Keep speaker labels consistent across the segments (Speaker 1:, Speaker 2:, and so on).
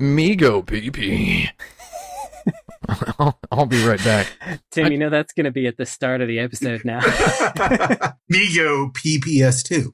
Speaker 1: Migo PP. I'll, I'll be right back.
Speaker 2: Tim, you know that's going to be at the start of the episode now.
Speaker 3: Migo PPS2.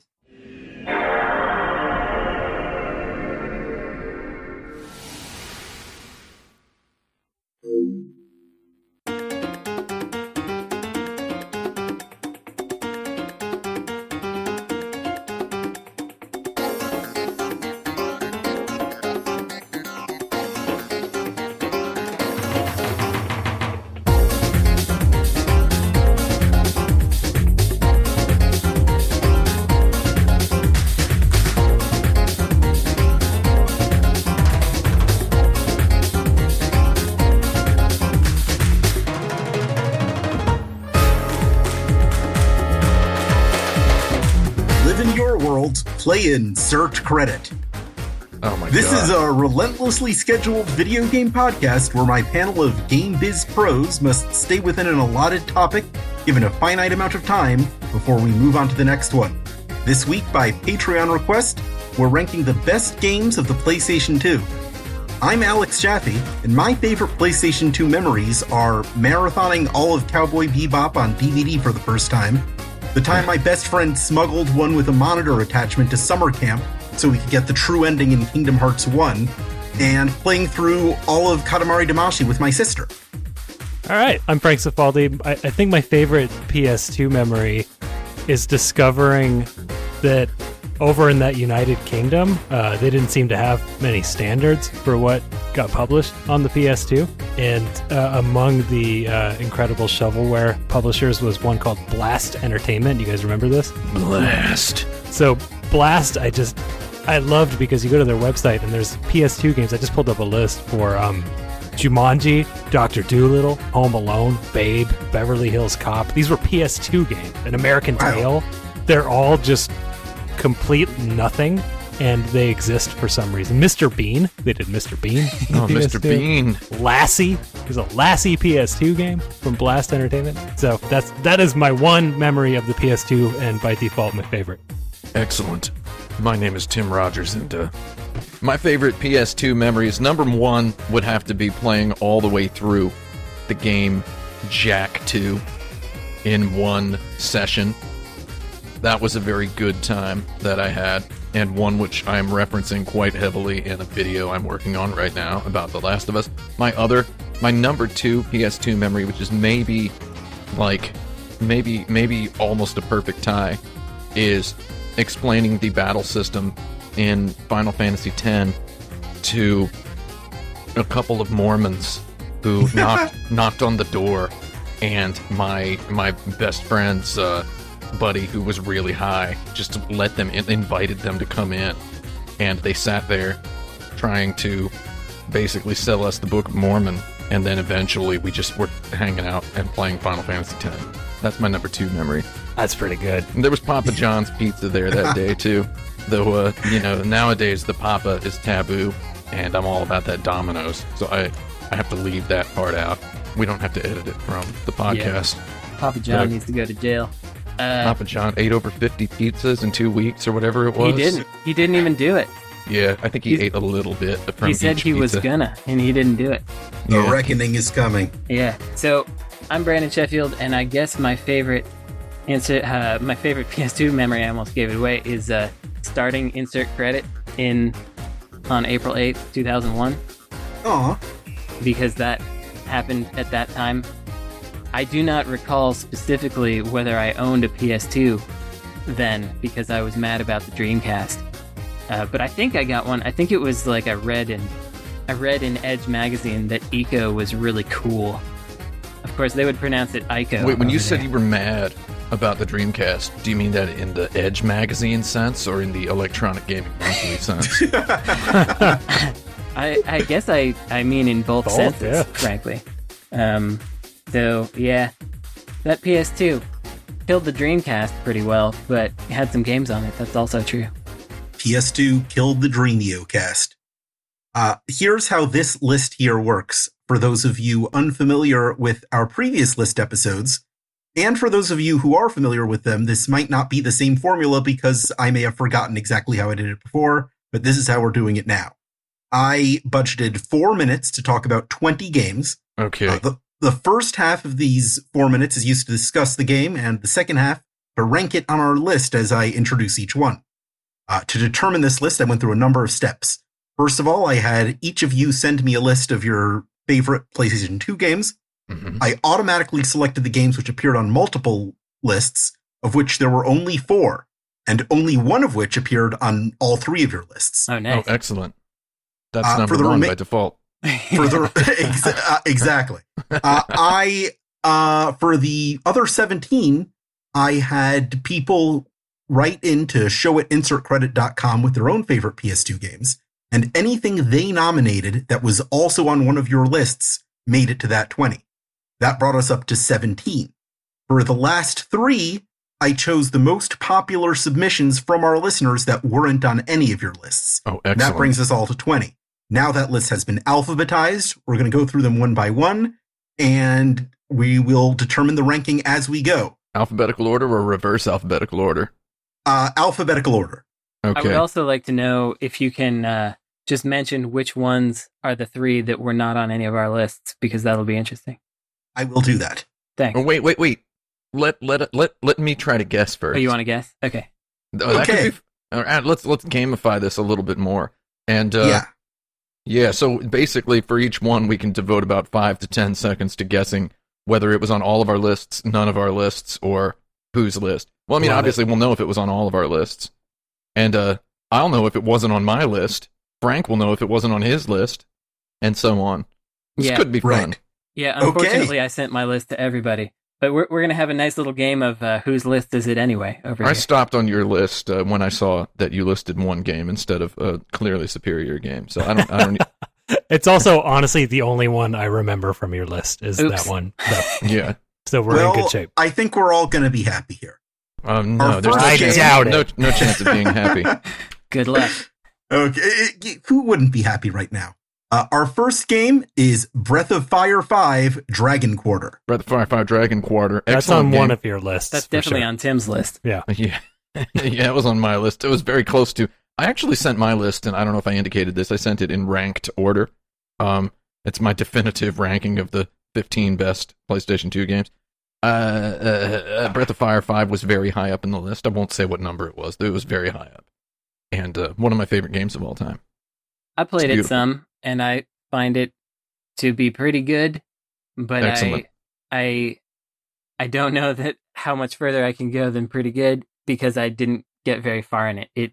Speaker 3: Play insert credit.
Speaker 1: Oh my
Speaker 3: This
Speaker 1: god.
Speaker 3: is a relentlessly scheduled video game podcast where my panel of game biz pros must stay within an allotted topic given a finite amount of time before we move on to the next one. This week, by Patreon request, we're ranking the best games of the PlayStation 2. I'm Alex Jaffe, and my favorite PlayStation 2 memories are marathoning all of Cowboy Bebop on DVD for the first time, the time my best friend smuggled one with a monitor attachment to summer camp so we could get the true ending in Kingdom Hearts 1, and playing through all of Katamari Damacy with my sister.
Speaker 4: All right, I'm Frank Cifaldi. I, I think my favorite PS2 memory is discovering that over in that United Kingdom, uh, they didn't seem to have many standards for what got published on the PS2. And uh, among the uh, incredible shovelware publishers was one called Blast Entertainment. You guys remember this?
Speaker 1: blast.
Speaker 4: So Blast, I just I loved because you go to their website and there's PS2 games. I just pulled up a list for um, Jumanji, Doctor Doolittle, Home Alone, Babe, Beverly Hills Cop. These were PS2 games. An American
Speaker 3: Wow.
Speaker 4: Tail. They're all just complete nothing, and they exist for some reason. Mr. Bean. They did Mr. Bean.
Speaker 1: Oh, Mr. Bean.
Speaker 4: Lassie is a Lassie PS2 game from Blast Entertainment. So that's that is my one memory of the PS2, and by default, my favorite.
Speaker 1: Excellent. My name is Tim Rogers, and uh, my favorite PS2 memories number one would have to be playing all the way through the game Jak 2 in one session. That was a very good time that I had, and one which I am referencing quite heavily in a video I'm working on right now about The Last of Us. My other, my number two PS2 memory, which is maybe like maybe maybe almost a perfect tie, is explaining the battle system in Final Fantasy X to a couple of Mormons who knocked knocked on the door, and my my best friend's uh, buddy who was really high just let them in, invited them to come in, and they sat there trying to basically sell us the Book of Mormon, and then eventually we just were hanging out and playing Final Fantasy X. That's my number two memory.
Speaker 4: That's pretty good.
Speaker 1: And there was Papa John's pizza there that day too. Though uh, you know nowadays the Papa is taboo, and I'm all about that Domino's, so I I have to leave that part out. We don't have to edit it from the podcast.
Speaker 2: Papa John
Speaker 1: Look.
Speaker 2: needs to go to jail. Uh,
Speaker 1: Papa John ate over 50 pizzas in two weeks or whatever it was.
Speaker 2: he didn't. He didn't even do it.
Speaker 1: Yeah, I think he
Speaker 2: He's-
Speaker 1: ate a little bit from
Speaker 2: he said
Speaker 1: each
Speaker 2: he was gonna, and he didn't do it.
Speaker 3: The
Speaker 1: Yeah.
Speaker 3: reckoning is coming.
Speaker 2: Yeah. So I'm Brandon Sheffield, and I guess my favorite insert, uh, my favorite PS2 memory, I almost gave it away, is uh, starting insert credit in on April 8th, 2001,
Speaker 3: Aw,
Speaker 2: because that happened at that time. I do not recall specifically whether I owned a PS2 then, because I was mad about the Dreamcast. Uh, but I think I got one. I think it was like I read in I read in Edge magazine that Eco was really cool. Of course, they would pronounce it Ico.
Speaker 1: Wait, when you
Speaker 2: over
Speaker 1: said you were mad about the Dreamcast, do you mean that in the Edge magazine sense or in the Electronic Gaming Monthly sense?
Speaker 2: I, I guess I, I mean in both,
Speaker 4: Both,
Speaker 2: senses,
Speaker 4: yeah.
Speaker 2: frankly. Um, so yeah, that PS2 killed the Dreamcast pretty well, but it had some games on it. That's also true.
Speaker 3: PS2 killed the Dreamio cast. Uh, here's how this list here works for those of you unfamiliar with our previous list episodes. And for those of you who are familiar with them, this might not be the same formula because I may have forgotten exactly how I did it before, but this is how we're doing it now. I budgeted four minutes to talk about 20 games.
Speaker 1: Okay.
Speaker 3: Uh, the, the first half of these four minutes is used to discuss the game, and the second half to rank it on our list as I introduce each one. Uh, to determine this list, I went through a number of steps. First of all, I had each of you send me a list of your favorite PlayStation 2 games.
Speaker 1: Mhm.
Speaker 3: I automatically selected the games which appeared on multiple lists, of which there were only four, and only one of which appeared on all three of your lists.
Speaker 2: Oh, nice.
Speaker 1: Oh, excellent. That's
Speaker 3: Uh,
Speaker 1: number
Speaker 3: for the
Speaker 1: one
Speaker 3: rema-
Speaker 1: by default.
Speaker 3: For the ex- uh, exactly. Uh, I uh, for the other seventeen, I had people write in to show at insertcredit.com with their own favorite PS2 games, and anything they nominated that was also on one of your lists made it to that twenty. That brought us up to seventeen. For the last three, I chose the most popular submissions from our listeners that weren't on any of your lists.
Speaker 1: Oh, excellent.
Speaker 3: That brings us all to 20. Now that list has been alphabetized. We're going to go through them one by one and we will determine the ranking as we go.
Speaker 1: alphabetical order or reverse alphabetical order.
Speaker 3: Uh, alphabetical order. Okay.
Speaker 2: I would also like to know if you can uh, just mention which ones are the three that were not on any of our lists, because that'll be interesting.
Speaker 3: I will do that.
Speaker 2: Thanks.
Speaker 1: Oh, wait, wait, wait. Let let let let me try to guess first.
Speaker 2: Oh, you want to guess? Okay.
Speaker 1: Oh,
Speaker 3: Okay.
Speaker 1: be all right, let's let's gamify this a little bit more. And uh,
Speaker 3: yeah.
Speaker 1: Yeah, so basically for each one we can devote about 5 to 10 seconds to guessing whether it was on all of our lists, none of our lists or whose list. Well, I mean
Speaker 4: Love it.
Speaker 1: obviously we'll know if it was on all of our lists. And uh I'll know if it wasn't on my list. Frank will know if it wasn't on his list and so on. This
Speaker 2: Yeah.
Speaker 1: could be fun.
Speaker 3: Right.
Speaker 2: Yeah,
Speaker 3: Okay.
Speaker 2: unfortunately, I sent my list to everybody. But we're, we're going to have a nice little game of uh, whose list is it anyway over here.
Speaker 1: I
Speaker 2: here.
Speaker 1: stopped on your list uh, when I saw that you listed one game instead of a clearly superior game. So I don't I don't
Speaker 4: It's also honestly the only one I remember from your list is
Speaker 2: Oops.
Speaker 4: that one. So,
Speaker 1: yeah.
Speaker 4: so we're
Speaker 3: well,
Speaker 4: in good shape.
Speaker 3: I think we're all going to be happy here.
Speaker 1: Um,
Speaker 3: Our
Speaker 1: no, there's no
Speaker 3: first
Speaker 1: chance.
Speaker 4: doubt
Speaker 1: no, no chance of being happy.
Speaker 2: Good luck.
Speaker 3: Okay. eh, eh, Who wouldn't be happy right now? Uh, our first game is Breath of Fire 5 Dragon Quarter.
Speaker 1: Breath of Fire 5 Dragon Quarter.
Speaker 4: That's on
Speaker 1: game.
Speaker 4: one of your lists.
Speaker 2: That's definitely
Speaker 4: sure.
Speaker 2: on Tim's list.
Speaker 1: Yeah. yeah, yeah, it was on my list. It was very close to. I actually sent my list, and I don't know if I indicated this. I sent it in ranked order. Um, it's my definitive ranking of the 15 best PlayStation 2 games. Uh, uh, uh, Breath of Fire 5 was very high up in the list. I won't say what number it was. It was very high up, and uh, one of my favorite games of all time.
Speaker 2: I played it some, and I find it to be pretty good. But
Speaker 1: Excellent.
Speaker 2: I, I, I don't know that how much further I can go than pretty good because I didn't get very far in it. It,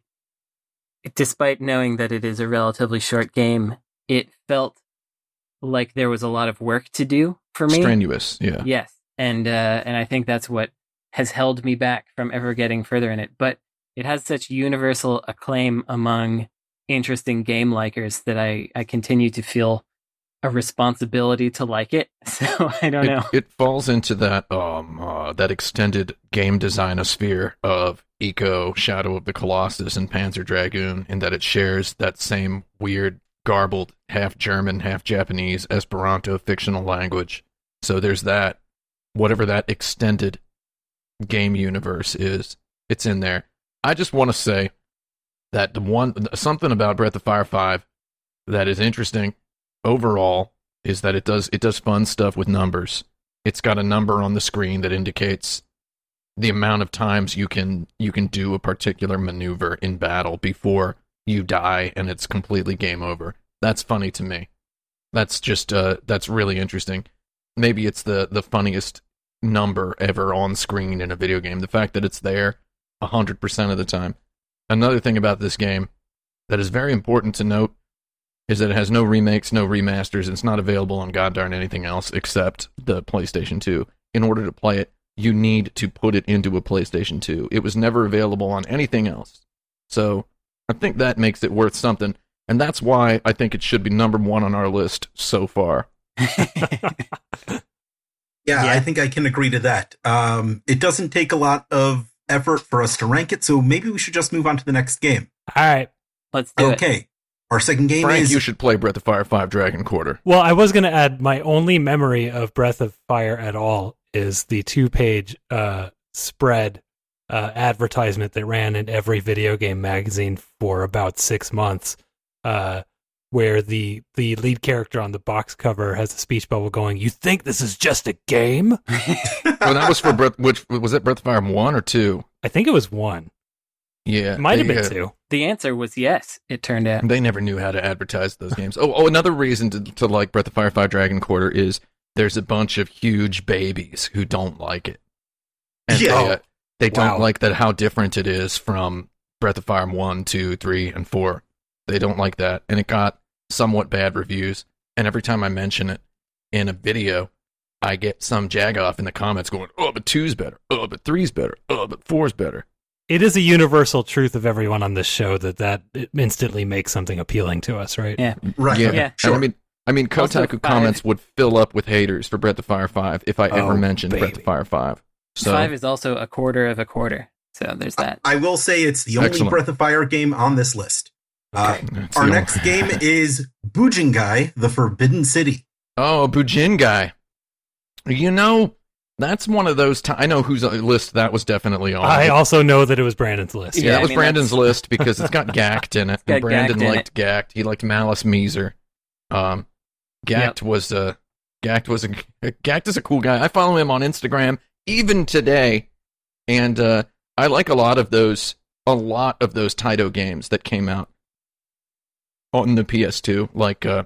Speaker 2: it despite knowing that it is a relatively short game, it felt like there was a lot of work to do for me.
Speaker 1: Strenuous, yeah.
Speaker 2: Yes, and uh, and I think that's what has held me back from ever getting further in it. But it has such universal acclaim among interesting game likers that I I continue to feel a responsibility to like it. So I don't
Speaker 1: it,
Speaker 2: know.
Speaker 1: It falls into that um uh, that extended game designer sphere of Eco, Shadow of the Colossus, and Panzer Dragoon, in that it shares that same weird, garbled, half German, half Japanese Esperanto fictional language. So there's that. Whatever that extended game universe is, it's in there. I just want to say that the one something about Breath of Fire Five that is interesting overall is that it does it does fun stuff with numbers. It's got a number on the screen that indicates the amount of times you can you can do a particular maneuver in battle before you die and it's completely game over. That's funny to me. That's just uh that's really interesting. Maybe it's the the funniest number ever on screen in a video game. The fact that it's there 100% of the time. Another thing about this game that is very important to note is that it has no remakes, no remasters. It's not available on god darn anything else except the PlayStation 2. In order to play it, you need to put it into a PlayStation 2. It was never available on anything else. So I think that makes it worth something. And that's why I think it should be number one on our list so far.
Speaker 3: Yeah,
Speaker 2: Yeah.
Speaker 3: I think I can agree to that. Um, it doesn't take a lot of effort for us to rank it, so maybe we should just move on to the next game.
Speaker 4: All right.
Speaker 2: Let's do it.
Speaker 3: Okay. Our second game
Speaker 1: Frank,
Speaker 3: is
Speaker 1: you should play Breath of Fire 5 Dragon Quarter.
Speaker 4: Well, I was going to add my only memory of Breath of Fire at all is the two page uh, spread uh, advertisement that ran in every video game magazine for about six months. Uh, where the the lead character on the box cover has a speech bubble going, "You think this is just a game?"
Speaker 1: well, that was for Breath. Which was it? Breath of Fire one or two?
Speaker 4: I think it was one.
Speaker 1: Yeah,
Speaker 4: It might have been
Speaker 1: uh,
Speaker 4: two.
Speaker 2: The answer was yes. It turned out.
Speaker 1: They never knew how to advertise those games. Oh, oh, another reason to, to like Breath of Fire 5 Dragon Quarter is there's a bunch of huge babies who don't like it. And
Speaker 3: Yeah.
Speaker 1: they, uh, they don't like that how different it is from Breath of Fire 1, 2, 3, and 4. They don't like that. And it got somewhat bad reviews. And every time I mention it in a video, I get some jagoff in the comments going, oh, but two's better. Oh, but three's better. Oh, but four's better.
Speaker 4: It is a universal truth of everyone on this show that that it instantly makes something appealing to us, right?
Speaker 2: Yeah.
Speaker 3: Right.
Speaker 1: Yeah,
Speaker 2: Yeah.
Speaker 3: Sure.
Speaker 1: I mean, I mean, Kotaku comments would fill up with haters for Breath of Fire Five if I ever
Speaker 4: Oh,
Speaker 1: mentioned Breath of Fire Five. So
Speaker 2: Five is also a quarter of a quarter. So there's that.
Speaker 3: I will say it's the only
Speaker 1: Excellent.
Speaker 3: Breath of Fire game on this list. Uh, our next
Speaker 1: only-
Speaker 3: game is Bujingai, the Forbidden City.
Speaker 1: oh, Bujingai. You know, that's one of those. Ti- I know whose uh, list that was definitely on.
Speaker 4: I also know that it was Brandon's list.
Speaker 1: yeah,
Speaker 2: Yeah,
Speaker 1: that
Speaker 2: I
Speaker 1: was
Speaker 2: mean,
Speaker 1: Brandon's
Speaker 2: that's-
Speaker 1: list because it's got Gackt in it. and Brandon
Speaker 2: Gackt in
Speaker 1: liked Gackt. He liked Malice Mizer. Um, Gackt was a Gackt was a Gackt is a cool guy. I follow him on Instagram even today, and uh, I like a lot of those a lot of those Taito games that came out on the PS2. Like uh,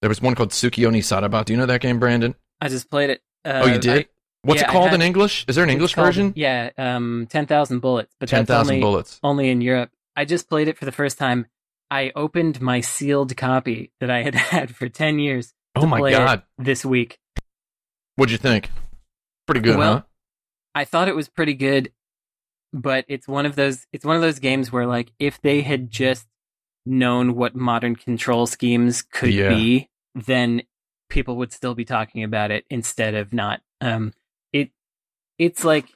Speaker 1: there was one called Tsukiyo ni Saraba. Do you know that game, Brandon?
Speaker 2: I just played it. Uh,
Speaker 1: oh, you did.
Speaker 2: I-
Speaker 1: What's
Speaker 2: yeah,
Speaker 1: it called
Speaker 2: had-
Speaker 1: in English? Is there an English
Speaker 2: called-
Speaker 1: version?
Speaker 2: Yeah, um, ten thousand bullets, but
Speaker 1: Ten thousand
Speaker 2: only
Speaker 1: bullets.
Speaker 2: only in Europe. I just played it for the first time. I opened my sealed copy that I had had for ten years
Speaker 1: Oh my god!
Speaker 2: this week.
Speaker 1: What'd you think? Pretty good,
Speaker 2: Well,
Speaker 1: huh?
Speaker 2: I thought it was pretty good, but it's one of those it's one of those games where like if they had just known what modern control schemes could
Speaker 1: Yeah.
Speaker 2: be, then people would still be talking about it instead of not. Um it it's like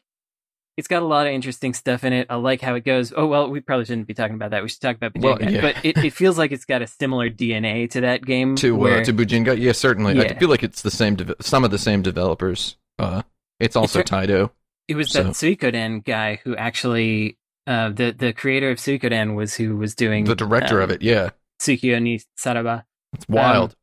Speaker 2: it's got a lot of interesting stuff in it. I like how it goes. Oh well, we probably shouldn't be talking about that. We should talk about Bujingai.
Speaker 1: Well, yeah.
Speaker 2: But it, it feels like it's got a similar DNA to that game.
Speaker 1: to
Speaker 2: where
Speaker 1: uh, to Bujingai. Yeah, certainly. I feel like it's the same. De- some of the same developers. Uh, it's also
Speaker 2: It's
Speaker 1: Taito.
Speaker 2: It was
Speaker 1: So-
Speaker 2: that Suikoden guy who actually, uh, the the creator of Suikoden was who was doing
Speaker 1: The director
Speaker 2: um,
Speaker 1: of it. Yeah,
Speaker 2: Tsukiyo ni Saraba.
Speaker 1: it's wild.
Speaker 2: Um,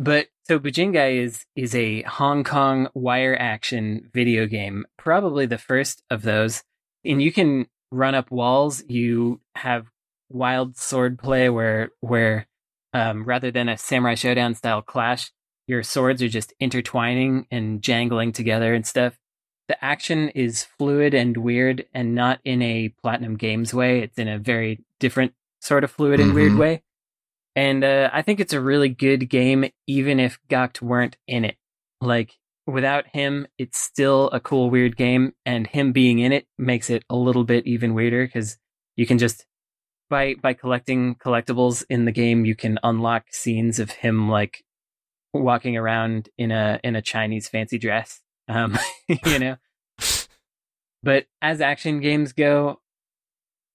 Speaker 2: But so Bujingai is is a Hong Kong wire action video game, probably the first of those. And you can run up walls. You have wild sword play where where um, rather than a samurai showdown style clash, your swords are just intertwining and jangling together and stuff. The action is fluid and weird, and not in a Platinum Games way. It's in a very different sort of fluid and weird
Speaker 1: Mhm.
Speaker 2: way. And uh, I think it's a really good game, even if Gackt weren't in it. Like, without him, it's still a cool, weird game, and him being in it makes it a little bit even weirder because you can just by by collecting collectibles in the game, you can unlock scenes of him like walking around in a in a Chinese fancy dress. Um, you know. But as action games go,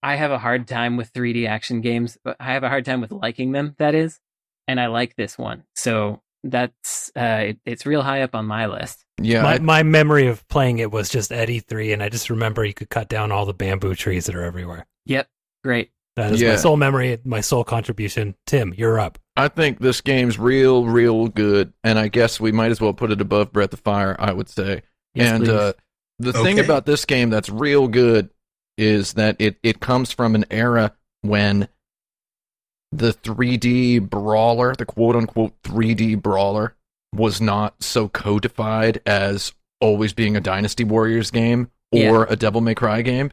Speaker 2: I have a hard time with 3D action games, but I have a hard time with liking them, that is. And I like this one. So that's uh it, it's real high up on my list.
Speaker 1: yeah,
Speaker 4: my,
Speaker 1: I-
Speaker 4: my memory of playing it was just at E3, and I just remember you could cut down all the bamboo trees that are everywhere.
Speaker 2: Yep. Great.
Speaker 4: That is
Speaker 1: Yeah.
Speaker 4: my sole memory, my sole contribution. Tim, you're up.
Speaker 1: I think this game's real, real good, and I guess we might as well put it above Breath of Fire. I would say.
Speaker 2: Yes,
Speaker 1: and uh, the thing about this game that's real good is that it it comes from an era when the 3D brawler, the quote unquote 3D brawler, was not so codified as always being a Dynasty Warriors game or a Devil May Cry game.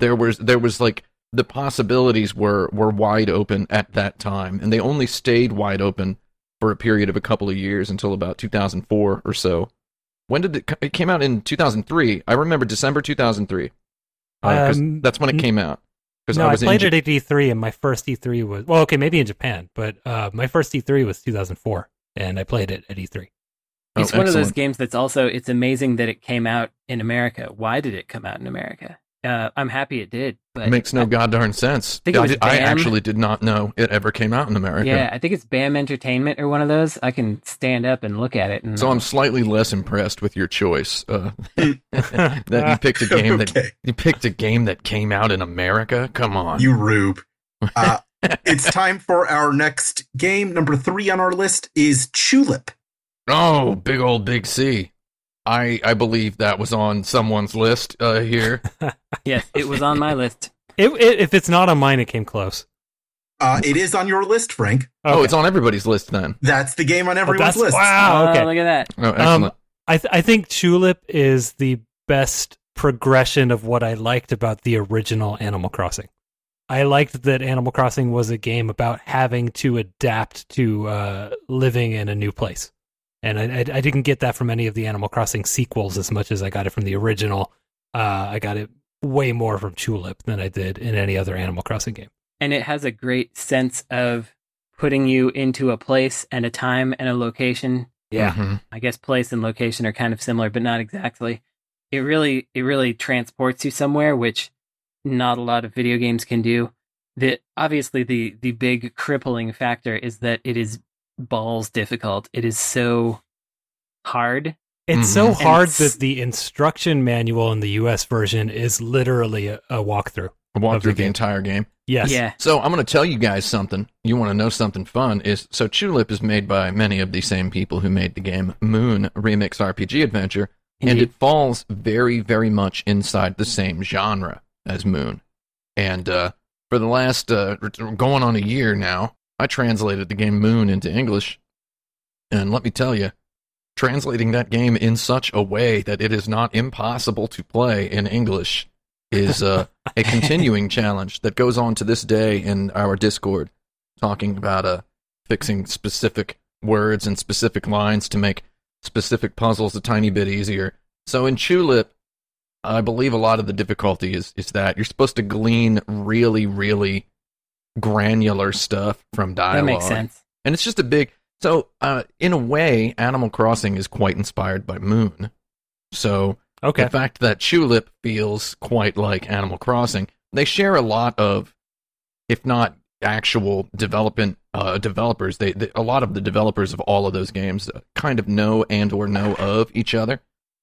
Speaker 1: There was there was like the possibilities were were wide open at that time, and they only stayed wide open for a period of a couple of years until about 2004 or so. When did it? It came out in 2003. I remember December 2003. Uh, 'cause
Speaker 4: Um,
Speaker 1: that's when it came out. Because
Speaker 4: No,
Speaker 1: I
Speaker 4: I,
Speaker 1: was in
Speaker 4: played
Speaker 1: Ja-
Speaker 4: it at E3, and my first E3 was well, okay, maybe in Japan, but uh, my first E3 was 2004, and I played it at E E3.
Speaker 1: Oh,
Speaker 2: it's one of those games that's also it's amazing that it came out in America. Why did it come out in America? Uh, I'm happy it did, but it
Speaker 1: makes no goddamn sense.
Speaker 2: think it
Speaker 1: I, did- I actually did not know it ever came out in America.
Speaker 2: Yeah, I think it's BAM Entertainment or one of those. I can stand up and look at it. And
Speaker 1: So I'm slightly less impressed with your choice. Uh, that you picked a game that you picked a game that came out in America. Come on.
Speaker 3: you rube. Uh, it's time for our next game. Number three on our list is Chulip.
Speaker 1: Oh, big old big C. I I believe that was on someone's list uh, here.
Speaker 2: Yes, it was on my list.
Speaker 4: It, it, if it's not on mine, it came close.
Speaker 3: Uh, it is on your list, Frank.
Speaker 1: Oh, it's on everybody's list then.
Speaker 3: That's the game on
Speaker 4: Oh,
Speaker 3: everyone's
Speaker 4: that's-
Speaker 3: list.
Speaker 4: Wow.
Speaker 2: Oh,
Speaker 4: Okay.
Speaker 2: look at that.
Speaker 1: Oh, excellent.
Speaker 4: Um, I th- I think Chulip is the best progression of what I liked about the original Animal Crossing. I liked that Animal Crossing was a game about having to adapt to uh, living in a new place, and I, I, I didn't get that from any of the Animal Crossing sequels as much as I got it from the original. Uh, I got it way more from Chulip than I did in any other Animal Crossing game.
Speaker 2: And it has a great sense of putting you into a place and a time and a location.
Speaker 1: Mhm.
Speaker 2: I guess place and location are kind of similar, but not exactly. It really, it really transports you somewhere, which not a lot of video games can do. The obviously the the big crippling factor is that it is balls difficult. It is so hard.
Speaker 4: It's
Speaker 1: Mhm.
Speaker 4: so hard
Speaker 2: it's-
Speaker 4: that the instruction manual in the U.S. version is literally a, a walkthrough.
Speaker 1: I walked
Speaker 4: Of the
Speaker 1: the entire game.
Speaker 4: Yes.
Speaker 2: Yeah,
Speaker 1: So I'm going to tell you guys something. You want to know something fun? Is so Chulip is made by many of the same people who made the game Moon Remix RPG Adventure, and it falls very, very much inside the same genre as Moon. And uh, for the last uh, going on a year now, I translated the game Moon into English, and let me tell you, translating that game in such a way that it is not impossible to play in English is uh, a continuing challenge that goes on to this day in our Discord, talking about uh, fixing specific words and specific lines to make specific puzzles a tiny bit easier. So in Chulip, I believe a lot of the difficulty is is that you're supposed to glean really, really granular stuff from dialogue.
Speaker 2: that makes sense.
Speaker 1: And it's just a big. So, uh, in a way, Animal Crossing is quite inspired by Moon. So,
Speaker 4: Okay.
Speaker 1: the fact that Chulip feels quite like Animal Crossing, they share a lot of, if not actual development uh, developers, they, they a lot of the developers of all of those games uh, kind of know and or know of each other.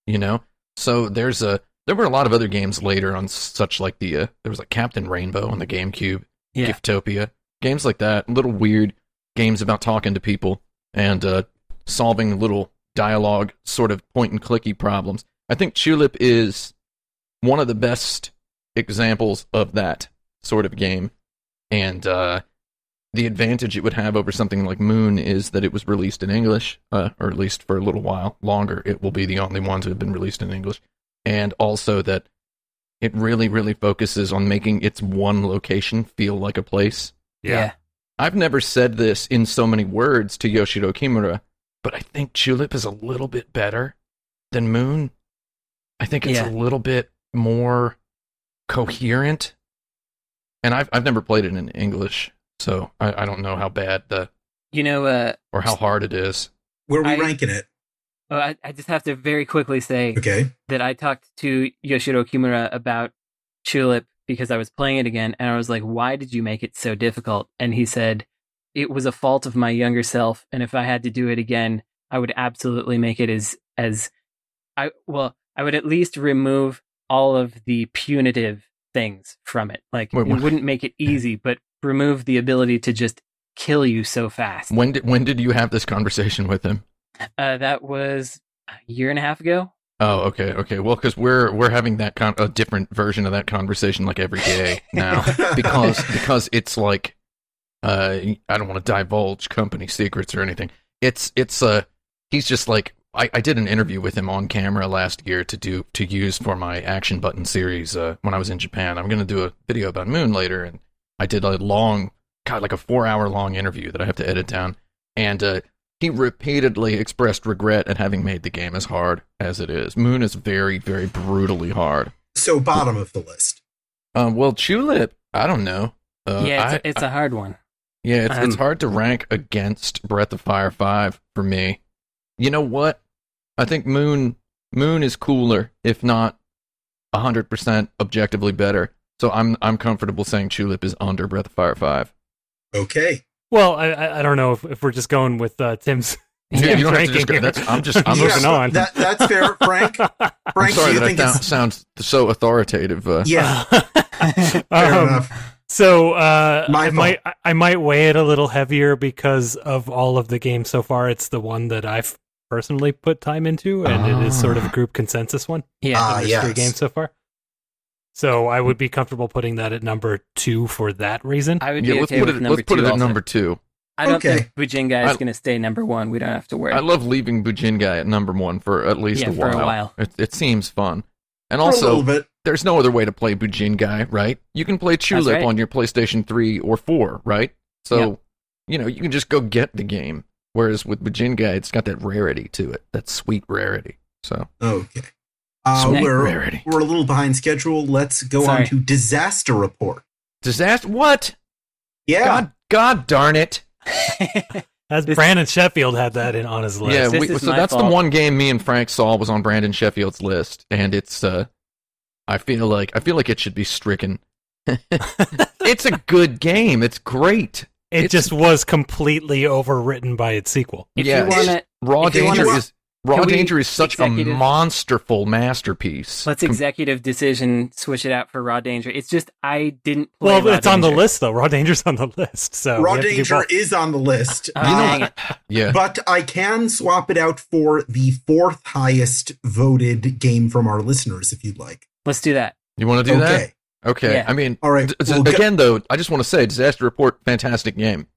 Speaker 1: You know, so there's a there were a lot of other games later on such like the uh, there was like Captain Rainbow on the GameCube,
Speaker 2: Yeah.
Speaker 1: Giftopia, games like that, little weird games about talking to people and uh, solving little dialogue sort of point and clicky problems. I think Chulip is one of the best examples of that sort of game, and uh, the advantage it would have over something like Moon is that it was released in English, uh, or at least for a little while longer. It will be the only one to have been released in English, and also that it really, really focuses on making its one location feel like a place.
Speaker 2: Yeah.
Speaker 1: I've never said this in so many words to Yoshiro Kimura, but I think Chulip is a little bit better than Moon. I think it's
Speaker 2: Yeah.
Speaker 1: a little bit more coherent. And I've I've never played it in English, so I, I don't know how bad the
Speaker 2: You know, uh,
Speaker 1: or how hard it is.
Speaker 3: Where are we
Speaker 2: I-
Speaker 3: ranking it?
Speaker 2: Oh, I, I just have to very quickly say
Speaker 3: Okay.
Speaker 2: that I talked to Yoshiro Kimura about Chulip because I was playing it again, and I was like, "Why did you make it so difficult?" And he said, "It was a fault of my younger self, and if I had to do it again, I would absolutely make it as as I well, I would at least remove all of the punitive things from it. Like
Speaker 1: Wait,
Speaker 2: it wouldn't make it easy, but remove the ability to just kill you so fast."
Speaker 1: When did when did you have this conversation with him?
Speaker 2: Uh, that was a year and a half ago.
Speaker 1: Oh, okay, okay. Well, because we're we're having that con- a different version of that conversation like every day now because because it's like uh I don't want to divulge company secrets or anything. It's it's uh he's just like I, I did an interview with him on camera last year to do to use for my action button series uh, when I was in Japan. I'm gonna do a video about Moon later, and I did a long, God, like a four hour long interview that I have to edit down, and uh, he repeatedly expressed regret at having made the game as hard as it is. Moon is very, very brutally hard.
Speaker 3: So bottom of the list.
Speaker 1: Um, well, Chulip, I don't know. Uh,
Speaker 2: yeah, it's,
Speaker 1: I-
Speaker 2: a, it's a hard one.
Speaker 1: yeah, it's it's
Speaker 2: Um,
Speaker 1: hard to rank against Breath of Fire 5 for me. You know what? I think Moon Moon is cooler, if not 100% objectively better. So I'm I'm comfortable saying Chulip is under Breath of Fire 5.
Speaker 3: Okay.
Speaker 4: Well, I- I, I don't know if, if we're just going with uh, Tim's.
Speaker 1: Yeah, you don't have to
Speaker 4: ranking
Speaker 1: just go, that's, I'm just I'm
Speaker 4: moving
Speaker 1: just,
Speaker 4: on.
Speaker 3: That, that's fair, Frank. Frank,
Speaker 1: I'm sorry
Speaker 3: do you
Speaker 1: that
Speaker 3: think
Speaker 1: sound,
Speaker 3: it's
Speaker 1: sounds so authoritative. Uh,
Speaker 3: yeah?
Speaker 4: Um,
Speaker 3: Fair enough.
Speaker 4: So uh, I might I- I might weigh it a little heavier because of all of the games so far. It's the one that I've personally put time into, and it is sort of a
Speaker 1: Ah.
Speaker 4: group consensus one.
Speaker 2: Yeah.
Speaker 3: Ah,
Speaker 4: the mystery
Speaker 3: yes.
Speaker 4: game so far. So I would be comfortable putting that at number two for that reason.
Speaker 2: I would
Speaker 1: Yeah,
Speaker 2: be
Speaker 1: let's
Speaker 2: okay
Speaker 1: put
Speaker 2: with
Speaker 1: it.
Speaker 2: number
Speaker 1: Let's put it at
Speaker 2: also.
Speaker 1: number two.
Speaker 2: I don't
Speaker 3: Okay.
Speaker 2: think Bujingai is going to stay number one. We don't have to worry.
Speaker 1: I love leaving Bujingai at number one for at least
Speaker 2: Yeah,
Speaker 1: a
Speaker 2: for
Speaker 1: while.
Speaker 2: a while.
Speaker 1: It, it seems fun, and
Speaker 3: For
Speaker 1: also
Speaker 3: little bit.
Speaker 1: there's no other way to play Bujingai, right? You can play Chulip
Speaker 2: right.
Speaker 1: on your PlayStation 3 or 4, right? So,
Speaker 2: Yep.
Speaker 1: you know, you can just go get the game. Whereas with Bujingai, it's got that rarity to it, that sweet rarity. So,
Speaker 3: Okay. Uh, we're,
Speaker 1: rarity.
Speaker 3: we're a little behind schedule. Let's go
Speaker 2: Sorry.
Speaker 3: on to disaster report.
Speaker 1: disaster. What?
Speaker 3: Yeah.
Speaker 1: God, God darn it!
Speaker 4: As
Speaker 2: This-
Speaker 4: Brandon Sheffield had that in on his list.
Speaker 1: yeah, we, so
Speaker 2: my
Speaker 1: that's the one game me and Frank saw was on Brandon Sheffield's list, and it's. uh I feel like I feel like it should be stricken. it's a good game. It's great.
Speaker 4: it
Speaker 1: it's-
Speaker 4: just was completely overwritten by its sequel.
Speaker 2: if
Speaker 1: Yeah.
Speaker 2: you want to,
Speaker 1: Raw
Speaker 2: If you
Speaker 1: Danger
Speaker 3: wanna-
Speaker 1: is Raw
Speaker 2: we
Speaker 1: Danger is such a monsterful masterpiece.
Speaker 2: let's executive decision switch it out for Raw Danger. It's just I didn't play
Speaker 4: Well,
Speaker 2: Raw
Speaker 4: it's on the list though. Raw Danger's on the list. So we
Speaker 3: Raw
Speaker 4: have to do
Speaker 3: Danger is on the list.
Speaker 1: You know
Speaker 3: Uh,
Speaker 1: yeah,
Speaker 3: but I can swap it out for the fourth highest voted game from our listeners if you'd like.
Speaker 2: Let's do that.
Speaker 1: you want to do that?
Speaker 3: okay.
Speaker 1: Okay.
Speaker 2: Yeah.
Speaker 1: I mean,
Speaker 3: All right.
Speaker 1: d- d-
Speaker 3: Well, go-
Speaker 1: again though, I just want to say, Disaster Report, fantastic game.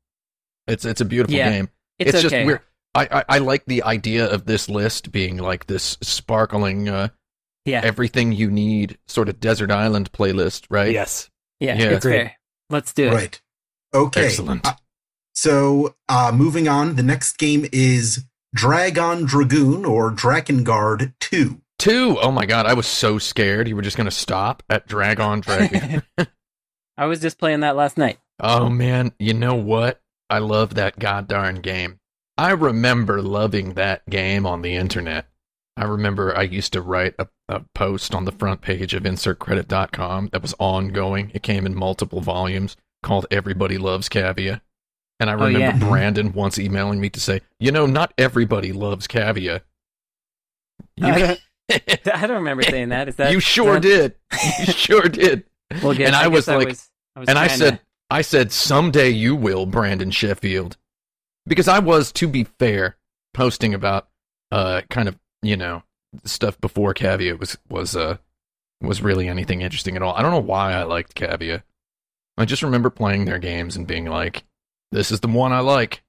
Speaker 1: It's it's a beautiful
Speaker 2: Yeah.
Speaker 1: game.
Speaker 2: It's,
Speaker 1: just
Speaker 2: okay.
Speaker 1: weird. I, I I like the idea of this list being like this sparkling, uh,
Speaker 2: yeah,
Speaker 1: everything you need sort of desert island playlist, right?
Speaker 4: Yes.
Speaker 2: yeah,
Speaker 1: yeah.
Speaker 2: it's
Speaker 4: Agreed.
Speaker 2: fair. Let's do it.
Speaker 3: Right. Okay.
Speaker 1: Excellent.
Speaker 3: Uh, so, uh, moving on, the next game is Dragon Dragoon or Drakengard 2.
Speaker 1: Two. Oh my god, I was so scared you were just gonna stop at Drag on Dragon.
Speaker 2: I was just playing that last night.
Speaker 1: Oh man, you know what? I love that goddamn game. I remember loving that game on the internet. I remember I used to write a, a post on the front page of insertcredit.com that was ongoing. It came in multiple volumes called Everybody Loves Cavia. And I
Speaker 2: Oh,
Speaker 1: remember
Speaker 2: yeah.
Speaker 1: Brandon once emailing me to say, you know, not everybody loves Cavia.
Speaker 2: I don't, I don't remember saying that. Is that
Speaker 1: you sure
Speaker 2: that-
Speaker 1: did. You sure did.
Speaker 2: Well, good.
Speaker 1: And I
Speaker 2: guess
Speaker 1: was like-
Speaker 2: was, I was
Speaker 1: and I said,
Speaker 2: to-
Speaker 1: I said, someday you will, Brandon Sheffield, because I was, to be fair, posting about, uh, kind of, you know, stuff before Cavia was was uh was really anything interesting at all. I don't know why I liked Cavia. I just remember playing their games and being like, this is the one I like.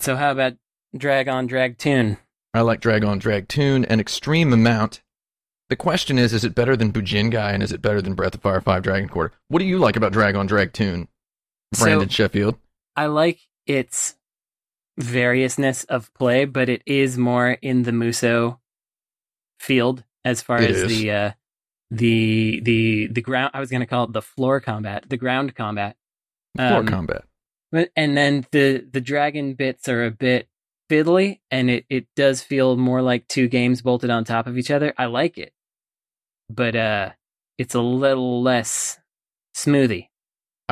Speaker 2: so how about Drag on Dragoon?
Speaker 1: I like Dragon Dragoon an extreme amount. The question is, is it better than Bujingai and is it better than Breath of Fire 5 Dragon Quarter? What do you like about Dragon Dragoon, Brandon
Speaker 2: So
Speaker 1: Sheffield?
Speaker 2: I like its variousness of play, but it is more in the Musou field as far
Speaker 1: It
Speaker 2: as
Speaker 1: is.
Speaker 2: the uh, the the the ground. I was going to call it the floor combat, the ground combat.
Speaker 1: Floor
Speaker 2: Um,
Speaker 1: combat.
Speaker 2: But and then the the dragon bits are a bit fiddly, and it it does feel more like two games bolted on top of each other. I like it, but uh, it's a little less smoothie.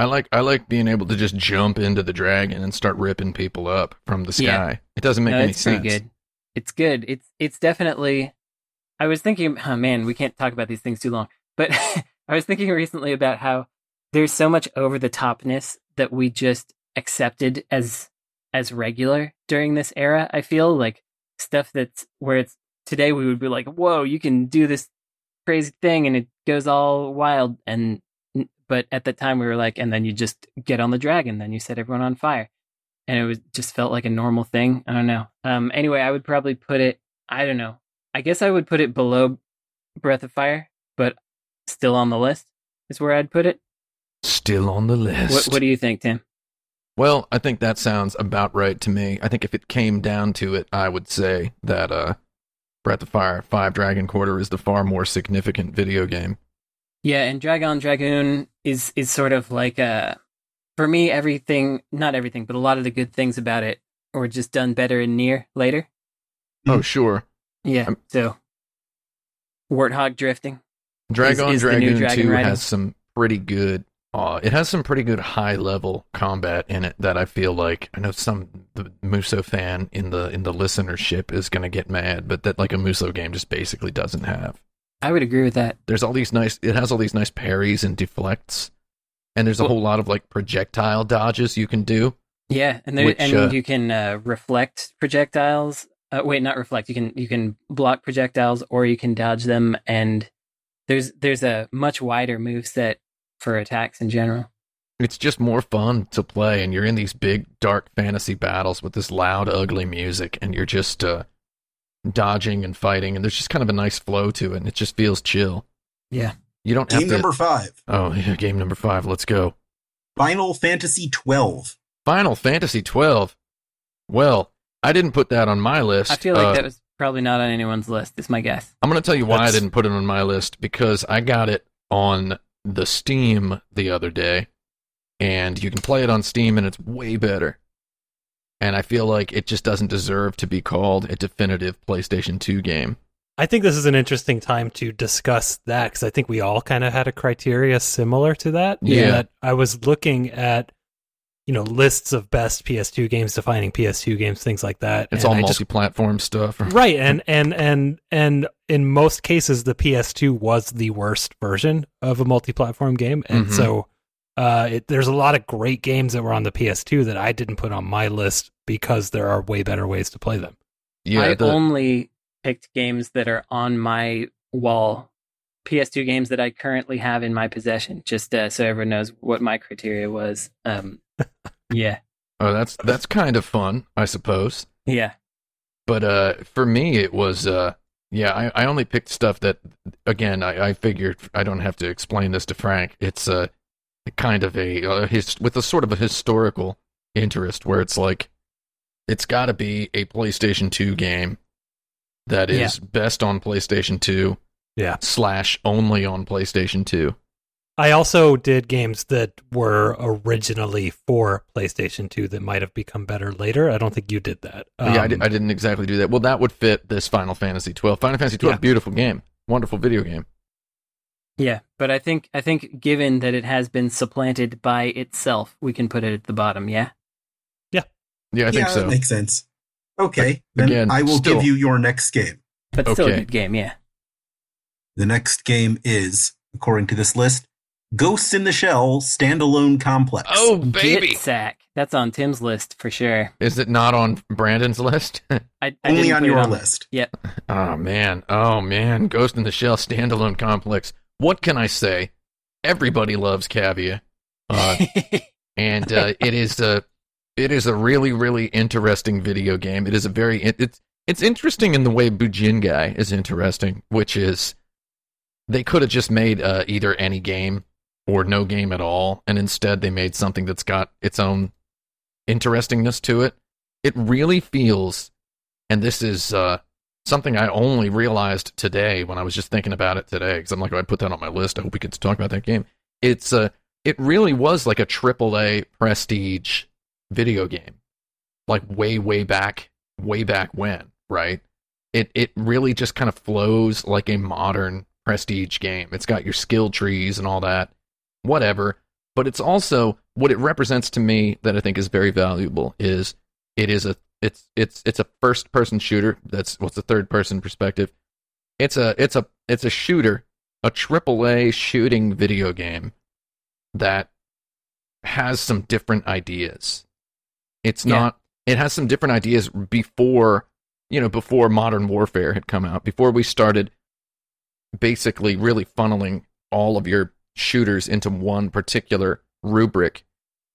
Speaker 1: I like I like being able to just jump into the dragon and start ripping people up from the sky.
Speaker 2: Yeah.
Speaker 1: It doesn't make
Speaker 2: no,
Speaker 1: any
Speaker 2: it's
Speaker 1: sense.
Speaker 2: pretty good. It's good. It's it's definitely. I was thinking, oh man, we can't talk about these things too long. But I was thinking recently about how there's so much over the topness that we just accepted as as regular during this era. I feel like stuff that's where it's today we would be like, whoa, you can do this crazy thing and it goes all wild and but at the time we were like and then you just get on the dragon then you set everyone on fire and it was just felt like a normal thing. I don't know. Um, anyway, I would probably put it. I don't know. I guess I would put it below Breath of Fire, but still on the list is where I'd put it.
Speaker 1: Still on the list.
Speaker 2: What, what do you think, Tim?
Speaker 1: well, I think that sounds about right to me. I think if it came down to it, I would say that uh, Breath of Fire 5 Dragon Quarter is the far more significant video game.
Speaker 2: Yeah, and Dragon Dragoon is is sort of like uh for me everything not everything, but a lot of the good things about it were just done better in NieR later.
Speaker 1: Oh, sure.
Speaker 2: Yeah.
Speaker 1: Um,
Speaker 2: so Warthog drifting.
Speaker 1: Dragon
Speaker 2: is the new
Speaker 1: Dragoon
Speaker 2: Dragon
Speaker 1: 2
Speaker 2: riding.
Speaker 1: has some pretty good uh, it has some pretty good high level combat in it that I feel like I know some the Musou fan in the in the listenership is going to get mad, but that like a Musou game just basically doesn't have.
Speaker 2: I would agree with that.
Speaker 1: There's all these nice it has all these nice parries and deflects and there's a
Speaker 2: Well-
Speaker 1: whole lot of like projectile dodges you can do.
Speaker 2: Yeah, and there,
Speaker 1: Which,
Speaker 2: and
Speaker 1: uh,
Speaker 2: you can uh, reflect projectiles. Uh, wait, not reflect. You can you can block projectiles or you can dodge them. And there's there's a much wider move set for attacks in general.
Speaker 1: It's just more fun to play, and you're in these big dark fantasy battles with this loud, ugly music, and you're just uh, dodging and fighting, and there's just kind of a nice flow to it, and it just feels chill.
Speaker 2: Yeah.
Speaker 1: You don't have
Speaker 3: Game
Speaker 1: to.
Speaker 3: number five
Speaker 1: oh, yeah, game number five. Let's go.
Speaker 3: Final Fantasy twelve.
Speaker 1: Final Fantasy twelve. Well, I didn't put that on my list.
Speaker 2: I feel like
Speaker 1: Uh,
Speaker 2: that was probably not on anyone's list. Is my guess.
Speaker 1: I'm going to tell you why
Speaker 4: That's-
Speaker 1: I didn't put it on my list because I got it on the Steam the other day, and you can play it on Steam, and it's way better. And I feel like it just doesn't deserve to be called a definitive PlayStation 2 game.
Speaker 4: I think this is an interesting time to discuss that because I think we all kind of had a criteria similar to that.
Speaker 1: Yeah.
Speaker 4: That I was looking at, you know, lists of best PS2 games, defining PS2 games, things like that.
Speaker 1: It's all
Speaker 4: I
Speaker 1: multi-platform stuff.
Speaker 4: right, and and and and in most cases, the PS2 was the worst version of a multi-platform game, and
Speaker 1: Mhm.
Speaker 4: so uh, it, there's a lot of great games that were on the PS2 that I didn't put on my list because there are way better ways to play them.
Speaker 1: Yeah,
Speaker 2: I
Speaker 1: the,
Speaker 2: only picked games that are on my wall. PS2 games that I currently have in my possession, just uh, so everyone knows what my criteria was. Um, yeah,
Speaker 1: oh, that's that's kind of fun, I suppose.
Speaker 2: yeah.
Speaker 1: But uh, for me, it was uh, yeah. I, I only picked stuff that, again, I, I figured I don't have to explain this to Frank. It's uh, kind of a uh, his with a sort of a historical interest where it's like it's got to be a PlayStation Two game that is best on PlayStation Two
Speaker 4: Yeah.
Speaker 1: slash only on PlayStation Two.
Speaker 4: I also did games that were originally for PlayStation 2 that might have become better later. I don't think you did that.
Speaker 1: yeah, I,
Speaker 4: Um,
Speaker 1: di- I didn't exactly do that. Well, that would fit this Final Fantasy twelve. Final Fantasy twelve,
Speaker 4: Yeah.
Speaker 1: beautiful game, wonderful video game.
Speaker 2: Yeah, but I think I think given that it has been supplanted by itself, we can put it at the bottom. Yeah.
Speaker 1: Yeah, Yeah, I think
Speaker 3: yeah,
Speaker 1: so.
Speaker 3: that makes sense. Okay, then
Speaker 1: Again,
Speaker 3: I will
Speaker 1: still-
Speaker 3: give you your next game.
Speaker 2: But still a good game, yeah.
Speaker 3: The next game is, according to this list, Ghosts in the Shell Standalone Complex.
Speaker 1: Oh baby,
Speaker 2: Git sack. That's on Tim's list for sure.
Speaker 1: is it not on Brandon's list?
Speaker 2: I, I
Speaker 3: only
Speaker 2: didn't
Speaker 3: on
Speaker 2: put
Speaker 3: your list. Yeah.
Speaker 1: Oh man, oh man, Ghost in the Shell standalone complex. What can I say? Everybody loves Cavia, uh, and uh, it is a it is a really really interesting video game. It is a very it, it's it's interesting in the way Bujingai is interesting, which is they could have just made uh, either any game or no game at all, and instead they made something that's got its own interestingness to it. It really feels, and this is uh, something I only realized today when I was just thinking about it today because I'm like, oh, I put that on my list. I hope we get to talk about that game. It's uh, it really was like a triple A prestige video game, like way way back, way back when, right? It it really just kind of flows like a modern prestige game. It's got your skill trees and all that, whatever. But it's also what it represents to me that I think is very valuable is it is a it's it's it's a first person shooter. That's what's the third person perspective. It's a it's a it's a shooter, a triple A shooting video game that has some different ideas. It's
Speaker 2: Yeah.
Speaker 1: not it has some different ideas before you know before modern warfare had come out before we started basically really funneling all of your shooters into one particular rubric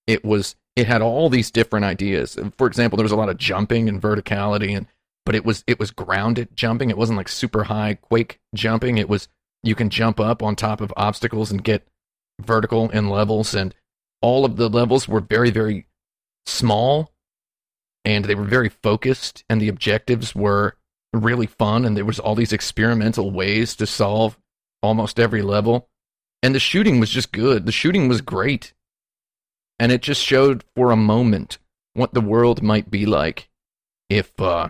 Speaker 1: it was it had all these different ideas. For example there was a lot of jumping and verticality and but it was it was grounded jumping. It wasn't like super high quake jumping. It was you can jump up on top of obstacles and get vertical in levels. And all of the levels were very very small and they were very focused and the objectives were really fun. And there was all these experimental ways to solve almost every level. And the shooting was just good. The shooting was great and it just showed for a moment what the world might be like if uh,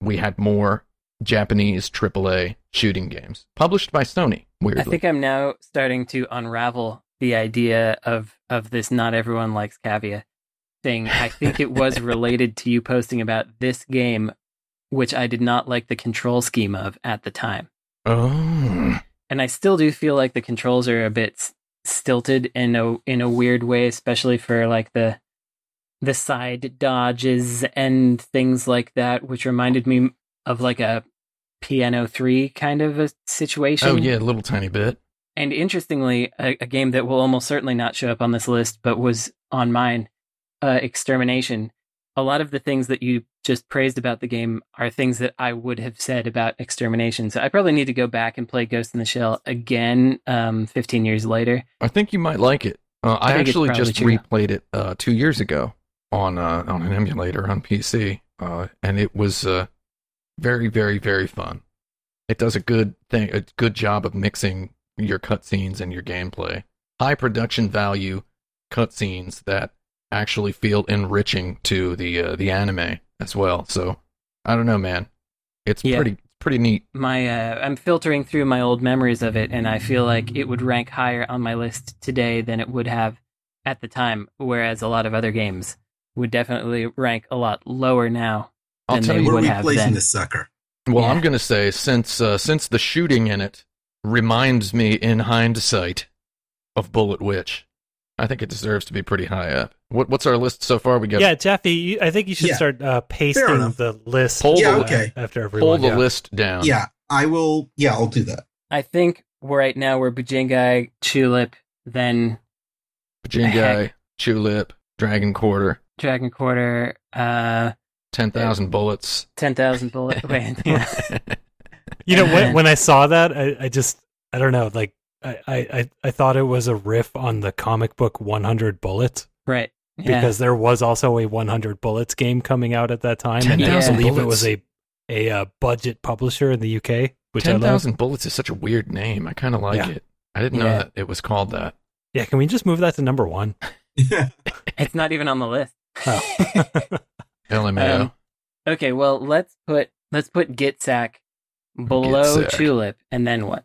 Speaker 1: we had more Japanese AAA shooting games published by Sony. Weirdly,
Speaker 2: I think I'm now starting to unravel the idea of of this not everyone likes Cavia thing. I think it was related to you posting about this game, which I did not like the control scheme of at the time.
Speaker 1: oh,
Speaker 2: And I still do feel like the controls are a bit stilted in a in a weird way, especially for like the the side dodges and things like that, which reminded me of like a Piano 3 kind of a situation.
Speaker 1: Oh yeah, a little tiny bit.
Speaker 2: And interestingly, a, a game that will almost certainly not show up on this list, but was on mine, uh, Extermination. A lot of the things that you just praised about the game are things that I would have said about Extermination. So I probably need to go back and play Ghost in the Shell again, um, 15 years later.
Speaker 1: I think you might like it. Uh, I,
Speaker 2: I
Speaker 1: actually just
Speaker 2: true.
Speaker 1: replayed it uh, two years ago on uh, on an emulator on PC, uh, and it was uh, very, very, very fun. It does a good thing, a good job of mixing your cutscenes and your gameplay. High production value cutscenes that actually feel enriching to the uh, the anime as well. So I don't know, man. It's
Speaker 2: Yeah.
Speaker 1: pretty pretty neat.
Speaker 2: My uh, I'm filtering through my old memories of it, and I feel like it would rank higher on my list today than it would have at the time. Whereas a lot of other games would definitely rank a lot lower now.
Speaker 1: I'll tell
Speaker 2: they
Speaker 1: you
Speaker 3: Where
Speaker 2: would
Speaker 3: we
Speaker 2: have
Speaker 3: placing
Speaker 2: then.
Speaker 3: this sucker?
Speaker 1: Well,
Speaker 2: Yeah.
Speaker 1: I'm gonna say since uh, since the shooting in it reminds me in hindsight of Bullet Witch, I think it deserves to be pretty high up. What, what's our list so far? We got
Speaker 4: Yeah, Jeffy, you, I think you should
Speaker 3: Yeah.
Speaker 4: start uh, pasting the list.
Speaker 1: Pull
Speaker 3: Yeah,
Speaker 1: the-
Speaker 3: okay.
Speaker 4: After everyone, pull
Speaker 1: the
Speaker 4: yeah.
Speaker 1: list down.
Speaker 3: Yeah, I will. Yeah, I'll do that.
Speaker 2: I think we're right now we're Bujingai, Chulip, then
Speaker 1: Jingai, Chulip, Dragon Quarter,
Speaker 2: Dragon Quarter, uh,
Speaker 1: ten thousand bullets.
Speaker 2: ten thousand bullet. Wait, yeah.
Speaker 4: You know, when, when I saw that, I, I just, I don't know, like, I, I, I- I thought it was a riff on the comic book 100 Bullets
Speaker 2: right. Yeah.
Speaker 4: because there was also a 100 Bullets game coming out at that time. and I
Speaker 1: 10,000
Speaker 4: believe it
Speaker 1: bullets.
Speaker 4: was a a uh, budget publisher in the UK, which I love.
Speaker 1: bullets is such a weird name. I kind of like
Speaker 4: Yeah.
Speaker 1: it. I didn't know that it was called that.
Speaker 4: Yeah, can we just move that to number one?
Speaker 2: it's not even on the list.
Speaker 4: Oh.
Speaker 1: LMAO.
Speaker 2: Um, okay, well let's put let's put Gitsack below
Speaker 1: Gitsack.
Speaker 2: Chulip, and then what?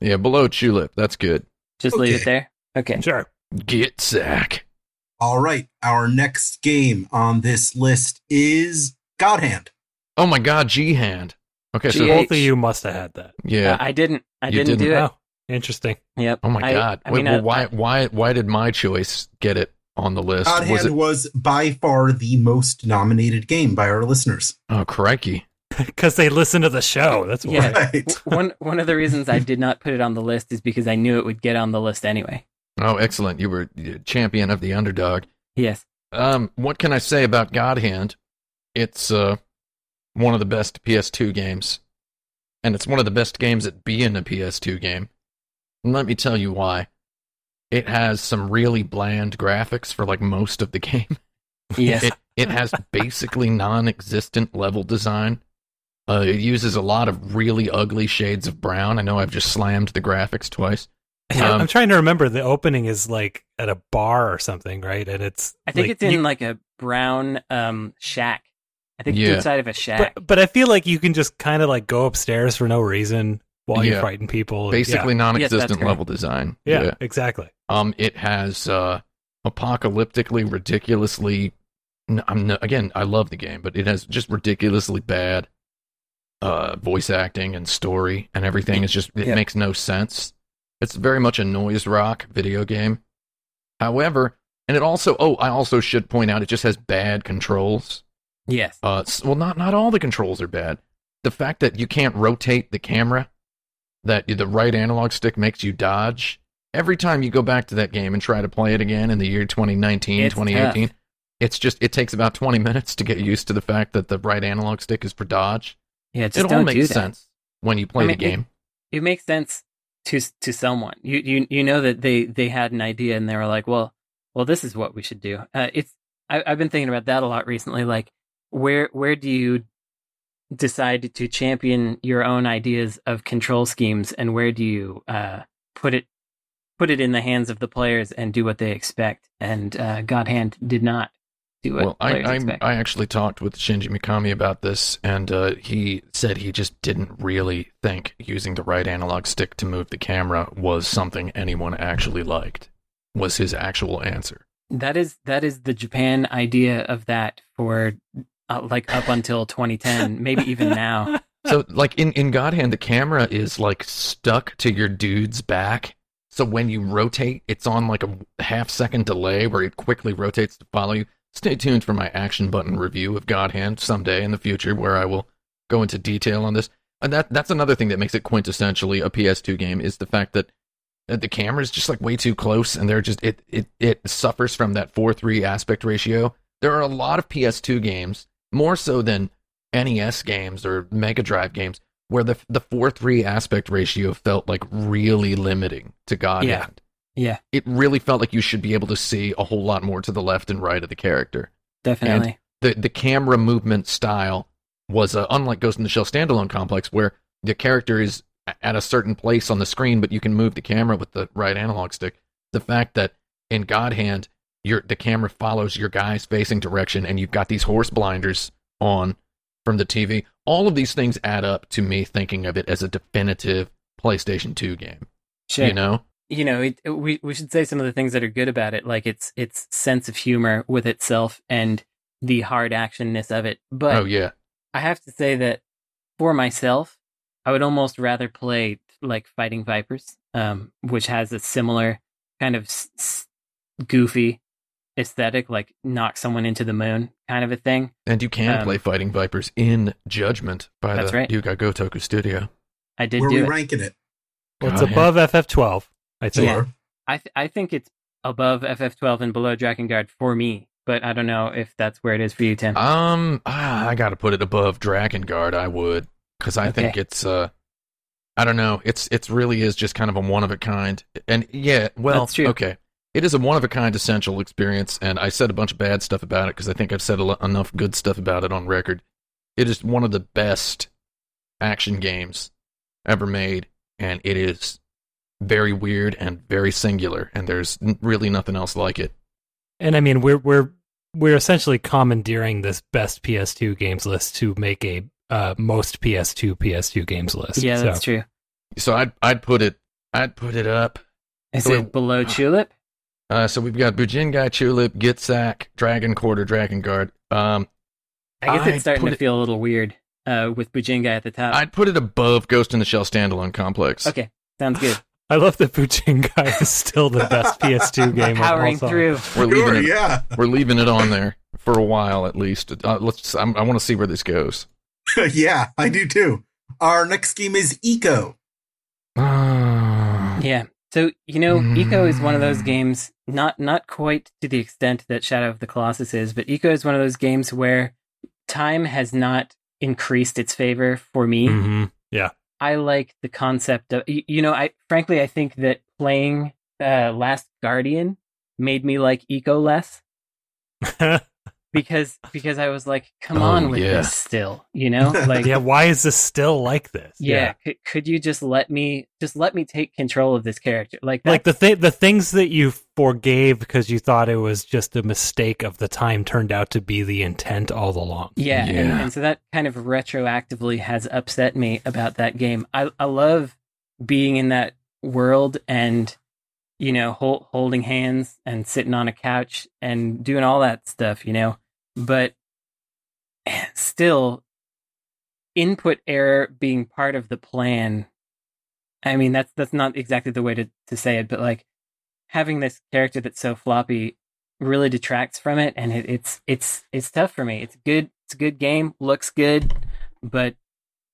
Speaker 1: yeah, below Chulip. That's good.
Speaker 2: Just leave it there. Okay.
Speaker 4: sure.
Speaker 1: Get Sack.
Speaker 3: All right, our next game on this list is God Hand.
Speaker 1: Oh my God, G Hand. Okay, so
Speaker 2: G-
Speaker 4: Both of you must have had that.
Speaker 1: yeah.
Speaker 2: Uh, I didn't. I didn't,
Speaker 1: didn't?
Speaker 2: do it.
Speaker 4: Oh, interesting.
Speaker 2: Yep.
Speaker 1: Oh my
Speaker 2: I-
Speaker 1: god!
Speaker 2: I
Speaker 1: Wait,
Speaker 2: mean,
Speaker 1: well,
Speaker 2: I-
Speaker 1: why why why did my choice get it on the list?
Speaker 3: God
Speaker 1: Was
Speaker 3: Hand
Speaker 1: it
Speaker 3: was by far the most nominated game by our listeners.
Speaker 1: oh crikey?
Speaker 4: Because they listen to the show. That's why.
Speaker 2: Yeah.
Speaker 3: Right.
Speaker 2: One one of the reasons I did not put it on the list is because I knew it would get on the list anyway.
Speaker 1: Oh, excellent! You were champion of the underdog.
Speaker 2: Yes.
Speaker 1: Um, what can I say about God Hand? It's uh one of the best PS2 games, and it's one of the best games at being a PS2 game. And let me tell you why. It has some really bland graphics for like most of the game.
Speaker 2: Yes.
Speaker 1: It it has basically non-existent level design. Uh, it uses a lot of really ugly shades of brown. I know I've just slammed the graphics twice.
Speaker 4: Yeah,
Speaker 1: Um,
Speaker 4: I'm trying to remember. The opening is like at a bar or something, right? And it's.
Speaker 2: I think
Speaker 4: like,
Speaker 2: it's in
Speaker 4: you-
Speaker 2: like a brown um shack. I think
Speaker 1: Yeah.
Speaker 2: inside of a shack.
Speaker 4: but, but I feel like you can just kind of like go upstairs for no reason while
Speaker 1: Yeah.
Speaker 4: you're fighting people.
Speaker 1: Basically, non-existent
Speaker 2: correct.
Speaker 1: level design.
Speaker 4: yeah, yeah, exactly.
Speaker 1: Um, it has uh, apocalyptically, ridiculously. n- I'm no, again, I love the game, but it has just ridiculously bad uh, voice acting and story, and everything is just it
Speaker 2: Yeah.
Speaker 1: makes no sense. It's very much a noise rock video game. However, and it also oh, I also should point out it just has bad controls.
Speaker 2: yes.
Speaker 1: Uh, well, not not all the controls are bad. The fact that you can't rotate the camera, that the right analog stick makes you dodge. Every time you go back to that game and try to play it again in the year 2019,
Speaker 2: It's
Speaker 1: 2018, it's just it takes about 20 minutes to get used to the fact that the right analog stick is for dodge.
Speaker 2: Yeah,
Speaker 1: it all makes sense when you play
Speaker 2: I mean,
Speaker 1: the game.
Speaker 2: It makes sense to to someone. You you you know that they they had an idea and they were like, well, well, this is what we should do. Uh, it's I, I've been thinking about that a lot recently. Like, where where do you decide to champion your own ideas of control schemes, and where do you uh, put it put it in the hands of the players and do what they expect? And uh, God Hand did not do what
Speaker 1: Well, I, I. I actually talked with Shinji Mikami about this, and uh, he said he just didn't really think using the right analog stick to move the camera was something anyone actually liked. Was his actual answer?
Speaker 2: That is that is the Japan idea of that for uh, like up until 2010, maybe even now.
Speaker 1: So, like in in God Hand, the camera is like stuck to your dude's back, So when you rotate, it's on like a half second delay where it quickly rotates to follow you. Stay tuned for my action button review of God Hand someday in the future where I will go into detail on this. And that that's another thing that makes it quintessentially a PS2 game is the fact that the camera is just like way too close and they're just it it it suffers from that 4-3 aspect ratio. There are a lot of PS2 games, more so than NES games or Mega Drive games, where the the 4-3 aspect ratio felt like really limiting to God
Speaker 2: Yeah.
Speaker 1: Hand.
Speaker 2: Yeah,
Speaker 1: It really felt like you should be able to see a whole lot more to the left and right of the character
Speaker 2: definitely.
Speaker 1: the the camera movement style was uh, unlike Ghost in the Shell standalone complex, where the character is at a certain place on the screen, but you can move the camera with the right analog stick. The fact that in God Hand, your the camera follows your guy's facing direction, and you've got these horse blinders on from the TV. All of these things add up to me thinking of it as a definitive PlayStation 2 game.
Speaker 2: Sure.
Speaker 1: You know,
Speaker 2: you know, it, we we should say some of the things that are good about it, like its its sense of humor with itself and the hard actionness of it. But
Speaker 1: oh yeah,
Speaker 2: I have to say that for myself, I would almost rather play like Fighting Vipers, um, which has a similar kind of s- s- goofy aesthetic, like knock someone into the moon kind of a thing.
Speaker 1: and you can
Speaker 2: Um,
Speaker 1: play Fighting Vipers in Judgment by
Speaker 2: That's
Speaker 1: the
Speaker 2: right.
Speaker 1: Ryu Ga Gotoku studio.
Speaker 2: I did
Speaker 3: Where
Speaker 2: do
Speaker 3: we
Speaker 2: it.
Speaker 3: ranking it?
Speaker 4: Well, it's
Speaker 1: God,
Speaker 4: above FF12, I think.
Speaker 2: Yeah. I th- I think it's above FF12 and below Drakengard for me, but I don't know if that's where it is for you, Tim.
Speaker 1: Um, ah, I got to put it above Drakengard. I would, because I think it's uh, I don't know. It's it's really is just kind of a one of a kind, and yeah, well,
Speaker 2: That's true.
Speaker 1: okay, it is a one of a kind essential experience. And I said a bunch of bad stuff about it because I think I've said a lo- enough good stuff about it on record. It is one of the best action games ever made, and it is very weird and very singular, and there's really nothing else like it.
Speaker 4: And I mean, we're we're we're essentially commandeering this best PS2 games list to make a uh, most PS2 PS2 games list.
Speaker 2: yeah,
Speaker 4: So-
Speaker 2: that's true.
Speaker 1: So I'd I'd put it I'd put it up.
Speaker 2: Is
Speaker 1: So
Speaker 2: it
Speaker 1: it-
Speaker 2: below Chulip?
Speaker 1: Uh, so we've got Bujingai, Chulip, Gitsak, Dragon Quarter, Drakengard. Um,
Speaker 2: I guess
Speaker 1: I'd
Speaker 2: it's starting to
Speaker 1: it-
Speaker 2: feel a little weird uh, with Bujingai at the top.
Speaker 1: I'd put it above Ghost in the Shell standalone complex.
Speaker 2: okay, sounds good.
Speaker 4: I love that Bujingai is still the best PS2 game. of all
Speaker 2: Powering
Speaker 4: time.
Speaker 2: through.
Speaker 1: We're leaving
Speaker 3: Sure,
Speaker 1: it.
Speaker 3: yeah.
Speaker 1: We're leaving it on there for a while at least. Uh, let's. I'm, I want to see where this goes.
Speaker 3: yeah, I do too. Our next game is Ico.
Speaker 1: Ah.
Speaker 2: Yeah. So you know, Ico is one of those
Speaker 1: Mm.
Speaker 2: games, not not quite to the extent that Shadow of the Colossus is, but Ico is one of those games where time has not increased its favor for me.
Speaker 4: Mhm.
Speaker 2: I like the concept of you know, I frankly I think that playing uh, Last Guardian made me like Ico less because because I was like, come
Speaker 1: Oh,
Speaker 2: on with
Speaker 1: yeah.
Speaker 2: this still, you know, like
Speaker 4: yeah, why is this still like this?
Speaker 2: yeah, Could, could you just let me just let me take control of this character like
Speaker 4: like the
Speaker 2: that's-
Speaker 4: th- the things that you forgave because you thought it was just a mistake of the time turned out to be the intent all along.
Speaker 2: Yeah, And,
Speaker 1: Yeah.
Speaker 2: and so that kind of retroactively has upset me about that game. I I love being in that world and you know hol- holding hands and sitting on a couch and doing all that stuff, you know. But still input error being part of the plan. I mean that's that's not exactly the way to to say it, but like having this character that's so floppy really detracts from it and it, it's it's it's tough for me. It's good it's a good game, looks good, but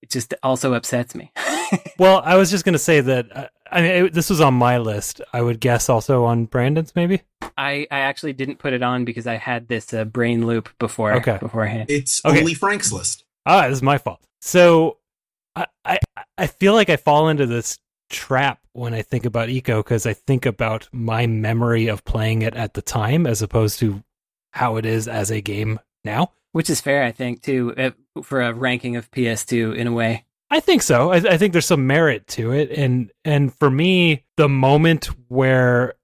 Speaker 2: it just also upsets me.
Speaker 4: Well, I was just going to say that uh, I mean it, this was on my list. I would guess also on Brandon's maybe.
Speaker 2: I I actually didn't put it on because I had this uh, brain loop before
Speaker 4: Okay.
Speaker 2: beforehand.
Speaker 3: It's
Speaker 4: Okay.
Speaker 3: only Frank's list.
Speaker 4: Ah, this is my fault. So I I, I feel like I fall into this trap when I think about Ico because I think about my memory of playing it at the time as opposed to how it is as a game now.
Speaker 2: Which is fair, I think, too, uh, for a ranking of PS2 in a way.
Speaker 4: I think so. I, I think there's some merit to it, and and for me, the moment where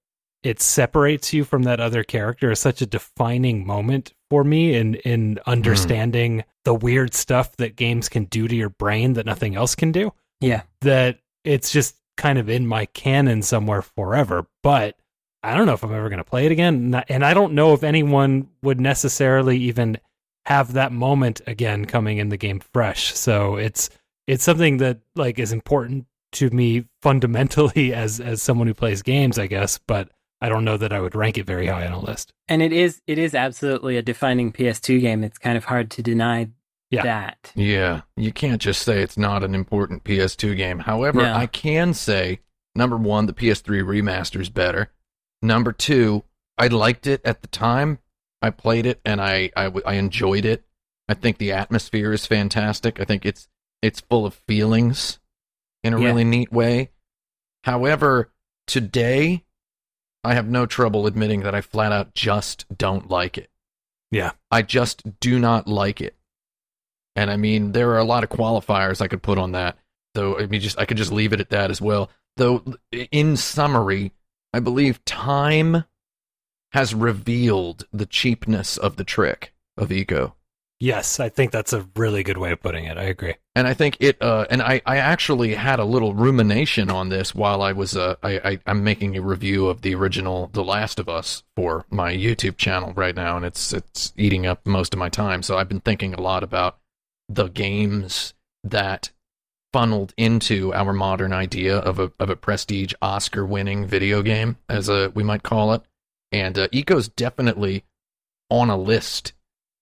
Speaker 4: it separates you from that other character is such a defining moment for me in in mm. understanding the weird stuff that games can do to your brain that nothing else can do.
Speaker 2: Yeah.
Speaker 4: That it's just kind of in my canon somewhere forever. But I don't know if I'm ever going to play it again, and I don't know if anyone would necessarily even have that moment again coming in the game fresh. So it's it's something that like is important to me fundamentally as as someone who plays games, I guess, but I don't know that I would rank it very high on a list.
Speaker 2: And it is it is absolutely a defining PS2 game. It's kind of hard to deny
Speaker 4: Yeah.
Speaker 2: that.
Speaker 1: Yeah, you can't just say it's not an important PS2 game. However,
Speaker 2: No.
Speaker 1: I can say number one, the PS3 remaster is better. Number two, I liked it at the time. I played it and I I enjoyed it. I think the atmosphere is fantastic. I think it's it's full of feelings in a
Speaker 2: Yeah.
Speaker 1: really neat way. However, today I have no trouble admitting that I flat out just don't like it.
Speaker 4: Yeah.
Speaker 1: I just do not like it. And I mean, there are a lot of qualifiers I could put on that. Though I mean, just I could just leave it at that as well. Though, in summary, I believe time has revealed the cheapness of the trick of Ico.
Speaker 4: Yes, I think that's a really good way of putting it. I agree.
Speaker 1: And I think it, uh, and I, I actually had a little rumination on this while I was, uh, I, I, I'm making a review of the original The Last of Us for my YouTube channel right now, and it's, it's eating up most of my time. So I've been thinking a lot about the games that funneled into our modern idea of a, of a prestige Oscar winning video game, as a, we might call it. And, uh, Ico's definitely on a list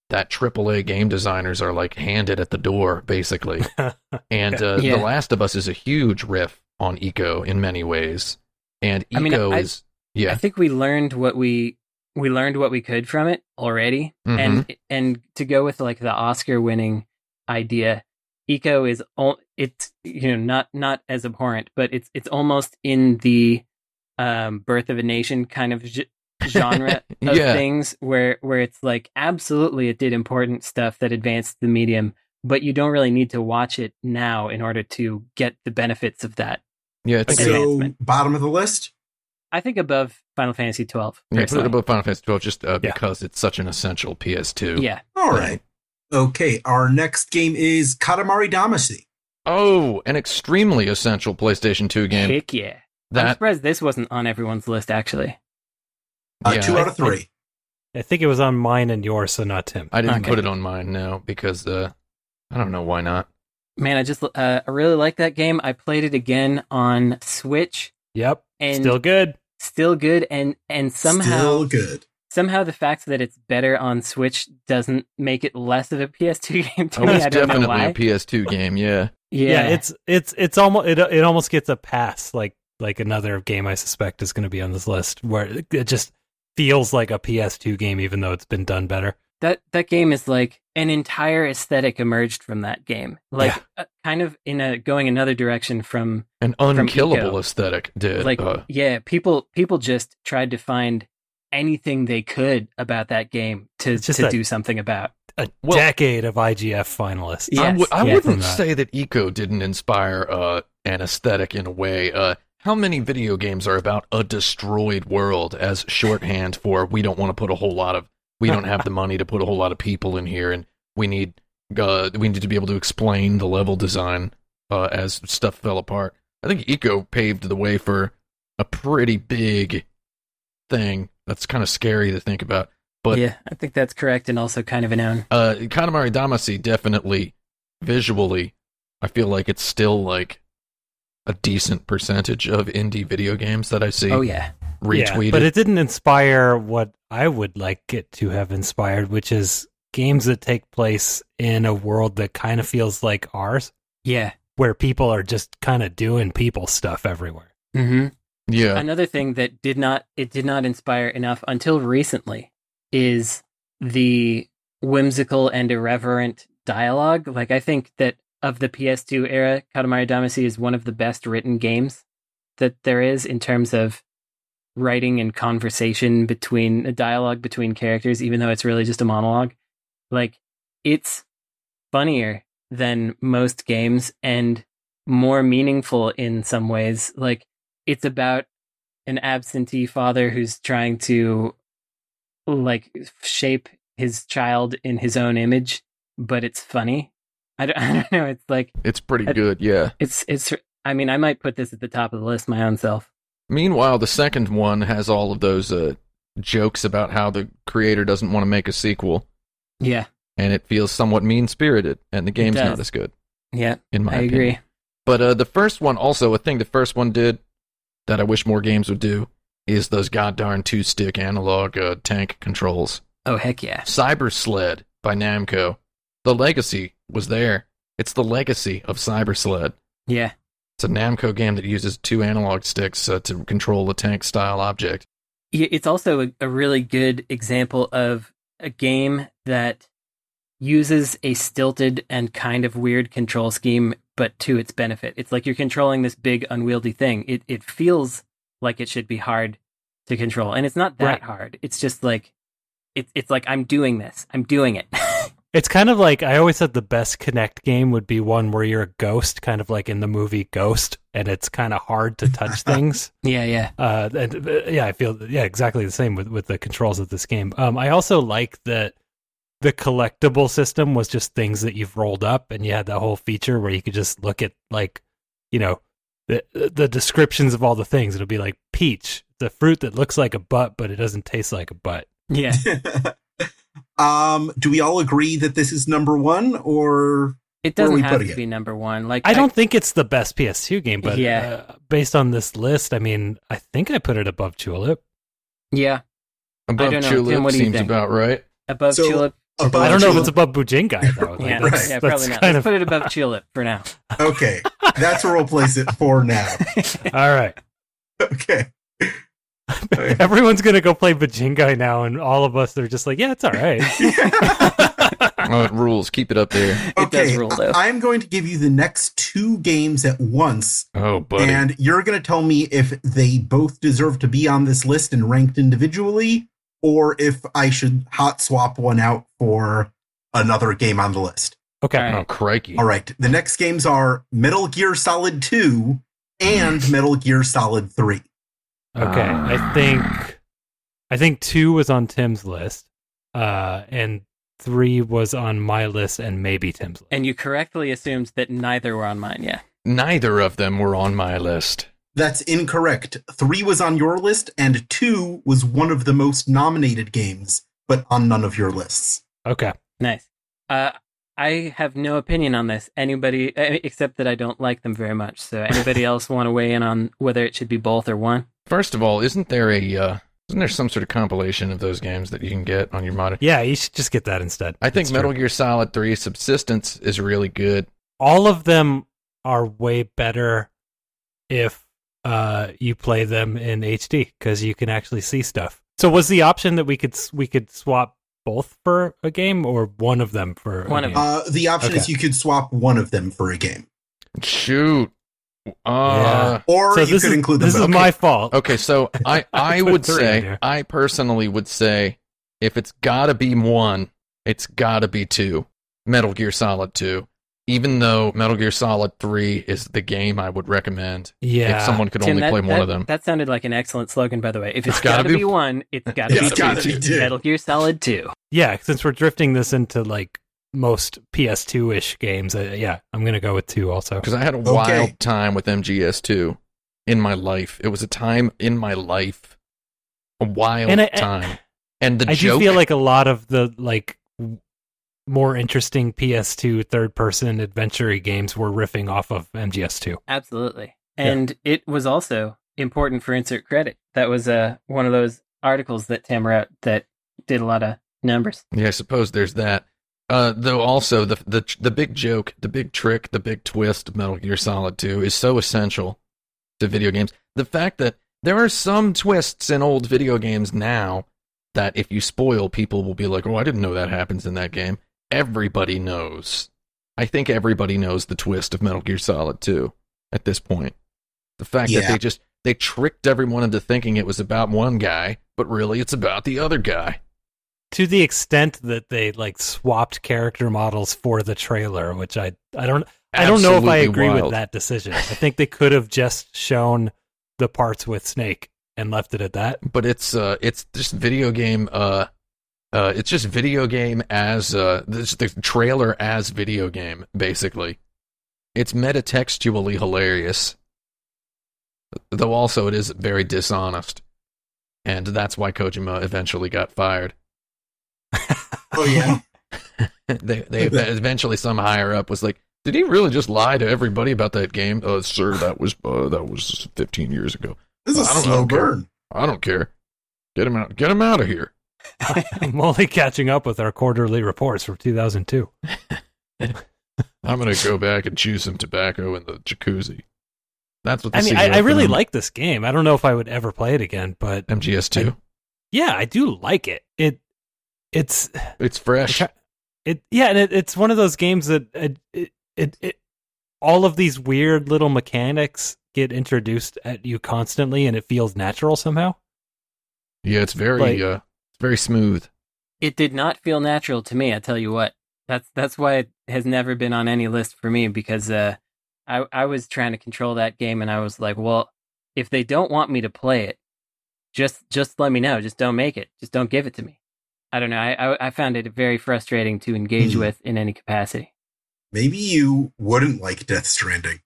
Speaker 1: that AAA game designers are like handed at the door, basically. And uh,
Speaker 2: Yeah.
Speaker 1: The Last of Us is a huge riff on Ico in many ways. And
Speaker 2: I mean,
Speaker 1: Ico
Speaker 2: I-
Speaker 1: is yeah,
Speaker 2: I think we learned what we we learned what we could from it already.
Speaker 1: Mm-hmm.
Speaker 2: And and to go with like the Oscar winning idea, Ico is all it's you know not not as abhorrent, but it's it's almost in the um birth of a nation kind of g- genre of
Speaker 1: Yeah.
Speaker 2: things where where it's like absolutely it did important stuff that advanced the medium but you don't really need to watch it now in order to get the benefits of that
Speaker 1: yeah, it's
Speaker 2: Okay.
Speaker 3: So, bottom of the list?
Speaker 2: i think above final fantasy 12
Speaker 1: Yeah, put it
Speaker 2: personally.
Speaker 1: above Final Fantasy 12 just uh,
Speaker 4: Yeah.
Speaker 1: because it's such an essential PS2.
Speaker 2: yeah
Speaker 3: All right. Okay, our next game is Katamari Damacy.
Speaker 1: Oh, an extremely essential PlayStation 2 game.
Speaker 2: heck yeah i'm surprised this wasn't on everyone's list actually
Speaker 3: Uh,
Speaker 1: Yeah,
Speaker 3: two
Speaker 1: I-
Speaker 3: out of three.
Speaker 4: I think it was on mine and yours, so not Tim.
Speaker 1: I didn't
Speaker 2: Okay.
Speaker 1: put it on mine no because uh, I don't know why not.
Speaker 2: man i just uh, i really like that game i played it again on switch
Speaker 4: Yep,
Speaker 2: and
Speaker 4: still good.
Speaker 2: still good and and somehow
Speaker 3: Still good.
Speaker 2: somehow the fact that it's better on Switch doesn't make it less of a PS2 game to
Speaker 1: Oh,
Speaker 2: me.
Speaker 1: it's
Speaker 2: I don't know
Speaker 1: definitely
Speaker 2: why.
Speaker 1: a PS2 game. Yeah,
Speaker 2: yeah,
Speaker 4: Yeah, it's it's it's almost it it almost gets a pass like like another game I suspect is going to be on this list where it it just feels like a PS2 game even though it's been done better.
Speaker 2: that that game is like an entire aesthetic emerged from that game, like uh, kind of in a going another direction from
Speaker 1: an
Speaker 2: Ico.
Speaker 1: unkillable aesthetic. Did
Speaker 2: like
Speaker 1: uh,
Speaker 2: yeah, people people just tried to find anything they could about that game to
Speaker 4: just
Speaker 2: to
Speaker 4: a-
Speaker 2: do something about.
Speaker 4: A
Speaker 1: Well-
Speaker 4: decade of IGF finalists.
Speaker 2: Yeah.
Speaker 1: I,
Speaker 2: Yes,
Speaker 1: w- I
Speaker 2: yeah,
Speaker 1: wouldn't say that Ico didn't inspire uh, an aesthetic in a way. Uh, how many video games are about a destroyed world as shorthand for we don't want to put a whole lot of we don't have the money to put a whole lot of people in here and we need uh, we need to be able to explain the level design uh, as stuff fell apart. I think Ico paved the way for a pretty big thing. That's kind of scary to think about. But
Speaker 2: yeah, I think that's correct, and also kind of a known.
Speaker 1: uh, Katamari Damacy definitely visually, I feel like it's still like a decent percentage of indie video games that I see
Speaker 2: Oh yeah,
Speaker 1: retweeted.
Speaker 4: Yeah, but it didn't inspire what I would like it to have inspired, which is games that take place in a world that kind of feels like ours,
Speaker 2: yeah.
Speaker 4: where people are just kind of doing people stuff everywhere.
Speaker 2: Mm-hmm.
Speaker 1: yeah,
Speaker 2: Another thing that did not it did not inspire enough until recently is the whimsical and irreverent dialogue. Like I think that of the PS2 era, Katamari Damacy is one of the best written games that there is in terms of writing and conversation between a dialogue between characters, even though it's really just a monologue. Like it's funnier than most games and more meaningful in some ways. Like it's about an absentee father who's trying to like shape his child in his own image, but it's funny. I don't, I don't know. It's like
Speaker 1: it's pretty
Speaker 2: I-
Speaker 1: good. Yeah.
Speaker 2: it's it's. I mean, I might put this at the top of the list my own self.
Speaker 1: Meanwhile, the second one has all of those uh, jokes about how the creator doesn't want to make a sequel,
Speaker 2: Yeah,
Speaker 1: and it feels somewhat mean spirited, and the game's not as good,
Speaker 2: yeah,
Speaker 1: in my
Speaker 2: I
Speaker 1: opinion.
Speaker 2: agree.
Speaker 1: But uh, the first one, also a thing the first one did that I wish more games would do is those goddamn two stick analog uh, tank controls.
Speaker 2: Oh heck yeah.
Speaker 1: Cyber Sled by Namco. The legacy was there. It's the legacy of Cyber Sled.
Speaker 2: Yeah.
Speaker 1: It's a Namco game that uses two analog sticks uh, to control a tank style object.
Speaker 2: Yeah, It's also a, a really good example of a game that uses a stilted and kind of weird control scheme, but to its benefit. It's like you're controlling this big unwieldy thing. It it feels like it should be hard to control, and it's not that
Speaker 4: Right.
Speaker 2: hard. It's just like it's it's like I'm doing this. I'm doing it.
Speaker 4: It's kind of like I always said the best Kinect game would be one where you're a ghost, kind of like in the movie Ghost, and it's kind of hard to touch things.
Speaker 2: yeah, yeah.
Speaker 4: Uh, and uh, yeah, I feel yeah exactly the same with with the controls of this game. Um, I also like that the collectible system was just things that you've rolled up, and you had that whole feature where you could just look at like you know the the descriptions of all the things. It'll be like peach, the fruit that looks like a butt, but it doesn't taste like a butt.
Speaker 2: Yeah.
Speaker 3: um, do we all agree that this is number one, or
Speaker 2: It doesn't have to
Speaker 3: it?
Speaker 2: be number one. Like
Speaker 4: I don't think it's the best PS2 game, but
Speaker 2: Yeah.
Speaker 4: uh, based on this list, I mean, I think I put it above Chulip.
Speaker 2: yeah,
Speaker 1: Above
Speaker 2: don't know.
Speaker 1: Chulip
Speaker 2: Tim, what do you
Speaker 1: seems
Speaker 2: think?
Speaker 1: about right.
Speaker 2: above
Speaker 3: So,
Speaker 2: Chulip.
Speaker 3: above
Speaker 4: I don't know if it's above Bujingai though. Like,
Speaker 2: Yeah,
Speaker 4: that's-
Speaker 2: yeah,
Speaker 4: that's
Speaker 2: probably not.
Speaker 4: kind
Speaker 2: Let's
Speaker 4: of
Speaker 2: put it above Chulip for now.
Speaker 3: okay? That's where we'll place it for now.
Speaker 4: all right.
Speaker 3: Okay.
Speaker 4: Everyone's gonna go play Bujingai now, and all of us are just like, yeah, it's all right.
Speaker 1: Oh, it rules. Keep it up there.
Speaker 2: It does
Speaker 3: okay,
Speaker 2: rule, though.
Speaker 3: I- I'm going to give you the next two games at once,
Speaker 1: Oh, buddy.
Speaker 3: and you're going to tell me if they both deserve to be on this list and ranked individually, or if I should hot swap one out for another game on the list.
Speaker 4: Okay.
Speaker 2: All right.
Speaker 1: oh, crikey.
Speaker 3: All right, the next games are Metal Gear Solid 2 and mm. Metal Gear Solid 3.
Speaker 4: Okay.
Speaker 1: Ah.
Speaker 4: I think I think two was on Tim's list, uh, and three was on my list, and maybe Tim's list.
Speaker 2: And you correctly assumed that neither were on mine. Yeah.
Speaker 1: Neither of them were on my list.
Speaker 3: That's incorrect. 3 was on your list, and 2 was one of the most nominated games, but on none of your lists.
Speaker 4: Okay.
Speaker 2: Nice. Uh, I have no opinion on this. Anybody, uh, except that I don't like them very much. So, anybody else want to weigh in on whether it should be both or one?
Speaker 1: First of all, isn't there a uh, isn't there some sort of compilation of those games that you can get on your modern?
Speaker 4: Yeah, you should just get that instead.
Speaker 1: I think
Speaker 4: That's
Speaker 1: Metal
Speaker 4: true.
Speaker 1: Gear Solid 3 Subsistence is really good.
Speaker 4: all of them are way better if uh, you play them in HD because you can actually see stuff. So was the option that we could we could swap both for a game or one of them for a
Speaker 2: One of
Speaker 4: game?
Speaker 3: Uh, the option is you could swap one of them for a game,
Speaker 1: Shoot. Uh,
Speaker 3: or
Speaker 4: so
Speaker 3: you
Speaker 4: this
Speaker 3: could
Speaker 4: is
Speaker 3: include them
Speaker 4: this is
Speaker 3: both.
Speaker 4: my fault.
Speaker 1: Okay, so I I
Speaker 4: put
Speaker 1: would say. I personally would say if it's got to be one, it's got to be two. Metal Gear Solid 2. Even though Metal Gear Solid 3 is the game I would recommend
Speaker 4: Yeah,
Speaker 1: if someone could
Speaker 2: Tim,
Speaker 1: only
Speaker 2: that,
Speaker 1: play one of them.
Speaker 2: That sounded like an excellent slogan, by the way. If it's
Speaker 1: It's gotta
Speaker 2: got to
Speaker 1: be-
Speaker 2: be one, it's got to
Speaker 3: It's
Speaker 2: be,
Speaker 3: gotta
Speaker 2: two.
Speaker 3: be two.
Speaker 2: Metal Gear Solid 2.
Speaker 4: yeah. Since we're drifting this into like most PS2 ish games, uh, yeah, I'm gonna go with two also.
Speaker 1: Because I had a
Speaker 3: Okay.
Speaker 1: wild time with MGS2 in my life. It was a time in my life. A wild
Speaker 4: And I-
Speaker 1: time. And the
Speaker 4: I
Speaker 1: joke
Speaker 4: do feel like a lot of the like w- more interesting PS2 third person adventure games were riffing off of MGS2.
Speaker 2: Absolutely.
Speaker 4: Yeah.
Speaker 2: And it was also important for insert credit. That was uh, one of those articles that Tim wrote that did a lot of numbers.
Speaker 1: Yeah, I suppose there's that. Uh, though also the the the big joke, the big trick, the big twist of Metal Gear Solid 2 is so essential to video games. The fact that there are some twists in old video games now that if you spoil, people will be like, "Oh, I didn't know that happens in that game." Everybody knows. I think everybody knows the twist of Metal Gear Solid 2 at this point. The fact that they just they tricked everyone into thinking it was about one guy, but really it's about the other guy.
Speaker 4: To the extent that they like swapped character models for the trailer, which I I don't I don't know if I
Speaker 1: Absolutely
Speaker 4: agree with that decision. I think they could have just shown the parts with Snake and left it at that.
Speaker 1: but it's uh it's just video game uh uh it's just video game as uh this the trailer as video game basically it's metatextually hilarious though also it is very dishonest and that's why Kojima eventually got fired
Speaker 3: Oh yeah.
Speaker 1: they they eventually some higher up was like Did he really just lie to everybody about that game? Uh, sir, that was uh, that was 15 years ago.
Speaker 3: This is
Speaker 1: I
Speaker 3: a
Speaker 1: don't
Speaker 3: slow burn.
Speaker 1: I don't care. Get him out. Get him out of here.
Speaker 4: I'm only catching up with our quarterly reports from 2002.
Speaker 1: I'm gonna go back and chew some tobacco in the jacuzzi. That's what the
Speaker 4: I mean, I, I really
Speaker 1: from
Speaker 4: like this game. I don't know if I would ever play it again, but
Speaker 1: MGS2.
Speaker 4: yeah, I do like it. It it's
Speaker 1: It's fresh.
Speaker 4: it yeah, and it, it's one of those games that it, it it it all of these weird little mechanics get introduced at you constantly, and it feels natural somehow.
Speaker 1: Yeah, it's very
Speaker 4: Like-
Speaker 1: uh, very smooth.
Speaker 2: It did not feel natural to me. I tell you what. That's that's why it has never been on any list for me because uh, I I was trying to control that game and I was like, well, if they don't want me to play it, just just let me know. Just don't make it. Just don't give it to me. I don't know. I I, I found it very frustrating to engage
Speaker 3: Hmm.
Speaker 2: with in any capacity.
Speaker 3: Maybe you wouldn't like Death Stranding.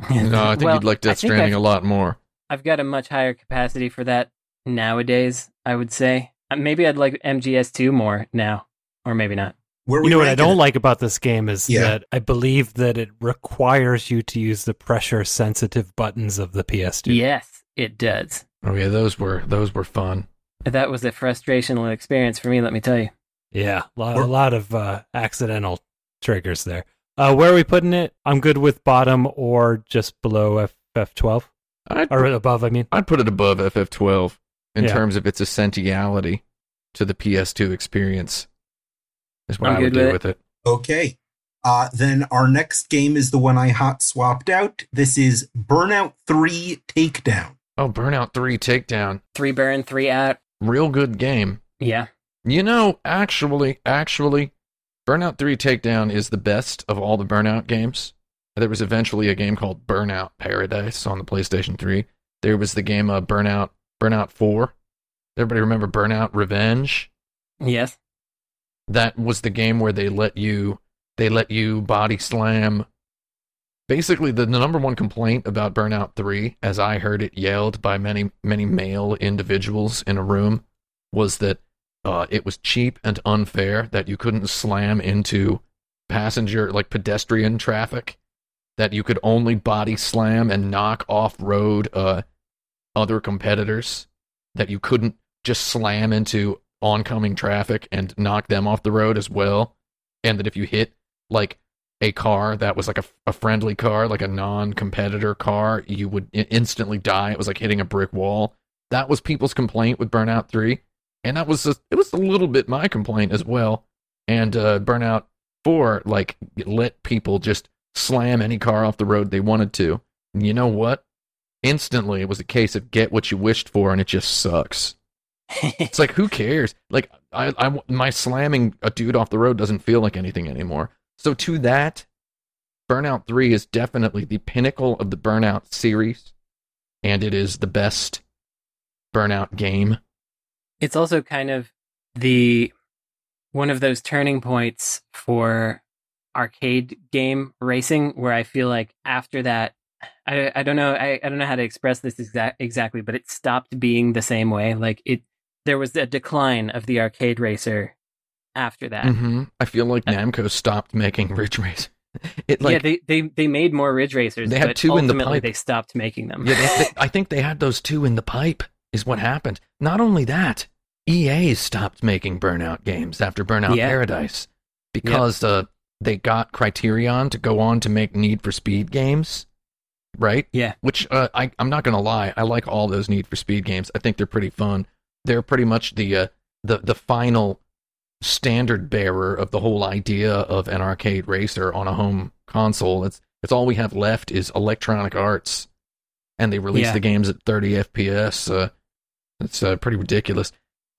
Speaker 1: No, I think
Speaker 2: Well,
Speaker 1: you'd like Death Stranding
Speaker 2: I've-
Speaker 1: a lot more.
Speaker 2: I've got a much higher capacity for that nowadays. I would say maybe I'd like MGS2 more now, or maybe not.
Speaker 3: Where
Speaker 4: You know what I don't
Speaker 3: it?
Speaker 4: like about this game is
Speaker 3: Yeah.
Speaker 4: that I believe that it requires you to use the pressure sensitive buttons of the PS2.
Speaker 2: Yes, it does.
Speaker 1: Oh yeah, those were those were fun.
Speaker 2: That was a frustrational experience for me. Let me tell you.
Speaker 4: Yeah, a lot, a lot of uh, accidental triggers there. Uh, where are we putting it? I'm good with bottom or just below FF12
Speaker 1: I'd
Speaker 4: or above. I mean,
Speaker 1: I'd put it above FF12 in
Speaker 4: Yeah.
Speaker 1: terms of its essentiality to the PS2 experience. Is what
Speaker 2: I'm
Speaker 1: I would do
Speaker 2: with
Speaker 1: with it.
Speaker 3: Okay. Uh, then our next game is the one I hot swapped out. This is Burnout 3 Takedown.
Speaker 1: Oh, Burnout 3 Takedown.
Speaker 2: Three burn, three out.
Speaker 1: Real good game.
Speaker 2: Yeah.
Speaker 1: You know, actually, actually, Burnout 3 Takedown is the best of all the Burnout games. There was eventually a game called Burnout Paradise on the PlayStation 3. There was the game uh, Burnout Burnout 4. Everybody remember Burnout Revenge?
Speaker 2: Yes.
Speaker 1: That was the game where they let you they let you body slam. Basically, the number one complaint about Burnout 3, as I heard it yelled by many many male individuals in a room, was that uh, it was cheap and unfair that you couldn't slam into passenger like pedestrian traffic, that you could only body slam and knock off road uh, other competitors, that you couldn't just slam into oncoming traffic and knock them off the road as well, and that if you hit like a car that was like a, a friendly car, like a non-competitor car, you would instantly die. It was like hitting a brick wall. That was people's complaint with Burnout 3 and that was a, it was a little bit my complaint as well. And uh, Burnout Four like let people just slam any car off the road they wanted to. And you know what? Instantly, it was a case of get what you wished for, and it just sucks. It's like who cares? Like I, I my slamming a dude off the road doesn't feel like anything anymore. So to that, Burnout Three is definitely the pinnacle of the Burnout series, and it is the best Burnout game.
Speaker 2: it's also kind of the one of those turning points for arcade game racing where I feel like after that I, I don't know I, I don't know how to express this exact, exactly but it stopped being the same way like it there was a decline of the arcade racer after that
Speaker 1: hmm I feel like
Speaker 2: Uh,
Speaker 1: Namco stopped making Ridge Race. It like
Speaker 2: yeah they, they they made more ridge racers
Speaker 1: They had
Speaker 2: but
Speaker 1: two in the pipe.
Speaker 2: they stopped making them
Speaker 1: Yeah, they, they- I think they had those two in the pipe, is what happened. Not only that, EA stopped making Burnout games after Burnout
Speaker 2: Yeah.
Speaker 1: Paradise because uh, they got Criterion to go on to make Need for Speed games, right?
Speaker 2: Yeah.
Speaker 1: Which uh, I, I'm not going to lie, I like all those Need for Speed games. I think they're pretty fun. They're pretty much the uh, the the final standard bearer of the whole idea of an arcade racer on a home console. It's it's all we have left is Electronic Arts, and they release
Speaker 2: Yeah.
Speaker 1: the games at 30 FPS. Uh, it's uh, pretty ridiculous.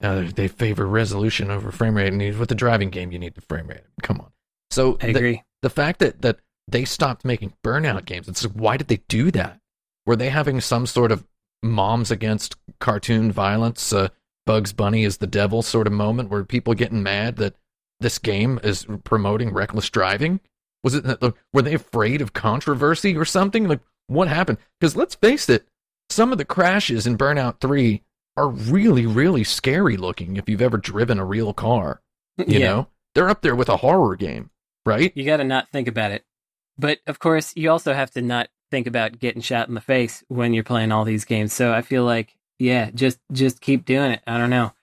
Speaker 1: Uh, they favor resolution over frame rate, and with the driving game, you need the frame rate. Come on. So
Speaker 2: I
Speaker 1: the-
Speaker 2: agree
Speaker 1: the fact that that they stopped making burnout games. It's like, why did they do that? Were they having some sort of moms against cartoon violence uh, bugs bunny is the devil sort of moment where people getting mad that this game is promoting reckless driving? Was it that were they afraid of controversy or something? Like what happened? Because let's face it some of the crashes in burnout 3 are really really scary looking if you've ever driven a real car you
Speaker 2: yeah.
Speaker 1: know? They're up there with a horror game right?
Speaker 2: You got to not think about it but of course, you also have to not think about getting shot in the face when you're playing all these games. So I feel like, yeah, just just keep doing it. I don't know,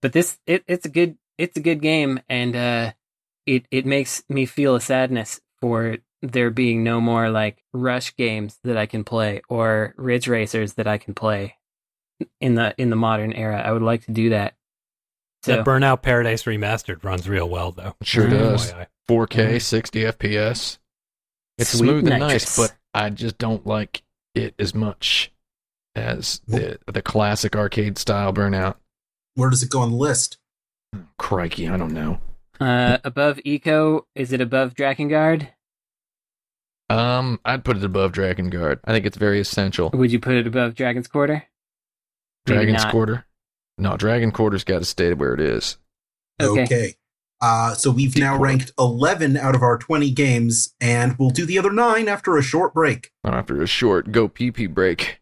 Speaker 2: but this it, it's a good it's a good game, and uh, it it makes me feel a sadness for there being no more like rush games that I can play or ridge racers that I can play in the in the modern era. I would like to do that. So
Speaker 4: That Burnout Paradise Remastered runs real well, though.
Speaker 1: Sure
Speaker 2: Mm.
Speaker 1: does.
Speaker 4: FYI.
Speaker 1: 4K, 60 FPS. It's
Speaker 2: Sweet
Speaker 1: smooth and
Speaker 2: nitrous.
Speaker 1: nice, but I just don't like it as much as the the classic arcade style Burnout.
Speaker 3: Where does it go on the list?
Speaker 1: Crikey, I don't know.
Speaker 2: uh, above Ico, is it above Drakengard?
Speaker 1: Um, I'd put it above Drakengard. I think it's very essential.
Speaker 2: Would you put it above Dragon's Quarter? Maybe
Speaker 1: Dragon's
Speaker 2: not.
Speaker 1: Quarter. No, Dragon Quarter's got to stay where it is.
Speaker 2: Okay.
Speaker 3: Uh, so we've now ranked 11 out of our 20 games, and we'll do the other nine after a short break.
Speaker 1: After a short go pee pee break.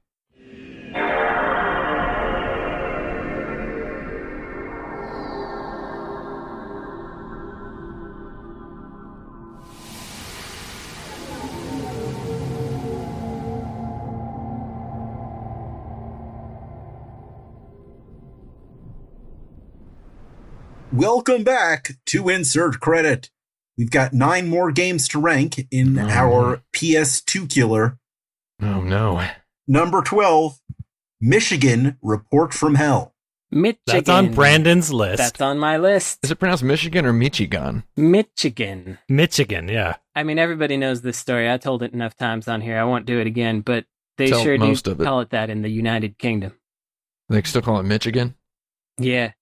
Speaker 3: Welcome back to Insert Credit. We've got nine more games to rank in
Speaker 1: Oh.
Speaker 3: our PS2 killer.
Speaker 1: Oh no.
Speaker 3: Number 12, Michigan Report from Hell.
Speaker 2: Michigan.
Speaker 4: That's on Brandon's list.
Speaker 2: That's on my list.
Speaker 1: Is it pronounced Michigan or Michigan?
Speaker 2: Michigan.
Speaker 4: Michigan, yeah.
Speaker 2: I mean, everybody knows this story. I told it enough times on here. I won't do it again, but they
Speaker 1: Tell
Speaker 2: sure
Speaker 1: most
Speaker 2: do
Speaker 1: of it.
Speaker 2: call it that in the United Kingdom.
Speaker 1: They still call it Michigan?
Speaker 2: Yeah.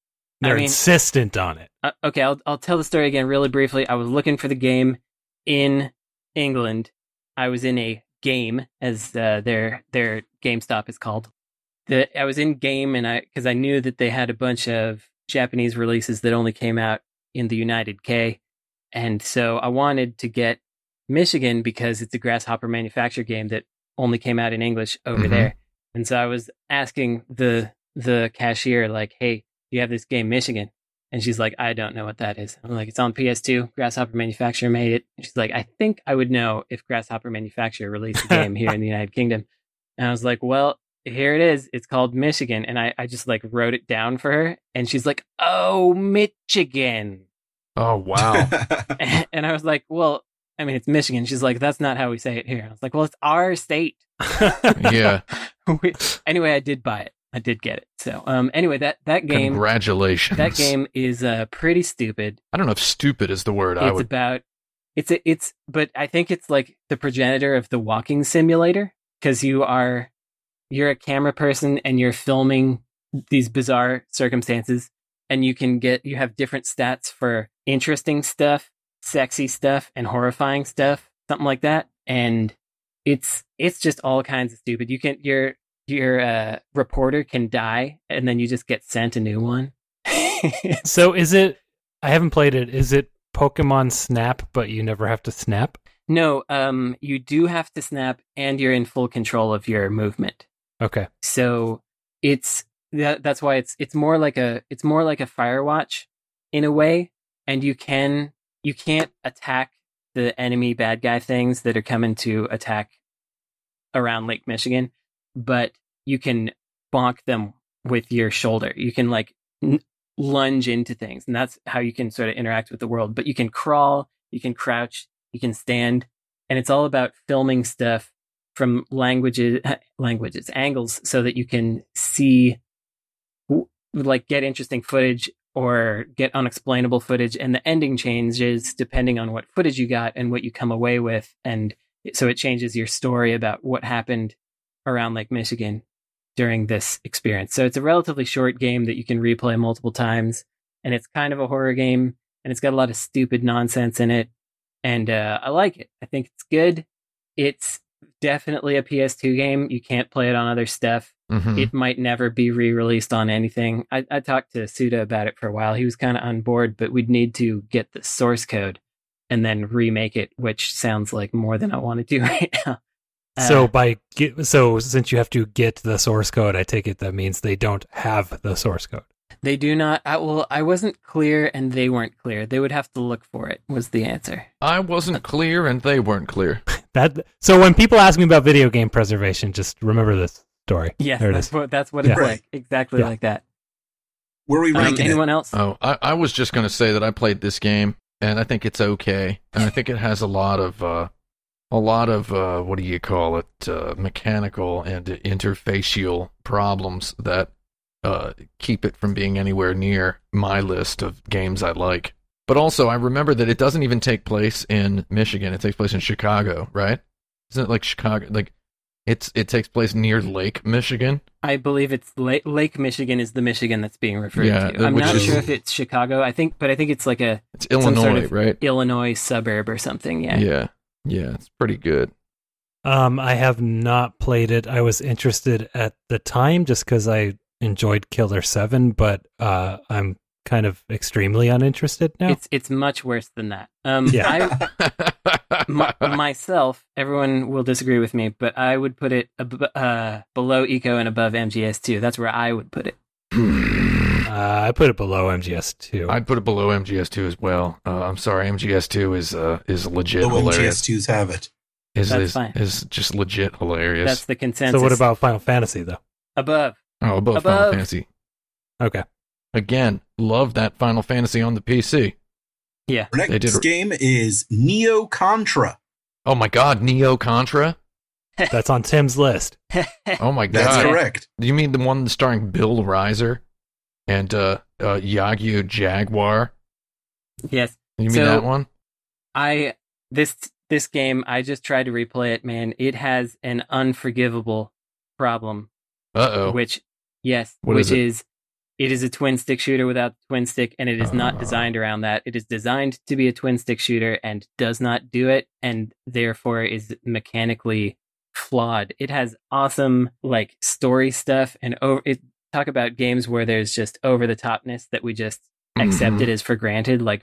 Speaker 4: They're
Speaker 2: mean-
Speaker 4: insistent on it.
Speaker 2: Uh, okay, I'll I'll tell the story again really briefly. I was looking for the game in England. I was in a game, as uh, their their GameStop is called. The I was in game, and I because I knew that they had a bunch of Japanese releases that only came out in the United K, and so I wanted to get Michigan because it's a Grasshopper manufacturer game that only came out in English over
Speaker 1: Mhm.
Speaker 2: there. And so I was asking the the cashier like, "Hey, you have this game Michigan?" And she's like, I don't know what that is. I'm like, it's on PS2. Grasshopper Manufacturer made it. And she's like, I think I would know if Grasshopper Manufacturer released a game here in the United Kingdom. And I was like, well, here it is. It's called Michigan. And I, I just like wrote it down for her. And she's like, oh, Michigan.
Speaker 1: Oh wow.
Speaker 2: And I was like, well, I mean, it's Michigan. She's like, that's not how we say it here. I was like, well, it's our state.
Speaker 1: yeah.
Speaker 2: Anyway, I did buy it. I did get it. So, um, anyway, that, that game,
Speaker 1: Congratulations.
Speaker 2: that game is, uh, pretty stupid.
Speaker 1: I don't know if stupid is the word I
Speaker 2: it's
Speaker 1: would
Speaker 2: about it's a, it's but i think it's like the progenitor of the walking simulator because you are you're a camera person and you're filming these bizarre circumstances and you can get you have different stats for interesting stuff sexy stuff and horrifying stuff something like that and it's it's just all kinds of stupid you can your your uh, reporter can die and then you just get sent a new one
Speaker 4: so is it I haven't played it. Is it Pokemon Snap, but you never have to snap?
Speaker 2: No, um, you do have to snap, and you're in full control of your movement.
Speaker 4: Okay.
Speaker 2: So it's that, that's why it's it's more like a it's more like a Firewatch in a way, and you can you can't attack the enemy bad guy things that are coming to attack around Lake Michigan, but you can bonk them with your shoulder. You can like n- lunge into things, and that's how you can sort of interact with the world. But you can crawl, you can crouch, you can stand, and it's all about filming stuff from languages, languages, angles, so that you can see, like, get interesting footage or get unexplainable footage, and the ending changes depending on what footage you got and what you come away with, and so it changes your story about what happened around Lake Michigan during this experience. So it's a relatively short game that you can replay multiple times, and it's kind of a horror game, and it's got a lot of stupid nonsense in it, and uh, I like it. I think it's good. It's definitely a PS2 game. You can't play it on other stuff.
Speaker 1: Mhm.
Speaker 2: It might never be re-released on anything. I, I talked to Suda about it for a while. He was kind of on board, but we'd need to get the source code and then remake it, which sounds like more than I want to do right now.
Speaker 4: So
Speaker 2: Uh,
Speaker 4: by get, so since you have to get the source code, I take it that means they don't have the source code.
Speaker 2: They do not. I, well, I wasn't clear, and they weren't clear. They would have to look for it. Was the answer?
Speaker 1: I wasn't clear, and they weren't clear.
Speaker 4: That so when people ask me about video game preservation, just remember this story.
Speaker 2: Yes,
Speaker 4: there it
Speaker 2: that's
Speaker 4: is.
Speaker 2: what that's what it's
Speaker 3: Yeah.
Speaker 2: like. Exactly
Speaker 4: Yeah.
Speaker 2: like that.
Speaker 3: Were are we
Speaker 2: Um,
Speaker 3: ranking it?
Speaker 2: anyone else?
Speaker 1: Oh, I, I was just going to say that I played this game, and I think it's okay, and I think it has a lot of, uh, a lot of, uh, what do you call it, uh, mechanical and interfacial problems that uh, keep it from being anywhere near my list of games I like. But also, I remember that it doesn't even take place in Michigan; it takes place in Chicago, right? Isn't it like Chicago? Like, it's it takes place near Lake Michigan.
Speaker 2: I believe it's Lake, Lake Michigan is the Michigan that's being referred
Speaker 1: Yeah,
Speaker 2: to. I'm not
Speaker 3: is-
Speaker 2: sure if it's Chicago. I think, but I think it's like a
Speaker 1: It's Illinois,
Speaker 2: sort of-
Speaker 1: right?
Speaker 2: Illinois suburb or something. Yeah.
Speaker 1: yeah, yeah, it's pretty good.
Speaker 4: Um, I have not played it. I was interested at the time just because I enjoyed Killer Seven, but uh, I'm kind of extremely uninterested now.
Speaker 2: It's it's much worse than that. Um,
Speaker 4: Yeah.
Speaker 2: I, my, myself, everyone will disagree with me, but I would put it ab- uh, below Ico and above MGS2. That's where I would put it.
Speaker 4: uh, I put it below MGS two.
Speaker 1: I'd put it below MGS2 as well. Uh, I'm sorry, MGS2 is uh, is legit
Speaker 3: The
Speaker 1: hilarious.
Speaker 3: MGS2s have it.
Speaker 1: Is
Speaker 2: That's
Speaker 1: is,
Speaker 2: fine.
Speaker 1: is just legit hilarious.
Speaker 2: That's the consensus.
Speaker 4: so what about Final Fantasy though?
Speaker 2: above?
Speaker 1: oh, above, Final? Fantasy.
Speaker 4: Okay,
Speaker 1: Again, love that Final Fantasy on the PC.
Speaker 2: Yeah.
Speaker 3: Our
Speaker 1: They
Speaker 3: next
Speaker 1: did-
Speaker 3: game is Neo Contra.
Speaker 1: Oh my God, Neo Contra.
Speaker 4: that's on Tim's list.
Speaker 1: Oh my god.
Speaker 3: That's
Speaker 1: God,
Speaker 3: correct.
Speaker 1: Do you mean the one starring Bill Rizer and uh, uh, Yagyu Jaguar?
Speaker 2: yes.
Speaker 1: You mean
Speaker 2: So-
Speaker 1: that one?
Speaker 2: I this this game. I just tried to replay it. Man, it has an unforgivable problem.
Speaker 1: Uh oh.
Speaker 2: Which yes,
Speaker 1: What
Speaker 2: which
Speaker 1: is it?
Speaker 2: is it is a twin stick shooter without the twin stick, and it is not
Speaker 1: Ah.
Speaker 2: designed around that. It is designed to be a twin stick shooter and does not do it, and therefore is mechanically flawed. It has awesome like story stuff and over it talk about games where there's just over the topness that we just
Speaker 1: Mm-hmm.
Speaker 2: accepted as for granted, like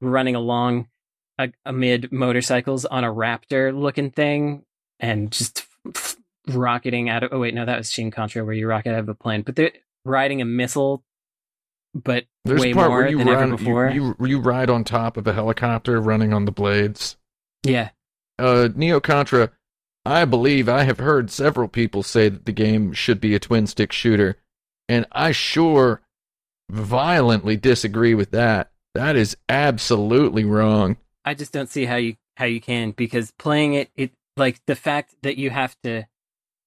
Speaker 2: running along a, amid motorcycles on a raptor looking thing and just f- rocketing out of. Oh wait, no, that was Shin Contra where you rocket out of a plane, but they're riding a missile, but
Speaker 1: There's
Speaker 2: way
Speaker 1: part
Speaker 2: more
Speaker 1: where you
Speaker 2: than
Speaker 1: run,
Speaker 2: ever before.
Speaker 1: You, you you ride on top of a helicopter, running on the blades.
Speaker 2: yeah,
Speaker 1: uh, Neo Contra, I believe I have heard several people say that the game should be a twin stick shooter, and I sure violently disagree with that. That is absolutely wrong.
Speaker 2: I just don't see how you how you can because playing it, it like the fact that you have to,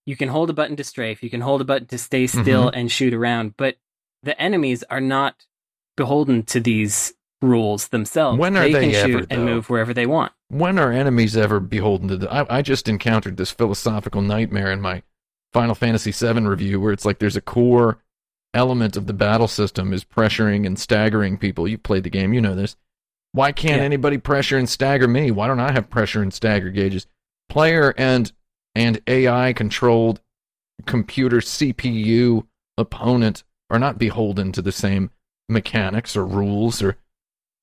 Speaker 2: you can hold a button to strafe, you can hold a button to stay mm-hmm. still and shoot around, but the enemies are not beholden to these rules themselves.
Speaker 1: When are
Speaker 2: they,
Speaker 1: they
Speaker 2: can
Speaker 1: ever,
Speaker 2: shoot and
Speaker 1: though?
Speaker 2: move wherever they want.
Speaker 1: When are enemies ever beholden to the? I, I just encountered this philosophical nightmare in my Final Fantasy VII review, where it's like there's a core element of the battle system is pressuring and staggering people. You played the game, you know this. Why can't
Speaker 2: Yeah.
Speaker 1: anybody pressure and stagger me? Why don't I have pressure and stagger gauges? Player and and AI controlled computer CPU opponent are not beholden to the same mechanics or rules or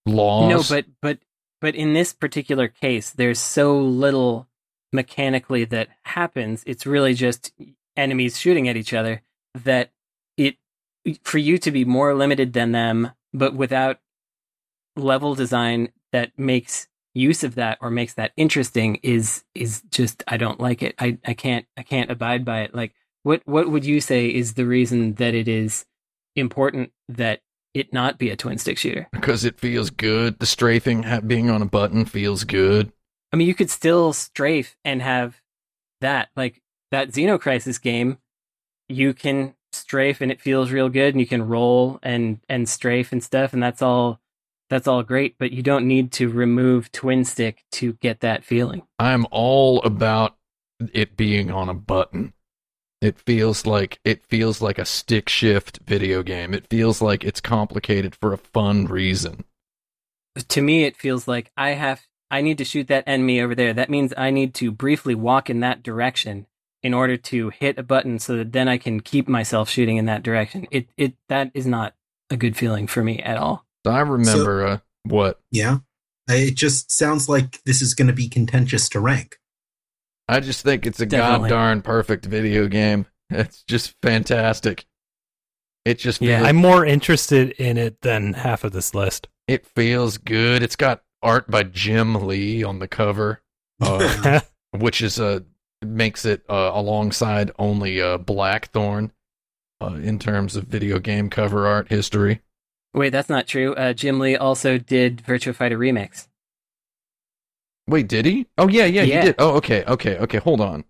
Speaker 1: laws.
Speaker 2: No, but but but in this particular case, there's so little mechanically that happens. It's really just enemies shooting at each other that for you to be more limited than them, but without level design that makes use of that or makes that interesting is is just I don't like it. I I can't I can't abide by it. Like what what would you say is the reason that it is important that it not be a twin stick shooter?
Speaker 1: because it feels good. The strafing being on a button feels good.
Speaker 2: I mean, you could still strafe and have that. Like that Xenocrisis game, you can strafe and it feels real good, and you can roll and and strafe and stuff, and that's all. That's all great, but you don't need to remove twin stick to get that feeling.
Speaker 1: I'm all about it being on a button. It feels like it feels like a stick shift video game. It feels like it's complicated for a fun reason.
Speaker 2: To me, it feels like I have. I need to shoot that enemy over there. That means I need to briefly walk in that direction in order to hit a button, so that then I can keep myself shooting in that direction. It it that is not a good feeling for me at all.
Speaker 1: I remember uh, what
Speaker 3: Yeah. It just sounds like this is going to be contentious to rank.
Speaker 1: I just think it's a
Speaker 2: Definitely.
Speaker 1: god darn perfect video game. It's just fantastic. It just
Speaker 2: Yeah.
Speaker 4: I'm more interested in it than half of this list.
Speaker 1: it feels good. It's got art by Jim Lee on the cover, uh, which is uh, makes it uh, alongside only uh, Blackthorne uh, in terms of video game cover art history.
Speaker 2: Wait, that's not true. Uh, Jim Lee also did Virtua Fighter Remix.
Speaker 1: Wait, did he? Oh yeah, yeah,
Speaker 2: Yeah.
Speaker 1: he did. Oh, okay, okay, okay. Hold on.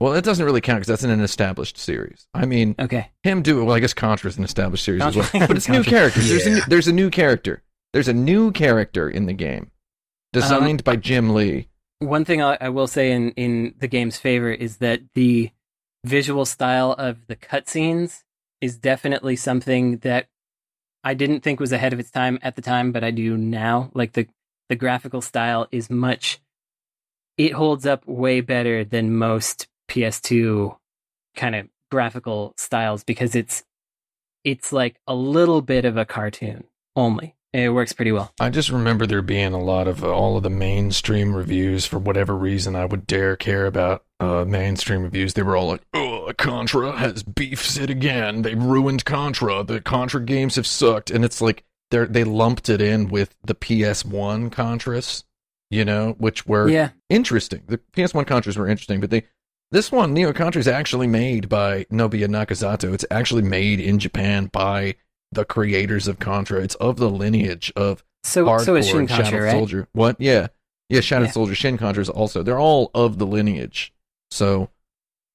Speaker 1: Well, that doesn't really count because that's in an established series. I mean,
Speaker 2: Okay.
Speaker 1: him do it. well. I guess Contra is an established series as well, but it's new
Speaker 2: Contra-
Speaker 1: characters. There's a new, there's a new character. There's a new character in the game, designed by Jim Lee.
Speaker 2: One thing I, I will say in, in the game's favor is that the visual style of the cutscenes is definitely something that I didn't think was ahead of its time at the time, but I do now. Like the the graphical style is much. It holds up way better than most PS2 kind of graphical styles because it's it's like a little bit of a cartoon only. It works pretty well.
Speaker 1: I just remember there being a lot of uh, all of the mainstream reviews for whatever reason I would dare care about uh, mainstream reviews. They were all like, "Oh, Contra has beefs it again. They ruined Contra. The Contra games have sucked." And it's like they they lumped it in with the PS1 Contras, you know, which were
Speaker 2: Yeah.
Speaker 1: interesting. The PS1 Contras were interesting, but they this one Neo Contra is actually made by Nobuya Nakazato. It's actually made in Japan by the creators of Contra. It's of the lineage of
Speaker 2: So
Speaker 1: hardcore
Speaker 2: so is Shin
Speaker 1: and Shadow
Speaker 2: Contra, right?
Speaker 1: Soldier. What? Yeah, yeah. Shadow
Speaker 2: Yeah.
Speaker 1: Soldier, Shin Contras also. They're all of the lineage. So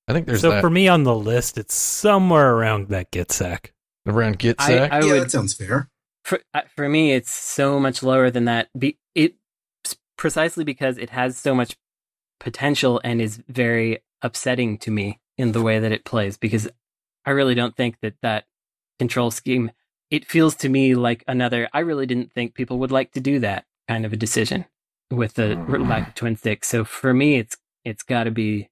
Speaker 1: I think there's
Speaker 4: so
Speaker 1: that
Speaker 4: for me on the list, it's somewhere around that GITS SAC.
Speaker 1: around
Speaker 2: I,
Speaker 1: GITS SAC.
Speaker 2: I
Speaker 3: yeah,
Speaker 2: would
Speaker 3: that sounds fair.
Speaker 2: for uh, for me it's so much lower than that be it precisely because it has so much potential and is very upsetting to me in the way that it plays because i really don't think that that control scheme it feels to me like another i really didn't think people would like to do that kind of a decision with the
Speaker 1: Mm.
Speaker 2: lack of twin sticks so for me it's it's got to be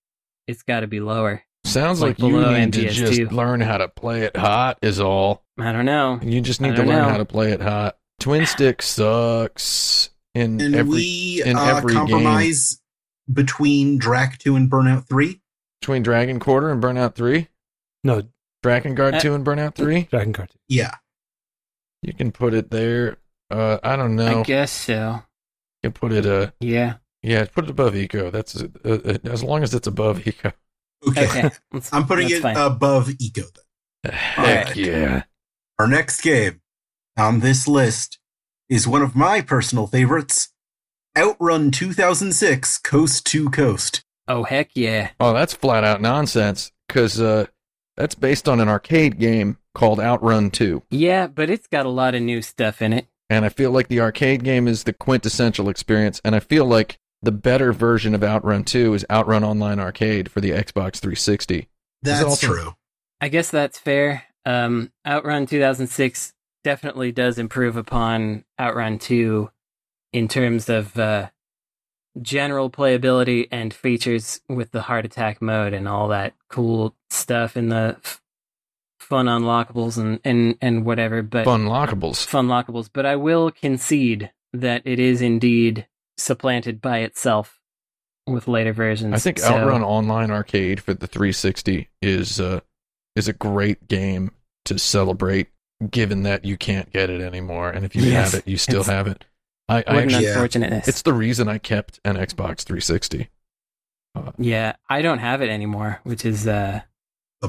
Speaker 2: it's got to be lower
Speaker 1: Sounds
Speaker 2: like
Speaker 1: like, you
Speaker 2: below
Speaker 1: need to
Speaker 2: MGS2.
Speaker 1: just learn how to play it hot. Is all.
Speaker 2: i don't know
Speaker 1: You just need to learn
Speaker 2: know.
Speaker 1: how to play it hot. Twin stick sucks in
Speaker 3: And
Speaker 1: every
Speaker 3: we
Speaker 1: in
Speaker 3: uh,
Speaker 1: every game.
Speaker 3: compromise between Drac 2 and Burnout 3.
Speaker 1: between Dragon Quarter and Burnout Three.
Speaker 4: No,
Speaker 1: Drakengard
Speaker 2: Uh,
Speaker 1: Two and Burnout Three.
Speaker 4: Drakengard 2
Speaker 3: Yeah.
Speaker 1: You can put it there. Uh, I don't know.
Speaker 2: i guess so
Speaker 1: You can put it. Uh,
Speaker 2: yeah
Speaker 1: yeah, put it above Ico. That's uh, uh, as long as it's above Ico.
Speaker 3: Okay.
Speaker 2: okay
Speaker 3: I'm putting
Speaker 2: that's
Speaker 3: it
Speaker 2: fine.
Speaker 3: above Ico then.
Speaker 1: Heck
Speaker 2: Alright.
Speaker 1: yeah!
Speaker 3: Our next game on this list is one of my personal favorites Outrun 2006 Coast to Coast.
Speaker 2: Oh heck yeah!
Speaker 1: Oh, that's flat out nonsense. Because uh, that's based on an arcade game called Outrun Two,
Speaker 2: Yeah, but it's got a lot of new stuff in it.
Speaker 1: and I feel like the arcade game is the quintessential experience. And I feel like the better version of Outrun Two is Outrun Online Arcade for the Xbox 360.
Speaker 3: That's
Speaker 1: also-
Speaker 3: true.
Speaker 2: I guess that's fair. Um, Outrun 2006 definitely does improve upon Outrun 2 in terms of uh, general playability and features with the heart attack mode and all that cool stuff and the f- fun unlockables and, and, and whatever. But
Speaker 1: Fun lockables.
Speaker 2: fun lockables, but I will concede that it is indeed supplanted by itself with later versions.
Speaker 1: I think
Speaker 2: So-
Speaker 1: Outrun Online Arcade for the 360 is uh, is a great game to celebrate, given that you can't get it anymore, and if you
Speaker 2: Yes,
Speaker 1: have it, you still have it. I, I
Speaker 2: What an
Speaker 1: actually,
Speaker 3: Yeah.
Speaker 2: unfortunateness.
Speaker 1: it's the reason I kept an Xbox 360.
Speaker 2: Yeah, I don't have it anymore, which is uh,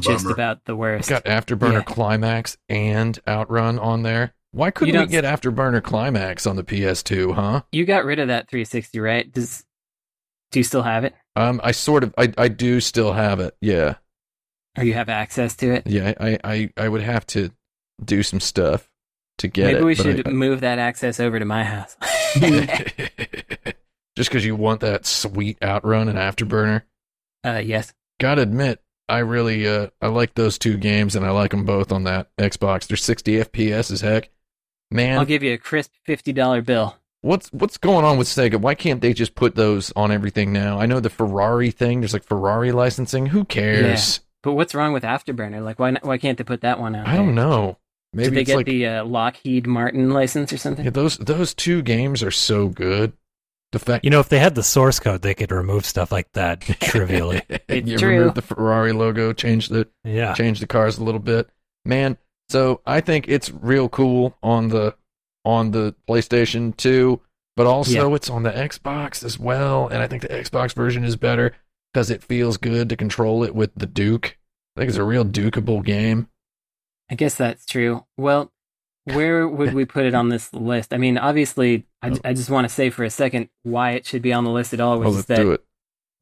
Speaker 2: just about the
Speaker 1: It's
Speaker 2: worst.
Speaker 1: got Afterburner
Speaker 2: Yeah.
Speaker 1: Climax and Outrun on there. Why couldn't
Speaker 2: You
Speaker 1: we get Afterburner Climax on the PS2, huh?
Speaker 2: You got rid of that 360, right? Does do you still have it,
Speaker 1: Um, I sort of, I, I do still have it. Yeah,
Speaker 2: or you have access to it?
Speaker 1: yeah. I, I, I would have to do some stuff to get
Speaker 2: Maybe
Speaker 1: it.
Speaker 2: we should
Speaker 1: I-
Speaker 2: move that access over to my house.
Speaker 1: Just because you want that sweet outrun and afterburner.
Speaker 2: uh, yes.
Speaker 1: Gotta admit, I really uh I like those two games and I like them both on that Xbox. They're 60 FPS as heck. Man,
Speaker 2: I'll give you a crisp fifty dollar bill.
Speaker 1: what's what's going on with Sega? Why can't they just put those on everything now? I know the Ferrari thing. There's like Ferrari licensing. Who cares?
Speaker 2: But what's wrong with Afterburner? Like, why not, why can't they put that one out?
Speaker 1: I don't
Speaker 2: there?
Speaker 1: know. Maybe
Speaker 2: Did they
Speaker 1: it's
Speaker 2: get
Speaker 1: like
Speaker 2: the uh, Lockheed Martin license or something?
Speaker 1: yeah, those those two games are so good. The fact
Speaker 4: You know, if they had the source code, they could remove stuff like that trivially.
Speaker 2: It's
Speaker 1: you
Speaker 2: true.
Speaker 1: remove the Ferrari logo, change the
Speaker 4: Yeah.
Speaker 1: change the cars a little bit. Man, So I think it's real cool on the on the PlayStation 2, but also it's on the Xbox as well. And I think the Xbox version is better because it feels good to control it with the Duke. I think it's a real Dukeable game.
Speaker 2: I guess that's true. Well, where would we put it on this list? I mean, obviously, I, I just want to say for a second why it should be on the list at all, which is that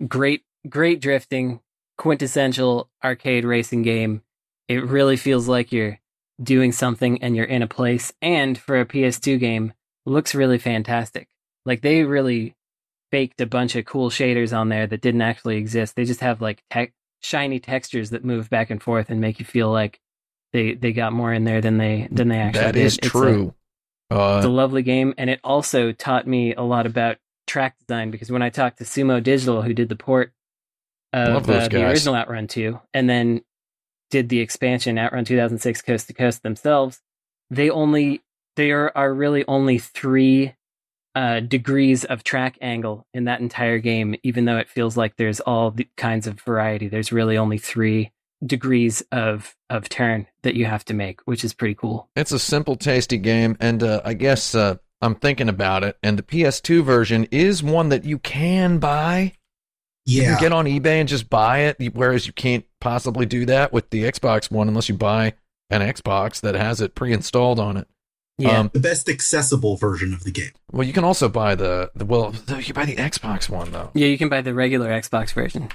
Speaker 2: great, great drifting, quintessential arcade racing game. It really feels like you're doing something and you're in a place. And for a PS2 game, looks really fantastic. Like they really faked a bunch of cool shaders on there that didn't actually exist. They just have like tech shiny textures that move back and forth and make you feel like they they got more in there than they than they actually
Speaker 1: That
Speaker 2: did.
Speaker 1: is
Speaker 2: It's a-
Speaker 1: true.
Speaker 2: it's a
Speaker 1: Uh,
Speaker 2: lovely game, and it also taught me a lot about track design because when I talked to Sumo Digital, who did the port of uh, the original Outrun 2, and then did the expansion Outrun 2006 Coast to Coast themselves, they only there are really only three uh, degrees of track angle in that entire game, even though it feels like there's all the kinds of variety. There's really only three degrees of of turn that you have to make, which is pretty cool.
Speaker 1: it's a simple, tasty game, and uh, I guess uh, I'm thinking about it. And the PS2 version is one that you can buy. You
Speaker 3: Yeah.
Speaker 1: can get on eBay and just buy it, whereas you can't possibly do that with the Xbox One unless you buy an Xbox that has it pre-installed on it.
Speaker 2: Yeah.
Speaker 1: Um,
Speaker 3: the best accessible version of the game.
Speaker 1: well, you can also buy the, the well, the, you buy the Xbox One though.
Speaker 2: Yeah, you can buy the regular Xbox version.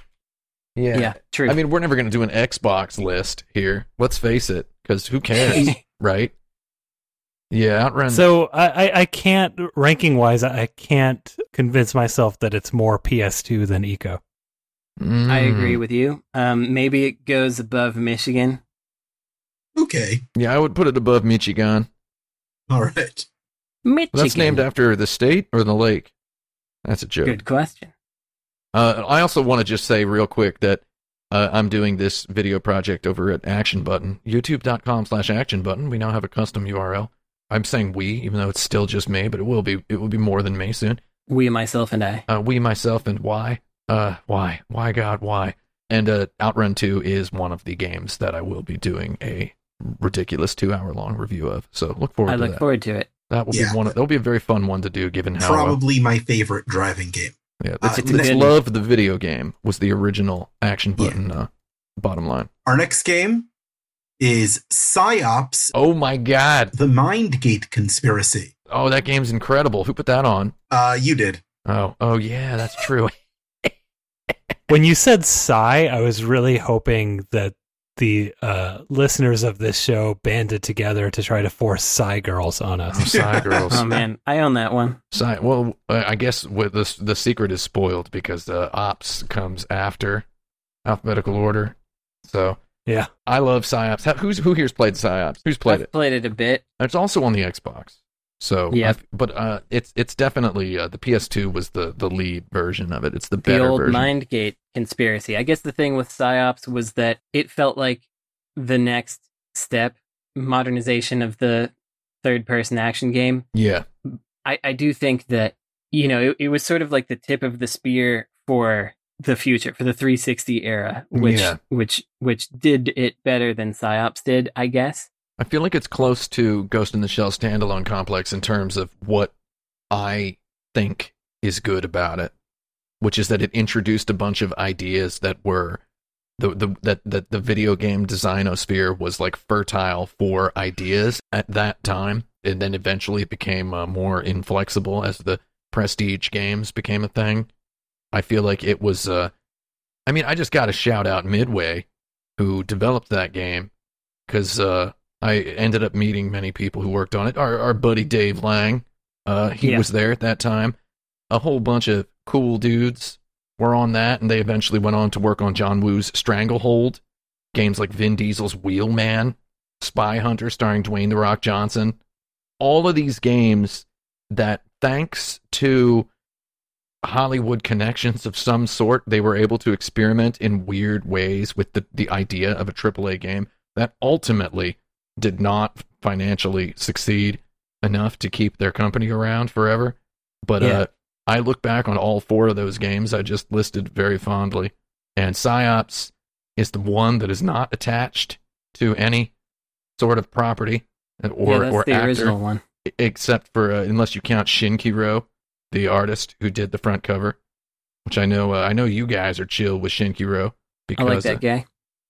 Speaker 2: Yeah, true.
Speaker 1: I mean, we're never going to do an Xbox list here. Let's face it, because who cares, right? Yeah, Outrun.
Speaker 4: So I, I, I can't ranking wise. I I can't convince myself that it's more PS2 than Ico.
Speaker 2: I
Speaker 1: Mm.
Speaker 2: agree with you. Um, maybe it goes above Michigan.
Speaker 3: Okay.
Speaker 1: Yeah, I would put it above Michigan.
Speaker 3: All right.
Speaker 2: Michigan.
Speaker 1: That's named after the state or the lake. That's a joke.
Speaker 2: Good question.
Speaker 1: Uh, I also want to just say real quick that uh, I'm doing this video project over at Action Button, youtube.com slash action button. We now have a custom URL. I'm saying we, even though it's still just me, but it will be it will be more than me soon.
Speaker 2: We, myself, and I.
Speaker 1: Uh, we, myself, and why? Uh, why? Why, God, why? And uh, Outrun 2 is one of the games that I will be doing a ridiculous two hour long review of. So look forward
Speaker 2: I
Speaker 1: to
Speaker 2: look
Speaker 1: that.
Speaker 2: forward to it.
Speaker 1: that will
Speaker 3: Yeah.
Speaker 1: be one. Of, that'll be a very fun one to do, given how. uh,
Speaker 3: Probably my favorite driving game.
Speaker 1: Yeah,
Speaker 3: uh,
Speaker 1: that's,
Speaker 3: it's a
Speaker 1: that's
Speaker 2: good-
Speaker 1: love the video game was the original Action
Speaker 3: Yeah.
Speaker 1: Button. Uh, bottom line.
Speaker 3: Our next game is Psi-Ops:
Speaker 1: Oh my God!
Speaker 3: The Mindgate Conspiracy.
Speaker 1: Oh, that game's incredible. Who put that on?
Speaker 3: Uh, you did.
Speaker 1: Oh, oh yeah, that's true.
Speaker 4: When you said Psy, I was really hoping that the uh, listeners of this show banded together to try to force Psy girls on
Speaker 1: Oh,
Speaker 4: us.
Speaker 1: Psy girls.
Speaker 2: Oh man, I own that one.
Speaker 1: Psy- well, I guess with the the secret is spoiled because the ops comes after alphabetical order. So
Speaker 4: Yeah.
Speaker 1: I love Psi-Ops. Have- Who's who here's played Psi-Ops? Who's played
Speaker 2: I've
Speaker 1: it?
Speaker 2: played it a bit.
Speaker 1: It's also on the Xbox. So
Speaker 2: Yeah.
Speaker 1: I've- but uh, it's it's definitely uh, the PS2 was the the lead version of it. It's the
Speaker 2: The
Speaker 1: better
Speaker 2: old
Speaker 1: version.
Speaker 2: Mindgate conspiracy. I guess the thing with Psi-Ops was that it felt like the next step modernization of the third person action game.
Speaker 1: yeah,
Speaker 2: I, I do think that, you know, it, it was sort of like the tip of the spear for the future, for the 360 era, which
Speaker 1: Yeah.
Speaker 2: which which did it better than Psi-Ops did, I guess.
Speaker 1: I feel like it's close to Ghost in the Shell standalone complex in terms of what I think is good about it, which is that it introduced a bunch of ideas that were the, the that that the video game designosphere was like fertile for ideas at that time, and then eventually it became uh, more inflexible as the prestige games became a thing. I feel like it was. Uh, I mean, I just got to shout out Midway, who developed that game, because uh, I ended up meeting many people who worked on it. Our our buddy Dave Lang, uh, he
Speaker 2: Yeah.
Speaker 1: was there at that time. A whole bunch of cool dudes were on that, and they eventually went on to work on John Woo's Stranglehold, games like Vin Diesel's Wheelman, Spy Hunter starring Dwayne the Rock Johnson. All of these games that, thanks to Hollywood connections of some sort, they were able to experiment in weird ways with the, the idea of a AAA game that ultimately did not financially succeed enough to keep their company around forever. But
Speaker 2: Yeah.
Speaker 1: uh, I look back on all four of those games I just listed very fondly, and Psi-Ops is the one that is not attached to any sort of property, uh, or
Speaker 2: yeah,
Speaker 1: or
Speaker 2: the
Speaker 1: actor,
Speaker 2: original one.
Speaker 1: except for uh, unless you count Shinkiro, the artist who did the front cover, which I know uh, I know you guys are chill with Shinkiro
Speaker 2: I
Speaker 1: because
Speaker 2: like that guy.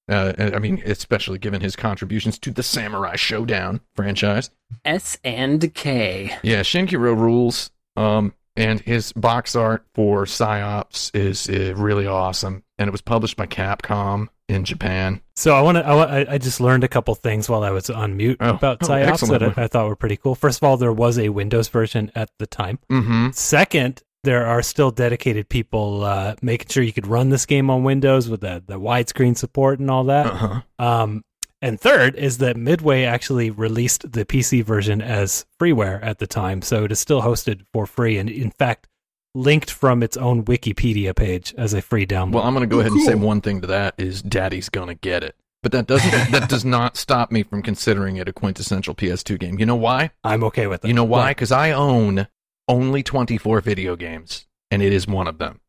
Speaker 1: Uh, I mean especially given his contributions to the Samurai Shodown franchise.
Speaker 2: S and K.
Speaker 1: Yeah, Shinkiro rules. Um, and his box art for Psi-Ops is uh, really awesome, and it was published by Capcom in Japan.
Speaker 4: So I want to. I, wa- I I just learned a couple things while I was on mute
Speaker 1: Oh.
Speaker 4: about
Speaker 1: Oh,
Speaker 4: Psi-Ops
Speaker 1: excellent.
Speaker 4: that I, I thought were pretty cool. First of all, there was a Windows version at the time.
Speaker 1: Mm-hmm.
Speaker 4: Second, there are still dedicated people uh, making sure you could run this game on Windows with the the widescreen support and all that.
Speaker 1: Uh-huh.
Speaker 4: Um, and third is that Midway actually released the PC version as freeware at the time, so it is still hosted for free, and in fact, linked from its own Wikipedia page as a free download.
Speaker 1: Well, I'm going to go
Speaker 3: Oh,
Speaker 1: ahead and say one thing to that is Daddy's going to get it. But that doesn't that does not stop me from considering it a quintessential PS2 game. You know why?
Speaker 4: I'm okay with it.
Speaker 1: You know why?
Speaker 4: Why?
Speaker 1: Because I own only 24 video games, and it is one of them.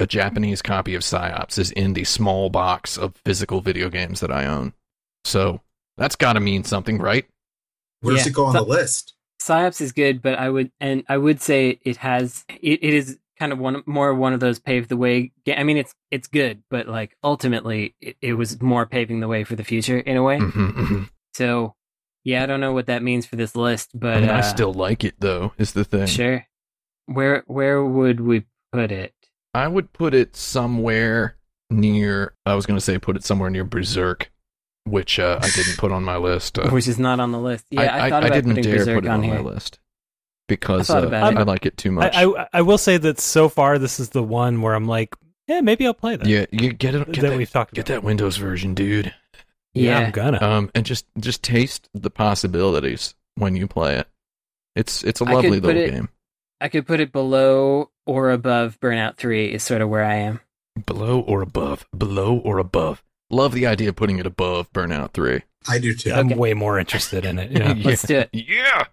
Speaker 1: A Japanese copy of Psi-Ops is in the small box of physical video games that I own. So that's got to mean something, right?
Speaker 3: Where's
Speaker 2: Yeah.
Speaker 3: it go on
Speaker 2: So-
Speaker 3: the list?
Speaker 2: Psi-Ops is good, but I would and I would say it has it, it is kind of one more one of those paved the way. ga- I mean, it's it's good, but like ultimately, it, it was more paving the way for the future in a way.
Speaker 1: Mhm, mhm.
Speaker 2: So, yeah, I don't know what that means for this list, but
Speaker 1: I, mean,
Speaker 2: uh,
Speaker 1: I still like it though. Is the thing.
Speaker 2: sure. Where where would we put it?
Speaker 1: I would put it somewhere near. I was going to say put it somewhere near Berserk, which uh, I didn't put on my list. Uh,
Speaker 2: Which is not on the list. Yeah, I, thought about
Speaker 1: didn't
Speaker 2: putting
Speaker 1: dare
Speaker 2: Berserk
Speaker 1: put it
Speaker 2: on
Speaker 1: on my list because
Speaker 2: I
Speaker 1: uh,
Speaker 4: it.
Speaker 1: I like it too much.
Speaker 4: I, I I will say that so far this is the one where I'm like, yeah, maybe I'll play that.
Speaker 1: yeah, you get it. Get
Speaker 4: that
Speaker 1: that,
Speaker 4: we've talked
Speaker 1: get
Speaker 4: about.
Speaker 1: that Windows version, dude.
Speaker 4: Yeah,
Speaker 2: Yeah,
Speaker 4: I'm gonna.
Speaker 1: Um, and just just taste the possibilities when you play it. It's it's a lovely little
Speaker 2: it-
Speaker 1: game.
Speaker 2: I could put it below or above Burnout Three. Is sort of where I am.
Speaker 1: Below or above, below or above. Love the idea of putting it above Burnout Three.
Speaker 3: I do too.
Speaker 4: I'm
Speaker 2: okay.
Speaker 4: way more interested in it. Yeah.
Speaker 1: Yeah.
Speaker 2: Let's do it.
Speaker 1: Yeah,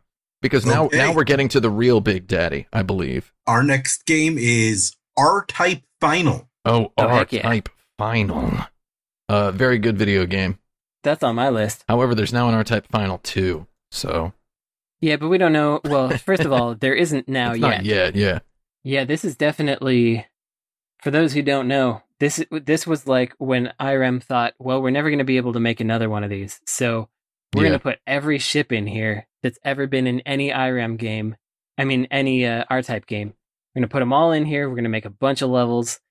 Speaker 1: because now
Speaker 3: Okay.
Speaker 1: now we're getting to the real Big Daddy, I believe.
Speaker 3: Our next game is R Type Final.
Speaker 1: Oh,
Speaker 2: Oh,
Speaker 1: R
Speaker 2: heck yeah.
Speaker 1: Type Final. Uh, very good video game.
Speaker 2: That's on my list.
Speaker 1: However, there's now an R Type Final Two, so
Speaker 2: Yeah, but we don't know. Well, first of all, there isn't now
Speaker 1: it's
Speaker 2: yet.
Speaker 1: not yet. Yeah,
Speaker 2: Yeah, this is definitely for those who don't know. This this was like when IREM thought, well, we're never going to be able to make another one of these, so we're
Speaker 1: Yeah.
Speaker 2: going to put every ship in here that's ever been in any IREM game. I mean, any uh, R-type game. We're going to put them all in here. We're going to make a bunch of levels,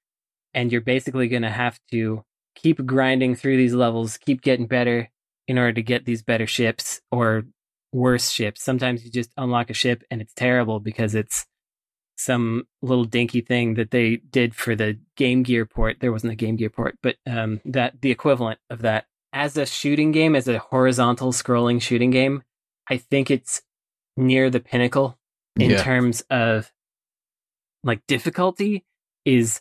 Speaker 2: and you're basically going to have to keep grinding through these levels, keep getting better in order to get these better ships or worse ships. Sometimes you just unlock a ship and it's terrible because it's some little dinky thing that they did for the Game Gear port. There wasn't a Game Gear port, but um, that the equivalent of that as a shooting game, as a horizontal scrolling shooting game. I think it's near the pinnacle in
Speaker 1: yeah.
Speaker 2: terms of like difficulty is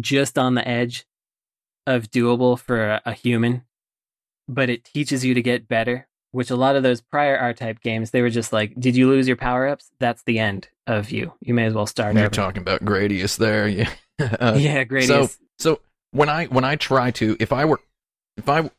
Speaker 2: just on the edge of doable for a, a human, but it teaches you to get better. Which a lot of those prior R type games, they were just like, "Did you lose your power ups? That's the end of you. You may as well start
Speaker 1: You're
Speaker 2: over."
Speaker 1: talking about Gradius there. Yeah. Uh,
Speaker 2: yeah, Gradius.
Speaker 1: So so when I when I try to if I were if I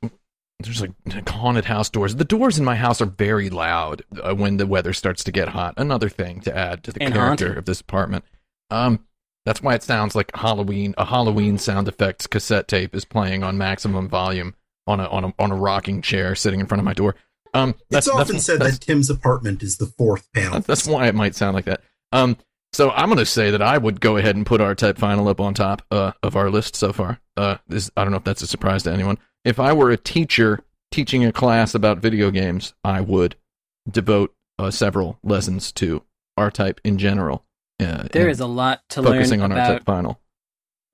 Speaker 1: there's like haunted house doors. The doors in my house are very loud uh, when the weather starts to get hot. Another thing to add to the
Speaker 2: And
Speaker 1: character
Speaker 2: haunted.
Speaker 1: of this apartment. Um, that's why it sounds like Halloween. A Halloween sound effects cassette tape is playing on maximum volume on a on a on a rocking chair sitting in front of my door. Um, that's
Speaker 3: it's often
Speaker 1: that's,
Speaker 3: said
Speaker 1: that's,
Speaker 3: that Tim's apartment is the fourth panel.
Speaker 1: that's why it might sound like that. Um, so I'm going to say that I would go ahead and put R type final up on top uh, of our list so far. Uh, this, I don't know if that's a surprise to anyone. If I were a teacher teaching a class about video games, I would devote uh, several lessons to R type in general. Uh,
Speaker 2: there a lot to
Speaker 1: focusing
Speaker 2: learn
Speaker 1: on R-Type final.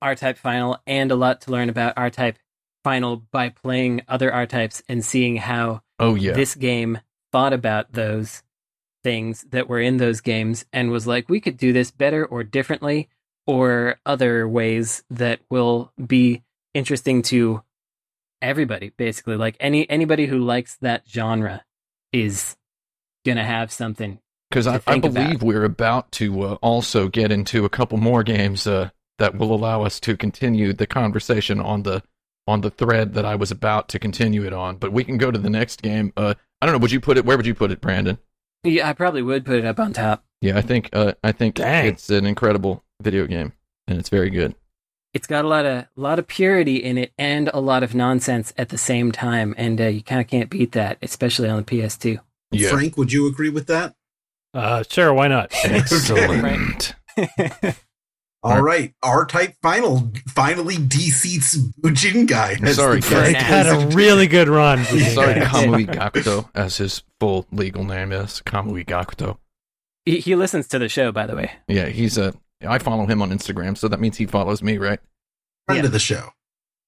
Speaker 2: R type final and a lot to learn about R type final by playing other R types and seeing how
Speaker 1: Oh yeah,
Speaker 2: this game thought about those things that were in those games and was like, we could do this better or differently or other ways that will be interesting to everybody, basically. Like any anybody who likes that genre is gonna have something.
Speaker 1: Because I, I believe we're about to uh, also get into a couple more games uh, that will allow us to continue the conversation on the on the thread that I was about to continue it on. But we can go to the next game. Uh, I don't know. Would you put it? Where would you put it, Brandon?
Speaker 2: Yeah, I probably would put it up on top.
Speaker 1: Yeah, I think uh, I think
Speaker 4: Dang.
Speaker 1: it's an incredible video game, and it's very good.
Speaker 2: It's got a lot of lot of purity in it and a lot of nonsense at the same time, and uh, you kind of can't beat that, especially on the PS2.
Speaker 1: Yeah,
Speaker 3: Frank, would you agree with that?
Speaker 4: Uh, sure, why not?
Speaker 1: excellent.
Speaker 3: All right, R-Type final finally de-seats Bujingai. as
Speaker 1: Sorry,
Speaker 3: the
Speaker 1: Frank.
Speaker 4: Frank had a really good run.
Speaker 1: Sorry, Kamui Gakuto, as his full legal name is. Kamui Gakuto.
Speaker 2: he, he listens to the show, by the way.
Speaker 1: Yeah, he's a. I follow him on Instagram, so that means he follows me, right?
Speaker 3: friend
Speaker 2: Yeah.
Speaker 3: of the show.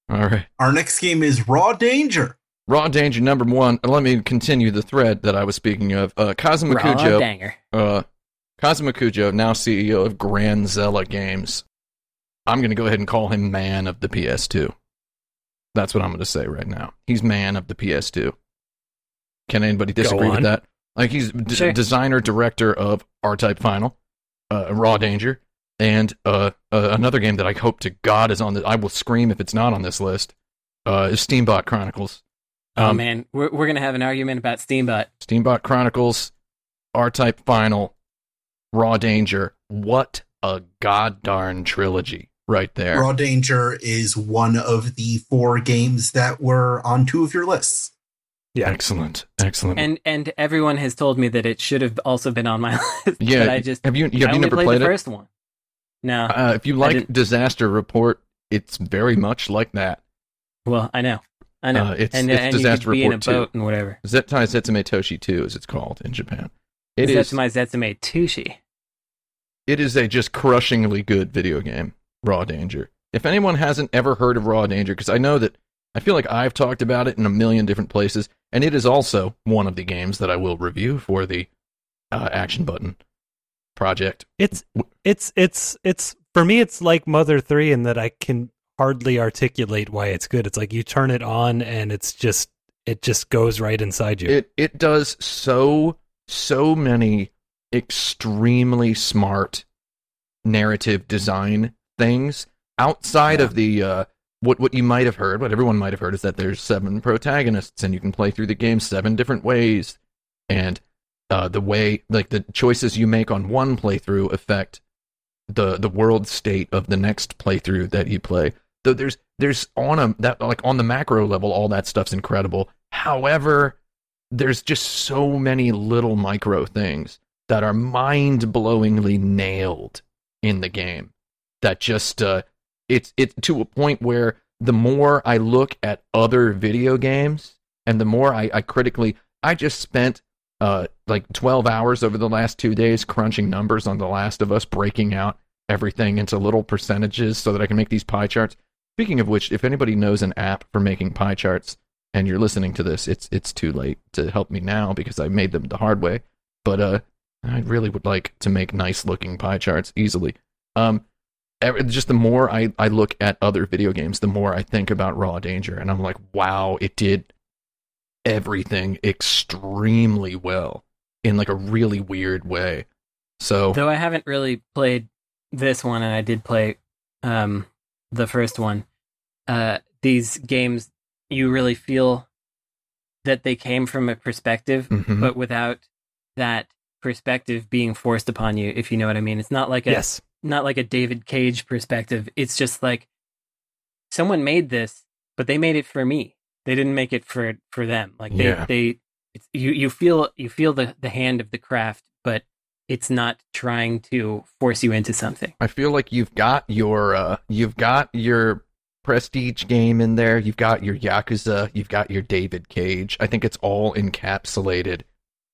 Speaker 1: All right.
Speaker 3: Our next game is Raw Danger.
Speaker 1: Raw Danger number one. Let me continue the thread that I was speaking of. Uh, Kazuma
Speaker 2: Raw
Speaker 1: Kujo,
Speaker 2: danger.
Speaker 1: uh, Kazuma Kujo, now CEO of Granzella Games. I'm going to go ahead and call him man of the PS2. That's what I'm going to say right now. He's man of the PS2. Can anybody disagree with that? Like he's d-
Speaker 2: Sure.
Speaker 1: designer director of R-Type Final, uh, Raw Danger, and uh, uh, another game that I hope to God is on the. I will scream if it's not on this list. Uh, is Steambot Chronicles.
Speaker 2: Oh
Speaker 1: Um,
Speaker 2: man, we're we're gonna have an argument about Steambot.
Speaker 1: Steambot Chronicles, R-Type Final, Raw Danger. What a goddarn trilogy right there.
Speaker 3: Raw Danger is one of the four games that were on two of your lists.
Speaker 4: Yeah.
Speaker 1: Excellent, excellent.
Speaker 2: And and everyone has told me that it should have also been on my list.
Speaker 1: yeah,
Speaker 2: I just
Speaker 1: have you
Speaker 2: I
Speaker 1: have you
Speaker 2: only
Speaker 1: never
Speaker 2: played,
Speaker 1: played
Speaker 2: the
Speaker 1: it?
Speaker 2: first one. No,
Speaker 1: Uh, if you like Disaster Report, it's very much like that.
Speaker 2: well, I know, I know,
Speaker 1: Uh, it's-
Speaker 2: and
Speaker 1: it's
Speaker 2: and you
Speaker 1: Disaster
Speaker 2: could be in a
Speaker 1: Report 2.
Speaker 2: boat and whatever.
Speaker 1: Zettai Zetsumei Toshi 2, as it's called in Japan. It is.
Speaker 2: Zetsume Zetsume Tushi.
Speaker 1: it is a just crushingly good video game, Raw Danger. If anyone hasn't ever heard of Raw Danger, because I know that I feel like I've talked about it in a million different places, and it is also one of the games that I will review for the uh, Action Button project.
Speaker 4: It's it's it's it's for me it's like Mother 3 in that I can hardly articulate why it's good. It's like you turn it on and it's just it just goes right inside you.
Speaker 1: It it does so so many extremely smart narrative design things outside
Speaker 4: Yeah.
Speaker 1: of the uh, what what you might have heard, what everyone might have heard is that there's seven protagonists and you can play through the game seven different ways, and uh, the way like the choices you make on one playthrough affect the the world state of the next playthrough that you play. Though there's there's on a that like on the macro level, all that stuff's incredible. However, there's just so many little micro things that are mind-blowingly nailed in the game that just uh it's it's to a point where the more I look at other video games and the more I, I critically I just spent uh like 12 hours over the last 2 days crunching numbers on The Last of Us breaking out everything into little percentages so that I can make these pie charts. Speaking of which, if anybody knows an app for making pie charts and you're listening to this, it's it's too late to help me now because I made them the hard way. But uh I really would like to make nice looking pie charts easily. Um just the more I, I look at other video games, the more I think about Raw Danger, and I'm like, wow, it did everything extremely well in like a really weird way. So
Speaker 2: Though I haven't really played this one, and I did play um, the first one. Uh, these games, you really feel that they came from a perspective,
Speaker 1: mhm.
Speaker 2: but without that perspective being forced upon you. If you know what I mean, it's not like a
Speaker 4: yes.
Speaker 2: not like a David Cage perspective. It's just like someone made this, but they made it for me. They didn't make it for for them. Like they
Speaker 1: Yeah.
Speaker 2: they it's, you you feel you feel the the hand of the craft, but it's not trying to force you into something.
Speaker 1: I feel like you've got your uh, you've got your prestige game in there. You've got your Yakuza. You've got your David Cage. I think it's all encapsulated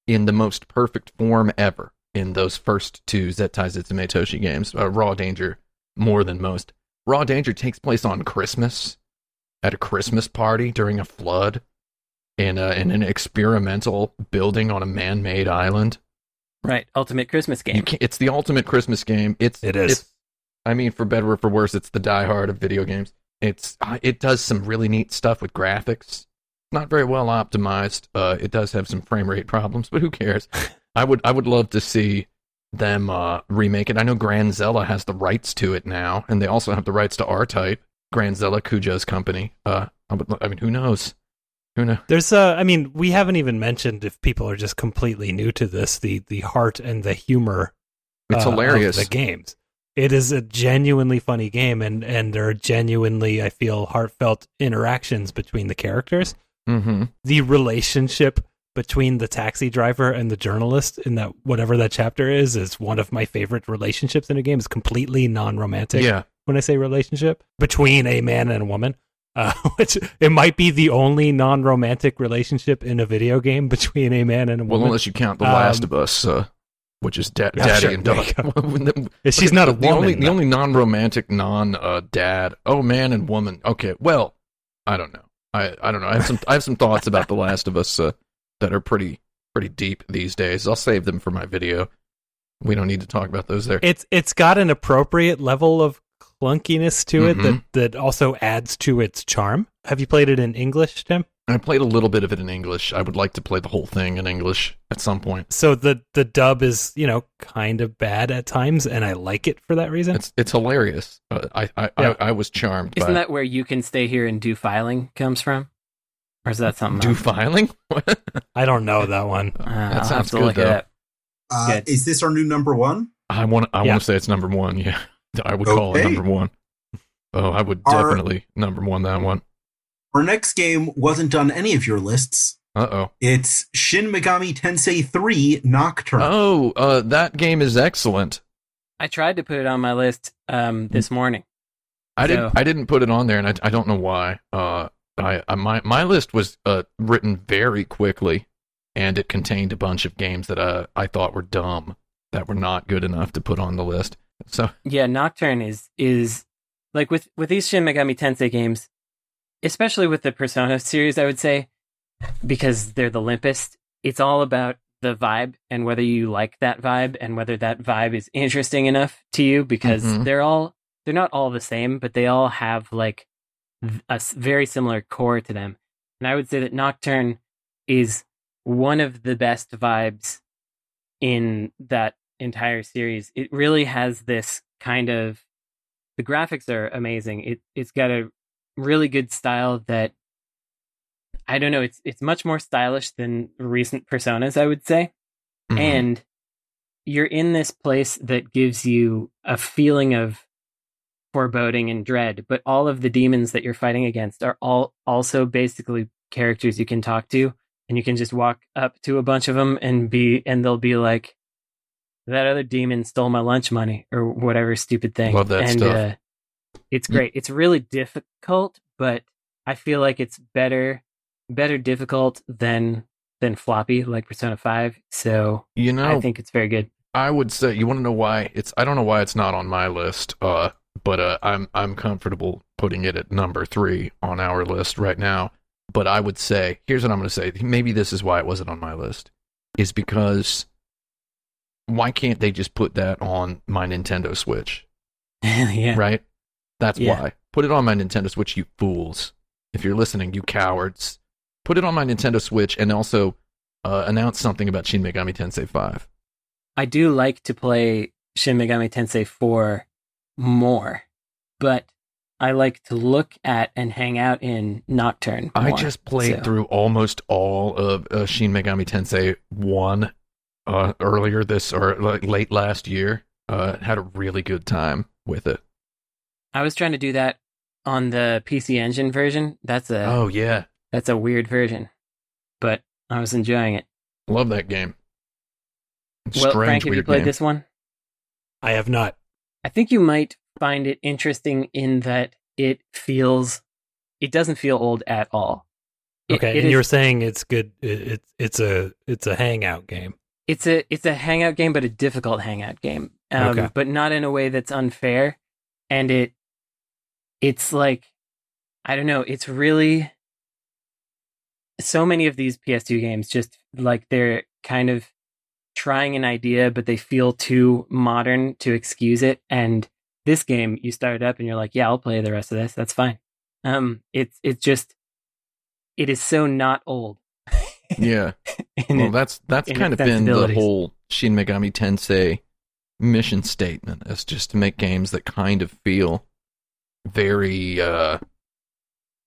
Speaker 1: in the most perfect form ever in those first two Zettai Zetsumei Toshi games. Uh, Raw Danger more than most. Raw Danger takes place on Christmas at a Christmas party during a flood in a, in an experimental building on a man-made island.
Speaker 2: Right, ultimate Christmas game.
Speaker 1: You it's the ultimate Christmas game. It's
Speaker 4: It is.
Speaker 1: It's, I mean, for better or for worse, it's the diehard of video games. It's uh, it does some really neat stuff with graphics. Not very well optimized. Uh, it does have some frame rate problems, but who cares? I would I would love to see them uh, remake it. I know Granzella has the rights to it now, and they also have the rights to R Type. Granzella Kujo's company. Uh, I would- I mean, who knows? Who knows?
Speaker 4: There's uh I mean, we haven't even mentioned if people are just completely new to this, the the heart and the humor
Speaker 1: It's
Speaker 4: uh, of
Speaker 1: hilarious.
Speaker 4: the games. It is a genuinely funny game and and there are genuinely I feel heartfelt interactions between the characters.
Speaker 1: Mm-hmm.
Speaker 4: The relationship between the taxi driver and the journalist in that whatever that chapter is is one of my favorite relationships in a game. It's completely non-romantic
Speaker 1: Yeah.
Speaker 4: when I say relationship between a man and a woman. Uh, which it might be the only non-romantic relationship in a video game between a man and a woman.
Speaker 1: Well, unless you count The Last
Speaker 4: Um,
Speaker 1: of Us, uh, which is da- daddy
Speaker 4: sure,
Speaker 1: and daughter.
Speaker 4: She's not a
Speaker 1: the
Speaker 4: woman.
Speaker 1: Only, the only non-romantic, non-dad. oh, man and woman. Okay, well, I don't know. I, I don't know. I have some I have some thoughts about The Last of Us uh, that are pretty pretty deep these days. I'll save them for my video. We don't need to talk about those there.
Speaker 4: it's it's got an appropriate level of clunkiness to it
Speaker 1: Mhm.
Speaker 4: that that also adds to its charm. Have you played it in English, Tim?
Speaker 1: I played a little bit of it in English. I would like to play the whole thing in English at some point.
Speaker 4: So the the dub is you know kind of bad at times, and I like it for that reason.
Speaker 1: It's it's hilarious. Uh, I I,
Speaker 4: Yeah.
Speaker 1: I I was charmed
Speaker 2: Isn't
Speaker 1: by
Speaker 2: that where you can stay here and do filing comes from? Or is that something
Speaker 1: do
Speaker 2: else?
Speaker 1: filing.
Speaker 4: I don't know that one.
Speaker 2: Uh,
Speaker 1: that sounds good, though.
Speaker 3: Uh,
Speaker 2: Good.
Speaker 3: is this our new number one?
Speaker 1: I want I
Speaker 4: Yeah.
Speaker 1: want to say it's number one. Yeah, I would call it number one. Oh, I would
Speaker 3: Are-
Speaker 1: definitely number one that one.
Speaker 3: Our next game wasn't on any of your lists.
Speaker 1: Uh oh.
Speaker 3: It's Shin Megami Tensei 3 Nocturne.
Speaker 1: Oh, uh, that game is excellent.
Speaker 2: I tried to put it on my list um, this morning.
Speaker 1: I didn't. I didn't put it on there, and I, I don't know why. Uh, I, I my my list was uh written very quickly, and it contained a bunch of games that uh I thought were dumb that were not good enough to put on the list. So
Speaker 2: Yeah, Nocturne is is like with with these Shin Megami Tensei games, especially with the Persona series, I would say, because they're the limpest. It's all about the vibe and whether you like that vibe and whether that vibe is interesting enough to you. Because
Speaker 1: Mhm.
Speaker 2: they're all they're not all the same, but they all have like a very similar core to them. And I would say that Nocturne is one of the best vibes in that entire series. It really has this kind of the graphics are amazing. It it's got a really good style that I don't know, it's it's much more stylish than recent personas, I would say.
Speaker 1: mhm.
Speaker 2: And you're in this place that gives you a feeling of foreboding and dread, but all of the demons that you're fighting against are all also basically characters you can talk to and you can just walk up to a bunch of them and be and they'll be like that other demon stole my lunch money or whatever stupid thing.
Speaker 1: Love that
Speaker 2: and
Speaker 1: stuff.
Speaker 2: uh it's great. It's really difficult, but I feel like it's better better difficult than than floppy like Persona 5. So
Speaker 1: you know,
Speaker 2: I think it's very good.
Speaker 1: I would say you want to know why it's. I don't know why it's not on my list. Uh, but uh, I'm I'm comfortable putting it at number three on our list right now. But I would say here's what I'm going to say. Maybe this is why it wasn't on my list. Is because why can't they just put that on my Nintendo Switch?
Speaker 2: yeah.
Speaker 1: Right. That's
Speaker 2: Yeah.
Speaker 1: why. Put it on my Nintendo Switch, you fools. If you're listening, you cowards. Put it on my Nintendo Switch and also uh, announce something about Shin Megami Tensei 5.
Speaker 2: I do like to play Shin Megami Tensei 4 more, but I like to look at and hang out in Nocturne.
Speaker 1: I just played
Speaker 2: so-
Speaker 1: through almost all of uh, Shin Megami Tensei 1 uh, earlier this or like late last year. Uh, had a really good time with it.
Speaker 2: I was trying to do that on the PC Engine version. That's a
Speaker 1: Oh yeah,
Speaker 2: that's a weird version, but I was enjoying it.
Speaker 1: love that game.
Speaker 2: well,
Speaker 1: Strange,
Speaker 2: Frank, have you played
Speaker 1: game.
Speaker 2: this one?
Speaker 4: I have not.
Speaker 2: I think you might find it interesting in that it feels it doesn't feel old at all. It-
Speaker 4: Okay,
Speaker 2: it
Speaker 4: and you were
Speaker 2: is-
Speaker 4: saying it's good. It, it's it's a it's a hangout game.
Speaker 2: It's a it's a hangout game, but a difficult hangout game. Um,
Speaker 4: Okay.
Speaker 2: but not in a way that's unfair. And it it's like I don't know. It's really so many of these PS2 games just like they're kind of trying an idea, but they feel too modern to excuse it. And this game, you start it up and you're like, yeah, I'll play the rest of this. That's fine. Um, it's it's just it is so not old.
Speaker 1: Yeah, well,
Speaker 2: it-
Speaker 1: that's that's kind of been the whole Shin Megami Tensei mission statement, is just to make games that kind of feel very uh,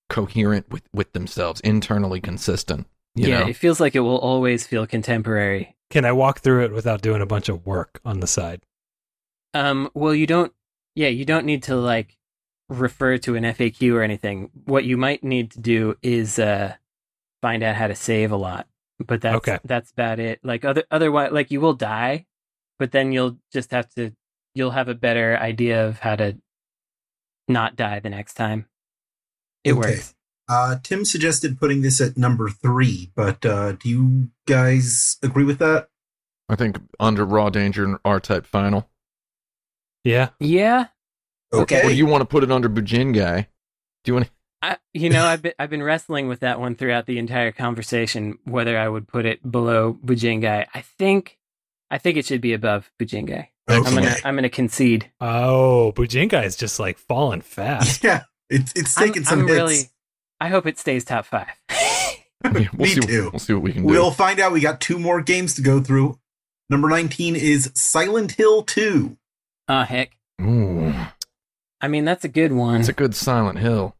Speaker 1: coherent with with themselves, internally consistent. You
Speaker 2: yeah,
Speaker 1: know?
Speaker 2: it feels like it will always feel contemporary.
Speaker 4: Can I walk through it without doing a bunch of work on the side?
Speaker 2: Um, well, you don't. Yeah, you don't need to like refer to an FAQ or anything. What you might need to do is uh, find out how to save a lot. But that's
Speaker 4: Okay.
Speaker 2: that's about it. Like other otherwise, like you will die, but then you'll just have to. You'll have a better idea of how to not die the next time. It
Speaker 3: Okay.
Speaker 2: works.
Speaker 3: Uh, Tim suggested putting this at number three, but uh, do you guys agree with that?
Speaker 1: I think under Raw Danger and R Type Final.
Speaker 4: Yeah.
Speaker 2: Yeah,
Speaker 3: Okay.
Speaker 1: Or do you want to put it under Bujingai? Do you want to?
Speaker 2: I, you know, I've been I've been wrestling with that one throughout the entire conversation, whether I would put it below Bujingai. I think, I think it should be above Bujingai. I'm gonna I'm gonna concede.
Speaker 4: Oh, Bujingai is just like falling fast.
Speaker 3: Yeah, it's it's
Speaker 2: I'm,
Speaker 3: taking some
Speaker 2: I'm
Speaker 3: hits.
Speaker 2: really. I hope it stays top five.
Speaker 1: Yeah, we'll
Speaker 3: Me
Speaker 1: see.
Speaker 3: too.
Speaker 1: We'll see what we can do.
Speaker 3: We'll find out. We got two more games to go through. Number 19 is Silent Hill 2.
Speaker 2: oh heck!
Speaker 1: Ooh,
Speaker 2: I mean, that's a good one.
Speaker 1: it's a good Silent Hill.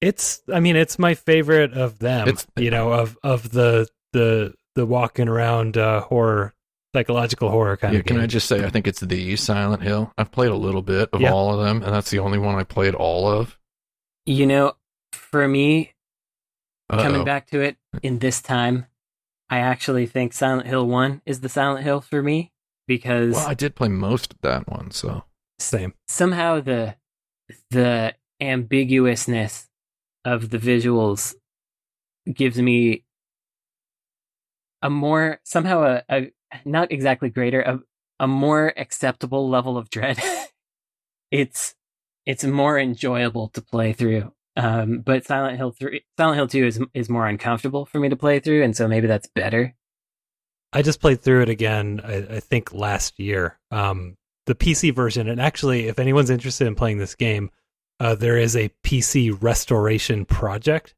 Speaker 4: It's I mean, it's my favorite of them.
Speaker 1: It's-
Speaker 4: you know, of of the the the walking around uh horror psychological horror kind
Speaker 1: Yeah,
Speaker 4: of
Speaker 1: can
Speaker 4: game.
Speaker 1: I just say I think it's the Silent Hill. I've played a little bit of
Speaker 4: Yeah.
Speaker 1: all of them, and that's the only one I played all of.
Speaker 2: you know, for me, coming
Speaker 1: Uh-oh.
Speaker 2: back to it in this time, I actually think Silent Hill One is the Silent Hill for me because
Speaker 1: Well, I did play most of that one, so
Speaker 4: Same.
Speaker 2: somehow the the ambiguousness of the visuals gives me a more somehow a, a not exactly greater a, a more acceptable level of dread it's it's more enjoyable to play through um but silent hill 3 silent hill 2 is is more uncomfortable for me to play through and so maybe that's better
Speaker 4: I just played through it again. I, I think last year, um, the PC version. And actually, if anyone's interested in playing this game, uh, there is a PC restoration project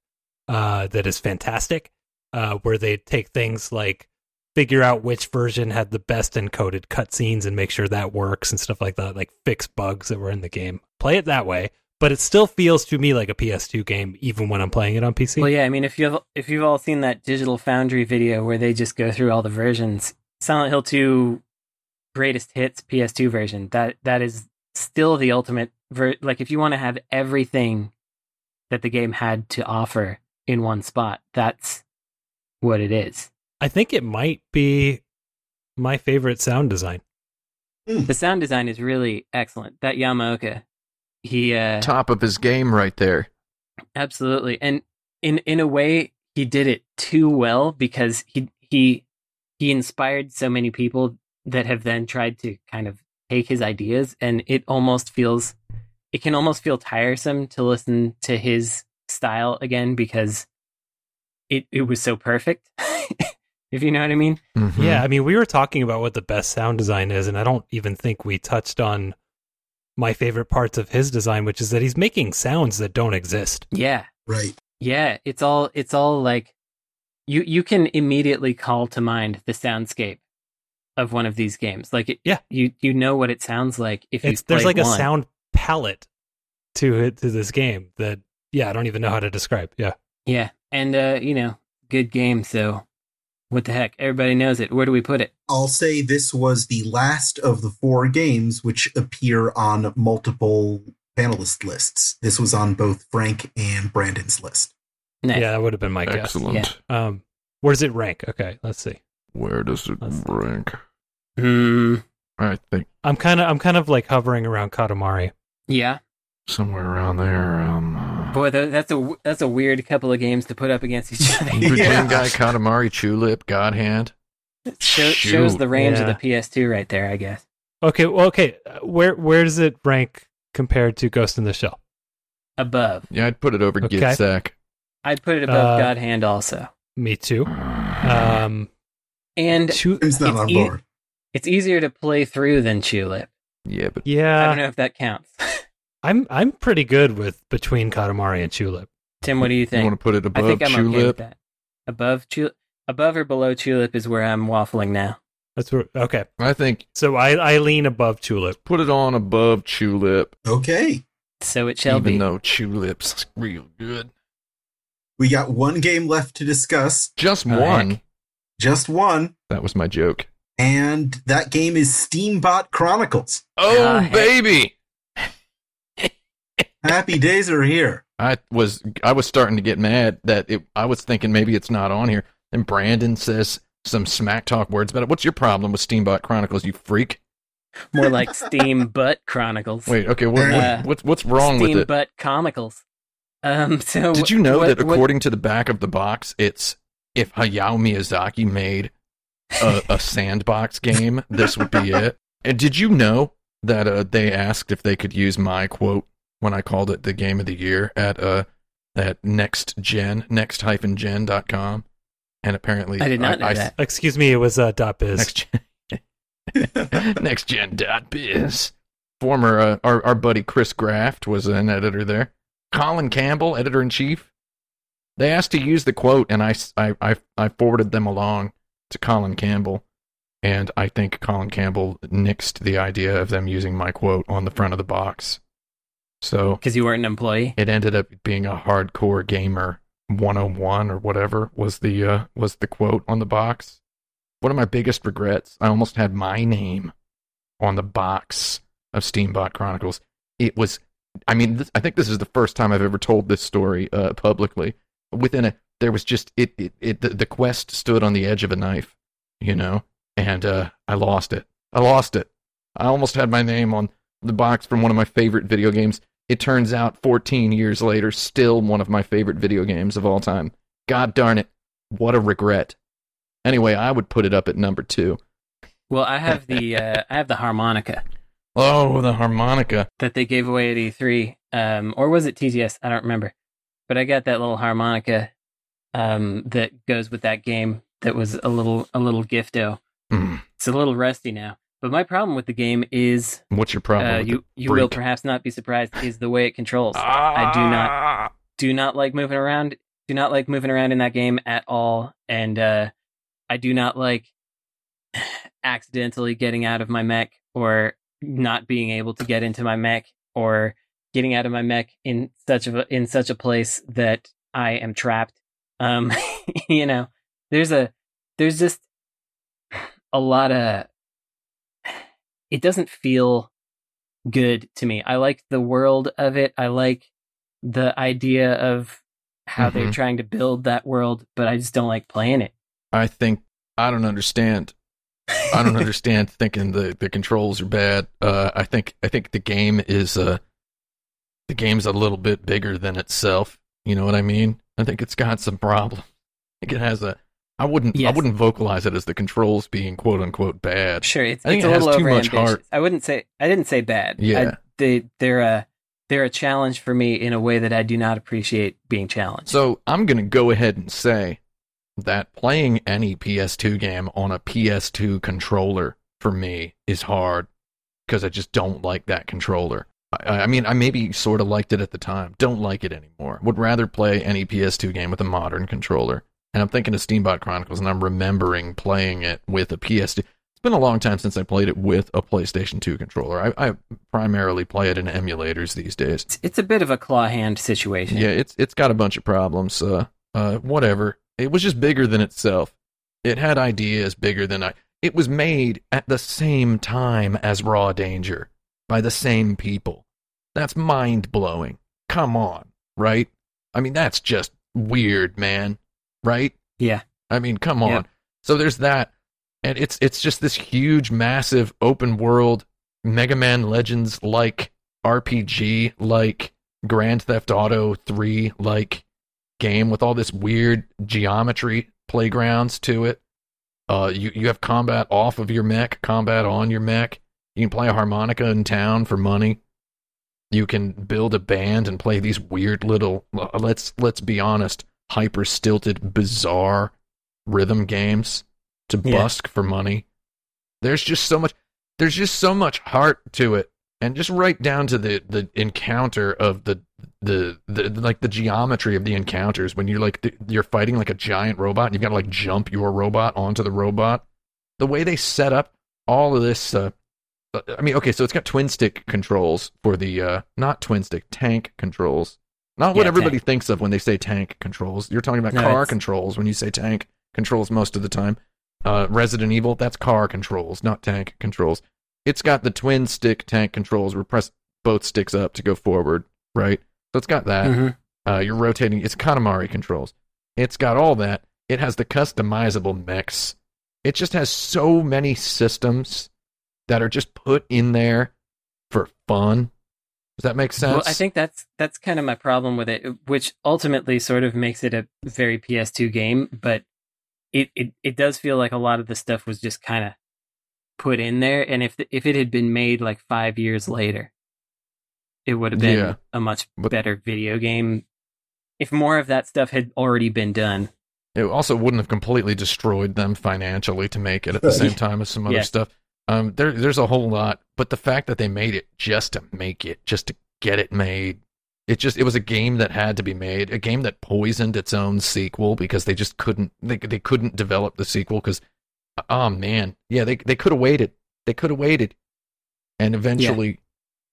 Speaker 4: uh, that is fantastic, uh, where they take things like figure out which version had the best encoded cutscenes and make sure that works and stuff like that, like fix bugs that were in the game. Play it that way, but it still feels to me like a PS2 game, even when I'm playing it on PC.
Speaker 2: Well, yeah, I mean, if you've if you've all seen that Digital Foundry video where they just go through all the versions, Silent Hill Two greatest hits PS2 version that that is still the ultimate. Ver- like, if you want to have everything that the game had to offer in one spot, that's what it is.
Speaker 4: I think it might be my favorite sound design.
Speaker 2: The sound design is really excellent. That Yamaoka, he uh,
Speaker 1: top of his game right there.
Speaker 2: Absolutely. And in in a way he did it too well because he he he inspired so many people that have then tried to kind of take his ideas and it almost feels it can almost feel tiresome to listen to his style again because it it was so perfect. if you know what I mean.
Speaker 1: Mhm.
Speaker 4: Yeah, I mean, we were talking about what the best sound design is, and I don't even think we touched on my favorite parts of his design, which is that he's making sounds that don't exist.
Speaker 2: Yeah.
Speaker 3: Right.
Speaker 2: Yeah, it's all it's all like you you can immediately call to mind the soundscape of one of these games. Like it,
Speaker 4: Yeah.
Speaker 2: you you know what it sounds like if
Speaker 4: It's there's like a sound palette to it to this game that yeah, I don't even know how to describe. Yeah.
Speaker 2: Yeah, and uh, you know, good game. So what the heck? Everybody knows it. Where do we put it?
Speaker 3: I'll say this was the last of the four games which appear on multiple panelist lists. This was on both Frank and Brandon's list.
Speaker 2: Nice.
Speaker 4: Yeah, that would have been my guess.
Speaker 1: Excellent.
Speaker 2: Yeah.
Speaker 4: Um where does it rank? Okay, let's see.
Speaker 1: Where does it
Speaker 4: Let's-
Speaker 1: rank?
Speaker 2: Hmm.
Speaker 1: I think
Speaker 4: I'm kind of I'm kind of like hovering around Katamari.
Speaker 2: Yeah.
Speaker 1: somewhere around there. Um, uh,
Speaker 2: Boy, that's a w- that's a weird couple of games to put up against each other.
Speaker 1: Bujin
Speaker 3: Yeah.
Speaker 1: Guy, Katamari, Chulip, God Hand.
Speaker 2: Show, shows the range
Speaker 4: Yeah.
Speaker 2: of the PS2 right there, I guess.
Speaker 4: Okay, well, okay. uh, Where where does it rank compared to Ghost in the Shell?
Speaker 2: Above,
Speaker 1: Yeah, I'd put it over
Speaker 4: Okay.
Speaker 1: GITS SAC.
Speaker 2: I'd put it above
Speaker 4: Uh,
Speaker 2: God Hand also.
Speaker 4: Me too. Um,
Speaker 2: And
Speaker 4: Chu-
Speaker 3: not
Speaker 2: It's
Speaker 3: on
Speaker 2: e- it's easier to play through than Chulip.
Speaker 1: yeah, but
Speaker 4: yeah, I
Speaker 2: don't know if that counts.
Speaker 4: I'm I'm pretty good with between Katamari and Chulip.
Speaker 2: Tim, what do you
Speaker 1: you
Speaker 2: think?
Speaker 1: want to put it above
Speaker 2: I
Speaker 1: above
Speaker 2: think I'm okay with that. Above Chulip, above or below Chulip is where I'm waffling now.
Speaker 4: That's where, okay.
Speaker 1: I think
Speaker 4: So I I lean above Chulip.
Speaker 1: put it on above Chulip.
Speaker 3: Okay.
Speaker 2: So it shall
Speaker 1: Even
Speaker 2: be.
Speaker 1: though Chulip's real good.
Speaker 3: We got one game left to discuss,
Speaker 1: Just one.
Speaker 2: heck.
Speaker 3: Just one,
Speaker 1: That was my joke.
Speaker 3: and that game is Steambot Chronicles.
Speaker 1: Oh,
Speaker 2: heck.
Speaker 1: baby.
Speaker 3: Happy days are here.
Speaker 1: I was I was starting to get mad that it, I was thinking maybe it's not on here. And Brandon says some smack talk words about it. What's your problem with Steambot Chronicles, you freak?
Speaker 2: More like Steam Butt Chronicles.
Speaker 1: Wait, okay, what, what-
Speaker 2: Uh,
Speaker 1: what's what's wrong
Speaker 2: Steam
Speaker 1: with it?
Speaker 2: Butt Comicals. Um, so
Speaker 1: Did you know
Speaker 2: what-
Speaker 1: that
Speaker 2: what-
Speaker 1: according to the back of the box, it's if Hayao Miyazaki made a, a sandbox game, this would be it. And did you know that uh, they asked if they could use my quote when I called it the game of the year at uh at next gen next hyphen gen dot com, and apparently
Speaker 2: I did not know
Speaker 1: I-
Speaker 2: that.
Speaker 4: Excuse me, it was uh, dot biz.
Speaker 1: next gen next gen dot biz. Former uh, our our buddy Chris Graft was an editor there. Colin Campbell, editor in chief. They asked to use the quote, and I, I, I forwarded them along to Colin Campbell, and I think Colin Campbell nixed the idea of them using my quote on the front of the box. So
Speaker 2: Because you weren't an employee.
Speaker 1: it ended up being a hardcore gamer 101 or whatever was the uh, was the quote on the box. One of my biggest regrets, I almost had my name on the box of Steambot Chronicles. It was I mean, this, I think this is the first time I've ever told this story uh, publicly. Within a there was just it it, it the, the quest stood on the edge of a knife, you know, and uh, I lost it. I lost it. I almost had my name on the box from one of my favorite video games. It turns out 14 years later, still one of my favorite video games of all time. God darn it. What a regret. Anyway, I would put it up at number two.
Speaker 2: Well, I have the uh, I have the harmonica
Speaker 1: Oh, the harmonica.
Speaker 2: that they gave away at E3, um, or was it TGS? I don't remember. But I got that little harmonica um, that goes with that game. That was a little a little gifto.
Speaker 1: Mm,
Speaker 2: It's a little rusty now. But my problem with the game is
Speaker 1: what's your problem?
Speaker 2: uh,
Speaker 1: with
Speaker 2: you you will perhaps not be surprised is the way it controls. I do not
Speaker 1: Ah.
Speaker 2: do not like moving around. Do not like moving around in that game at all, and uh, I do not like accidentally getting out of my mech or not being able to get into my mech or getting out of my mech in such a, in such a place that I am trapped. Um, you know, there's a there's just a lot of it doesn't feel good to me. I like the world of it. I like the idea of how they're
Speaker 1: Mhm.
Speaker 2: trying to build that world, but I just don't like playing it.
Speaker 1: I think I don't understand. I don't understand thinking the, the controls are bad. Uh, I think I think the game is uh, the game's a little bit bigger than itself. You know what I mean? I think it's got some problems. I think it has a. I wouldn't. I wouldn't vocalize it as the controls being quote unquote bad.
Speaker 2: Sure, it's,
Speaker 1: I think
Speaker 2: it's
Speaker 1: it
Speaker 2: a
Speaker 1: has
Speaker 2: little
Speaker 1: too much heart.
Speaker 2: I wouldn't say I didn't say bad.
Speaker 1: Yeah.
Speaker 2: I, they they're a they're a challenge for me in a way that I do not appreciate being challenged.
Speaker 1: So I'm going to go ahead and say that playing any PS2 game on a PS2 controller for me is hard because I just don't like that controller. I, I mean, I maybe sort of liked it at the time. Don't like it anymore. Would rather play any PS2 game with a modern controller. And I'm thinking of Steambot Chronicles, and I'm remembering playing it with a PS2. It's been a long time since I played it with a PlayStation 2 controller. I, I primarily play it in emulators these days.
Speaker 2: it's, it's a bit of a claw hand situation.
Speaker 1: Yeah, it's it's got a bunch of problems. Uh, uh, whatever. It was just bigger than itself. It had ideas bigger than I. It was made at the same time as Raw Danger by the same people. That's mind blowing. Come on, right? I mean, that's just weird, man. Right?
Speaker 2: Yeah.
Speaker 1: I mean, come on.
Speaker 2: Yep.
Speaker 1: So there's that, and it's it's just this huge, massive, open world Mega Man Legends like RPG like Grand Theft Auto 3 like game with all this weird geometry playgrounds to it. Uh, you you have combat off of your mech, combat on your mech. You can play a harmonica in town for money. You can build a band and play these weird little uh, let's let's be honest, hyper stilted, bizarre rhythm games to
Speaker 2: Yeah.
Speaker 1: busk for money. There's just so much there's just so much heart to it and just right down to the the encounter of the the, the like the geometry of the encounters when you're like you're fighting like a giant robot and you've got to like jump your robot onto the robot the way they set up all of this uh, I mean, okay, so it's got twin stick controls for the uh, not twin stick tank controls. Not what
Speaker 2: Yeah,
Speaker 1: everybody
Speaker 2: tank.
Speaker 1: thinks of when they say tank controls. You're talking about
Speaker 2: No,
Speaker 1: car
Speaker 2: it's-
Speaker 1: controls when you say tank controls most of the time. Uh, Resident Evil, that's car controls, not tank controls. It's got the twin stick tank controls where press both sticks up to go forward, right? So it's got that.
Speaker 2: Mhm.
Speaker 1: Uh, you're rotating. It's Katamari controls. It's got all that. It has the customizable mechs. It just has so many systems that are just put in there for fun. Does that make sense?
Speaker 2: Well, I think that's that's kind of my problem with it, which ultimately sort of makes it a very PS2 game. But it it, it does feel like a lot of the stuff was just kind of put in there, and if if it had been made like five years later, it would have been
Speaker 1: Yeah.
Speaker 2: a much
Speaker 1: But-
Speaker 2: better video game. If more of that stuff had already been done,
Speaker 1: it also wouldn't have completely destroyed them financially to make it at the same time as some other
Speaker 2: Yeah.
Speaker 1: stuff. Um, there, there's a whole lot, but the fact that they made it just to make it, just to get it made, it just it was a game that had to be made, a game that poisoned its own sequel because they just couldn't they they couldn't develop the sequel because oh man, yeah they they could have waited, they could have waited, and eventually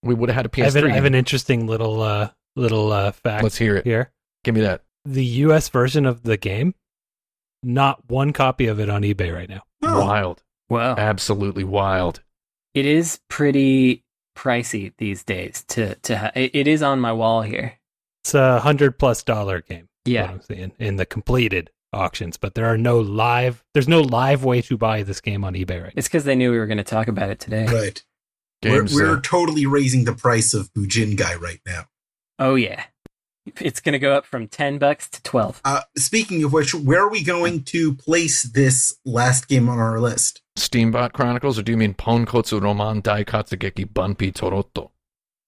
Speaker 1: we would have had a
Speaker 4: I have, an,
Speaker 1: PS3.
Speaker 4: I have an interesting little uh, little uh, fact
Speaker 1: Let's hear it.
Speaker 4: here.
Speaker 1: Give me that.
Speaker 4: The U.S. version of the game, not one copy of it on eBay right now.
Speaker 3: Oh,
Speaker 1: Wild,
Speaker 2: well,
Speaker 1: absolutely wild.
Speaker 2: it is pretty pricey these days. To to ha- it, it is on my wall here.
Speaker 4: It's a hundred plus dollar game.
Speaker 2: Yeah.
Speaker 4: I'm seeing in the completed auctions, but there are no live. There's no live way to buy this game on eBay right now.
Speaker 2: It's because they knew we were going to talk about it today.
Speaker 3: right. We're, we're
Speaker 1: uh,
Speaker 3: totally raising the price of Bujingai right now.
Speaker 2: Oh yeah, it's going to go up from ten bucks to twelve.
Speaker 3: Uh, speaking of which, where are we going to place this last game on our list?
Speaker 1: Steambot Chronicles, or do you mean Ponkotsu Roman Daikatsugeki Bunpi Toroto?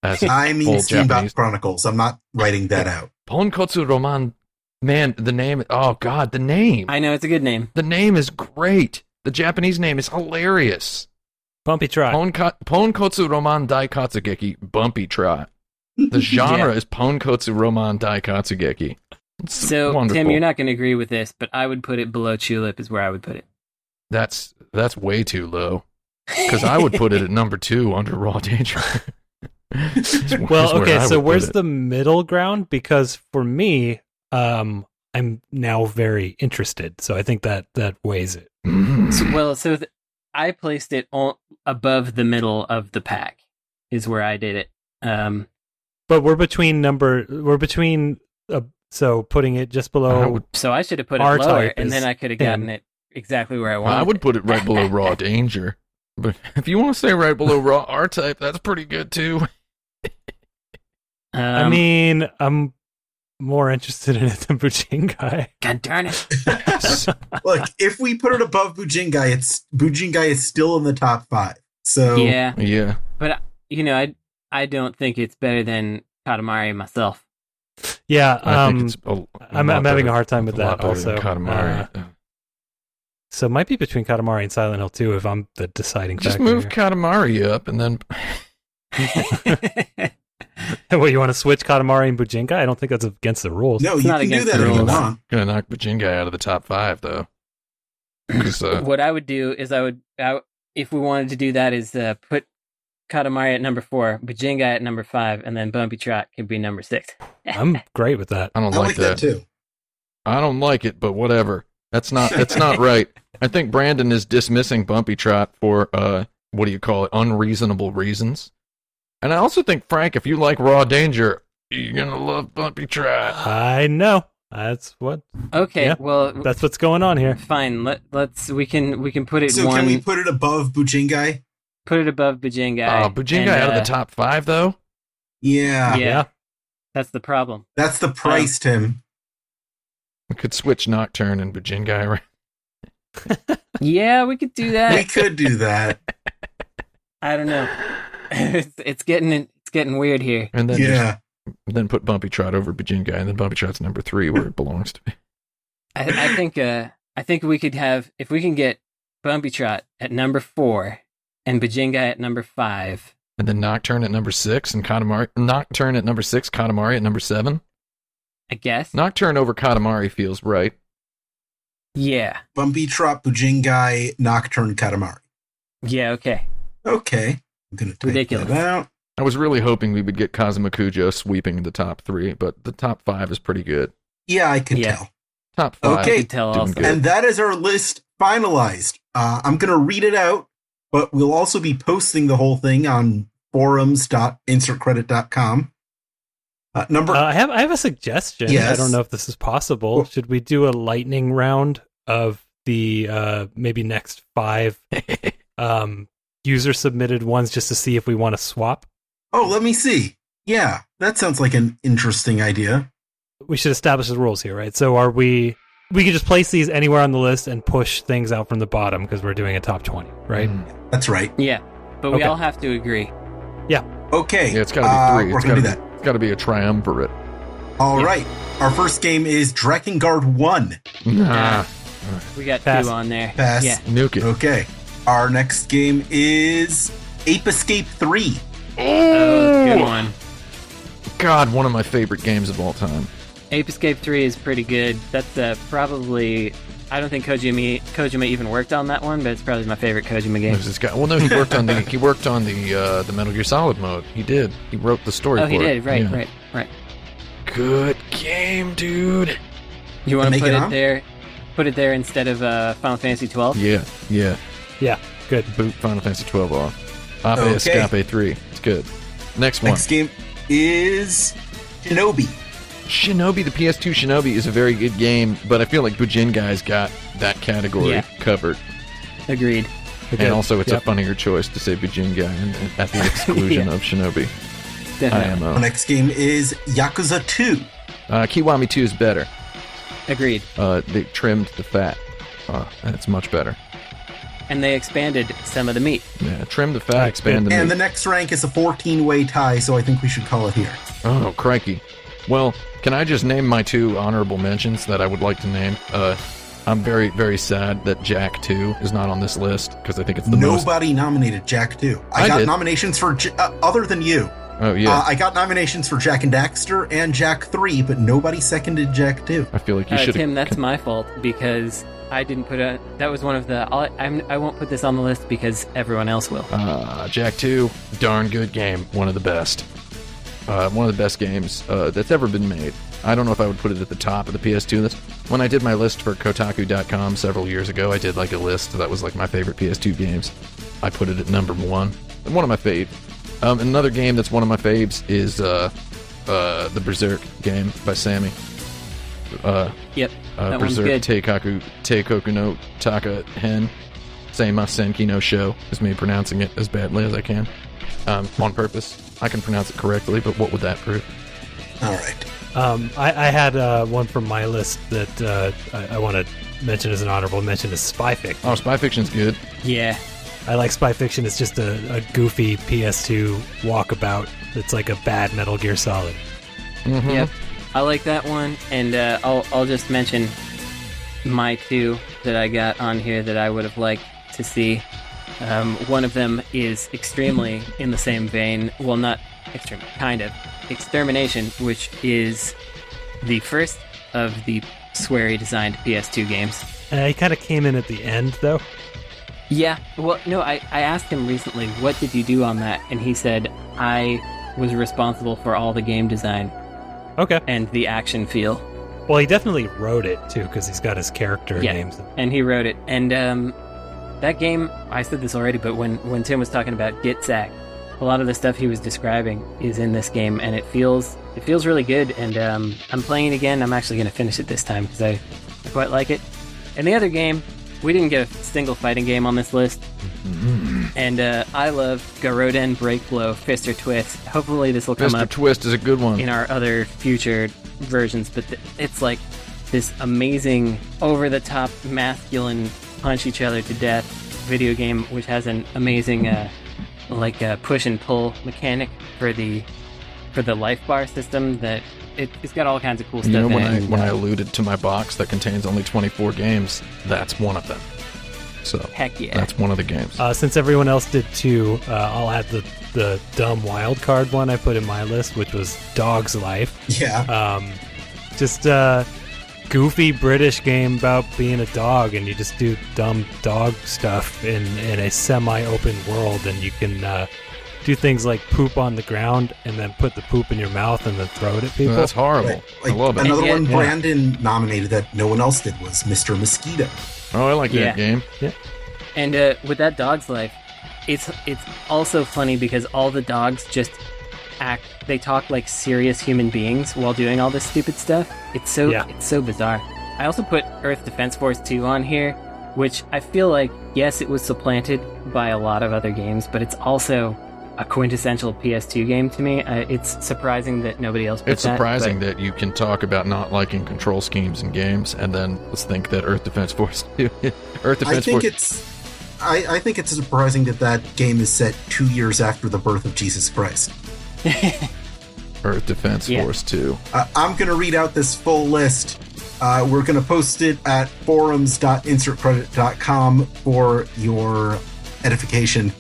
Speaker 1: As
Speaker 3: I mean
Speaker 1: Old
Speaker 3: Steambot
Speaker 1: Japanese.
Speaker 3: Chronicles. I'm not writing that out.
Speaker 1: Ponkotsu Roman, man, the name. Oh God, the name.
Speaker 2: I know it's a good name.
Speaker 1: The name is great. The Japanese name is hilarious.
Speaker 4: Bumpy Trot.
Speaker 1: Ponka- Ponkotsu Roman Daikatsugeki Bumpy Trot. The genre
Speaker 2: Yeah.
Speaker 1: is Ponkotsu Roman Daikatsugeki. It's
Speaker 2: So
Speaker 1: wonderful.
Speaker 2: Tim, you're not going to agree with this, but I would put it below Chulip. Is where I would put it.
Speaker 1: That's that's way too low. Because I would put it at number two under Raw Danger.
Speaker 4: Well,
Speaker 1: I
Speaker 4: okay, so where's the middle ground? Because for me, um, I'm now very interested, so I think that that weighs it.
Speaker 1: Mm.
Speaker 2: So, well, so th- I placed it on, above the middle of the pack. Is where I did it. Um,
Speaker 4: But we're between number. We're between. Uh, so putting it just below.
Speaker 1: I would-
Speaker 2: so I should have put it
Speaker 4: Our
Speaker 2: lower, and then I could have gotten it exactly where I want.
Speaker 1: I would
Speaker 2: it.
Speaker 1: put it right below Raw Danger. But if you want to say right below Raw R Type, that's pretty good too.
Speaker 4: I
Speaker 2: Um,
Speaker 4: mean, I'm more interested in it than Bujingai.
Speaker 2: God darn it!
Speaker 3: Look, if we put it above Bujingai, it's Bujingai is still in the top five. So
Speaker 2: Yeah,
Speaker 1: Yeah.
Speaker 2: but you know, I I don't think it's better than Katamari myself.
Speaker 4: Yeah,
Speaker 1: I
Speaker 4: um,
Speaker 1: think it's a, a
Speaker 4: I'm- I'm having a hard time with
Speaker 1: a lot
Speaker 4: that
Speaker 1: than
Speaker 4: also.
Speaker 1: Katamari.
Speaker 4: So it might be between Katamari and Silent Hill 2 if I'm the deciding
Speaker 1: Just
Speaker 4: factor.
Speaker 1: move
Speaker 4: here.
Speaker 1: Katamari up and then
Speaker 4: what you want to switch Katamari and Bujingai? I don't think that's against the rules.
Speaker 3: no,
Speaker 2: It's
Speaker 3: you
Speaker 2: not
Speaker 3: can do
Speaker 2: against
Speaker 3: that
Speaker 2: the
Speaker 3: if you
Speaker 2: rules.
Speaker 3: want.
Speaker 1: gonna knock Bujingai out of the top five though. uh,
Speaker 2: what I would do is I would, I, w- if we wanted to do that, is uh, put Katamari at number four, Bujingai at number five, and then Bumpy Trot could be number six.
Speaker 4: I'm great with that.
Speaker 1: I don't
Speaker 3: I
Speaker 1: like,
Speaker 3: like that too.
Speaker 1: I don't like it, but whatever. That's not that's not right. I think Brandon is dismissing Bumpy Trot for uh what do you call it? Unreasonable reasons. And I also think Frank, if you like Raw Danger, you're gonna love Bumpy Trot.
Speaker 4: I know. That's what.
Speaker 2: Okay,
Speaker 4: Yeah.
Speaker 2: well,
Speaker 4: That's what's going on here.
Speaker 2: fine. Let let's we can we can put it
Speaker 3: So
Speaker 2: one,
Speaker 3: can we put it above Bujingai?
Speaker 2: put it above Bujingai.
Speaker 1: Oh, Bujingai
Speaker 2: and,
Speaker 1: out of the
Speaker 2: uh,
Speaker 1: top five though.
Speaker 3: Yeah,
Speaker 2: Yeah. That's the problem.
Speaker 3: that's the price, Tim.
Speaker 1: We could switch Nocturne and Bujingai around.
Speaker 2: Yeah, we could do that.
Speaker 3: We could do that.
Speaker 2: I don't know. it's, it's getting it's getting weird here.
Speaker 1: And then just-
Speaker 3: yeah.
Speaker 1: then put Bumpy Trot over Bujingai, and then Bumpy Trot's number three where it belongs to me.
Speaker 2: I, I think uh I think we could have if we can get Bumpy Trot at number four and Bujingai at number five.
Speaker 1: And then Nocturne at number six and Katamari Nocturne at number six, Katamari at number seven.
Speaker 2: I guess.
Speaker 1: Nocturne over Katamari feels right.
Speaker 2: Yeah.
Speaker 3: Bumpy Trot, Bujingai, Nocturne, Katamari.
Speaker 2: Yeah. Okay.
Speaker 3: Okay. I'm gonna type
Speaker 2: Ridiculous.
Speaker 3: that out.
Speaker 1: I was really hoping we would get Kazuma Kujo sweeping the top three, but the top five is pretty good.
Speaker 3: Yeah, I could
Speaker 2: Yeah.
Speaker 3: tell.
Speaker 1: Top five.
Speaker 3: Okay.
Speaker 2: I tell
Speaker 1: Doing good.
Speaker 3: And that is our list finalized. Uh, I'm going to read it out, but we'll also be posting the whole thing on forums.insertcredit.com. Uh, number
Speaker 4: Uh, I have I have a suggestion. I don't know if this is possible.
Speaker 3: Well-
Speaker 4: Should we do a lightning round of the uh, maybe next five um, user submitted ones just to see if we want to swap?
Speaker 3: Oh, let me see. Yeah, that sounds like an interesting idea.
Speaker 4: We should establish the rules here, right? So are we? We could just place these anywhere on the list and push things out from the bottom because we're doing a top twenty, right?
Speaker 1: Mm.
Speaker 3: That's right.
Speaker 2: Yeah, but we
Speaker 4: Okay.
Speaker 2: all have to agree. Yeah.
Speaker 3: Okay.
Speaker 1: Yeah, it's got to
Speaker 3: uh,
Speaker 1: be 3
Speaker 3: we're
Speaker 1: It's
Speaker 3: going
Speaker 1: got
Speaker 3: to
Speaker 1: to
Speaker 3: do that.
Speaker 1: It's got to be a triumvirate.
Speaker 3: All
Speaker 2: Yeah.
Speaker 3: right. Our first game is Drakengard 1.
Speaker 1: Nah,
Speaker 2: We got
Speaker 4: Pass.
Speaker 2: two on there.
Speaker 3: Pass.
Speaker 2: Yeah.
Speaker 1: nuke it.
Speaker 3: Okay. Our next game is Ape Escape 3.
Speaker 2: Oh, good one.
Speaker 1: God, one of my favorite games of all time.
Speaker 2: Ape Escape 3 is pretty good. That's uh, probably. I don't think Kojima, Kojima even worked on that one, but it's probably my favorite Kojima game.
Speaker 1: There's this guy. Well, no, he worked on the he worked on the uh, the Metal Gear Solid mode. He did. He wrote the story.
Speaker 2: Oh, he
Speaker 1: for it.
Speaker 2: did. Right,
Speaker 1: Yeah.
Speaker 2: right, right.
Speaker 1: Good game, dude.
Speaker 2: You want to put
Speaker 3: it
Speaker 2: it there? Put it there instead of uh, Final Fantasy 12.
Speaker 1: Yeah, yeah.
Speaker 4: Yeah, good.
Speaker 1: Boot Final Fantasy 12 off. Ape
Speaker 3: Okay.
Speaker 1: Escape 3. It's good. Next one.
Speaker 3: Next game is Shinobi.
Speaker 1: Shinobi, the PS2 Shinobi is a very good game, but I feel like Bujingai's got that category
Speaker 2: Yeah.
Speaker 1: covered.
Speaker 2: Agreed.
Speaker 4: Okay.
Speaker 1: And also, it's
Speaker 4: Yep.
Speaker 1: a funnier choice to say Bujingai and, and at the exclusion
Speaker 2: Yeah.
Speaker 1: of Shinobi.
Speaker 2: Definitely.
Speaker 3: Our
Speaker 1: IMO.
Speaker 3: next game is Yakuza 2.
Speaker 1: Uh, Kiwami 2 is better.
Speaker 2: Agreed.
Speaker 1: Uh, they trimmed the fat. Uh, and it's much better.
Speaker 2: And they expanded some of the meat.
Speaker 1: Yeah, trim the fat, expand the
Speaker 3: And
Speaker 1: meat.
Speaker 3: And the next rank is a 14 way tie, so I think we should call it here.
Speaker 1: Oh, crikey. Well, can I just name my two honorable mentions that I would like to name? Uh, I'm very, very sad that Jak 2 is not on this list because I think it's the most.
Speaker 3: Nobody nominated Jak 2. I,
Speaker 1: I
Speaker 3: got
Speaker 1: did.
Speaker 3: nominations for, J- uh, other than you.
Speaker 1: Oh, yeah.
Speaker 3: Uh, I got nominations for Jak and Daxter and Jak 3, but nobody seconded Jak 2.
Speaker 1: I feel like you
Speaker 2: Uh,
Speaker 1: should
Speaker 2: Tim, that's my fault because I didn't put a. That was one of the. I'll, I'm, I won't put this on the list because everyone else will.
Speaker 1: Uh, Jak 2, darn good game. One of the best. Uh, one of the best games uh, that's ever been made. I don't know if I would put it at the top of the PS2 list. When I did my list for Kotaku.com several years ago, I did like a list that was like my favorite PS2 games. I put it at number one. One of my faves. Um, another game that's one of my faves is uh, uh, the Berserk game by Sammy. Uh,
Speaker 2: Yep,
Speaker 1: uh, Berserk
Speaker 2: good.
Speaker 1: Teikaku Teikoku no Taka Hen Seima Senki no Show is me pronouncing it as badly as I can. Um, on purpose. I can pronounce it correctly, but what would that prove?
Speaker 3: All right.
Speaker 4: Um, I, I had uh, one from my list that uh, I, I want to mention as an honorable mention is Spy Fiction.
Speaker 1: Oh, Spy Fiction's good.
Speaker 2: Yeah,
Speaker 4: I like Spy Fiction. It's just a, a goofy PS2 walkabout that's like a bad Metal Gear Solid.
Speaker 1: Mm-hmm.
Speaker 2: yep. I like that one, and uh, I'll I'll just mention my two that I got on here that I would have liked to see. Um, one of them is extremely in the same vein. Well, not extreme, kind of extermination, which is the first of the Swery designed PS2 games.
Speaker 4: Uh, he kind of came in at the end, though.
Speaker 2: Yeah. Well, no, I, I asked him recently, what did you do on that? And he said, I was responsible for all the game design
Speaker 4: Okay.
Speaker 2: and the action feel.
Speaker 4: Well, he definitely wrote it too because he's got his character
Speaker 2: Yeah.
Speaker 4: names.
Speaker 2: And he wrote it. And um, that game, I said this already, but when, when Tim was talking about GITS SAC, a lot of the stuff he was describing is in this game, and it feels it feels really good. And um, I'm playing it again. I'm actually going to finish it this time because I, I quite like it. And the other game, we didn't get a single fighting game on this list. And uh, I love Garouden Breakblow Fist or Twist. Hopefully, this will come
Speaker 1: Mr.
Speaker 2: up
Speaker 1: Twist is a good one.
Speaker 2: in our other future versions, but th- it's like this amazing, over the top, masculine, punch each other to death video game, which has an amazing, uh, like, uh, push and pull mechanic for the for the life bar system. That it, it's got all kinds of cool
Speaker 1: you
Speaker 2: stuff
Speaker 1: know, when
Speaker 2: it.
Speaker 1: I
Speaker 2: and,
Speaker 1: when I
Speaker 2: uh,
Speaker 1: alluded to my box that contains only 24 games, that's one of them. So
Speaker 2: heck yeah,
Speaker 1: that's one of the games.
Speaker 4: Uh, since everyone else did two, uh, I'll add the the dumb wild card one I put in my list, which was Dog's Life.
Speaker 3: Yeah.
Speaker 4: Um, just a goofy British game about being a dog, and you just do dumb dog stuff in in a semi-open world, and you can uh, do things like poop on the ground and then put the poop in your mouth and then throw it at people.
Speaker 1: That's horrible.
Speaker 3: Right.
Speaker 1: I love it.
Speaker 3: Another
Speaker 2: Yeah.
Speaker 3: one
Speaker 4: Yeah.
Speaker 3: Brandon nominated that no one else did was Mr. Mosquito.
Speaker 1: Oh, I like
Speaker 2: Yeah.
Speaker 1: that game. Yeah.
Speaker 2: And uh, with that dog's life, it's it's also funny because all the dogs just act. They talk like serious human beings while doing all this stupid stuff. It's so
Speaker 4: Yeah.
Speaker 2: it's so bizarre. I also put Earth Defense Force 2 on here, which I feel like yes, it was supplanted by a lot of other games, but it's also a quintessential PS2 game to me. Uh, it's surprising that nobody else. Put
Speaker 1: It's
Speaker 2: that,
Speaker 1: surprising
Speaker 2: but-
Speaker 1: that you can talk about not liking control schemes in games, and then let's think that Earth Defense Force, 2, Earth Defense
Speaker 3: I think
Speaker 1: Force,
Speaker 3: it's. I, I think it's surprising that that game is set two years after the birth of Jesus Christ.
Speaker 1: Earth Defense
Speaker 2: Yeah.
Speaker 1: Force Two.
Speaker 3: Uh, I'm going to read out this full list. Uh, we're going to post it at forums.insertcredit.com for your edification.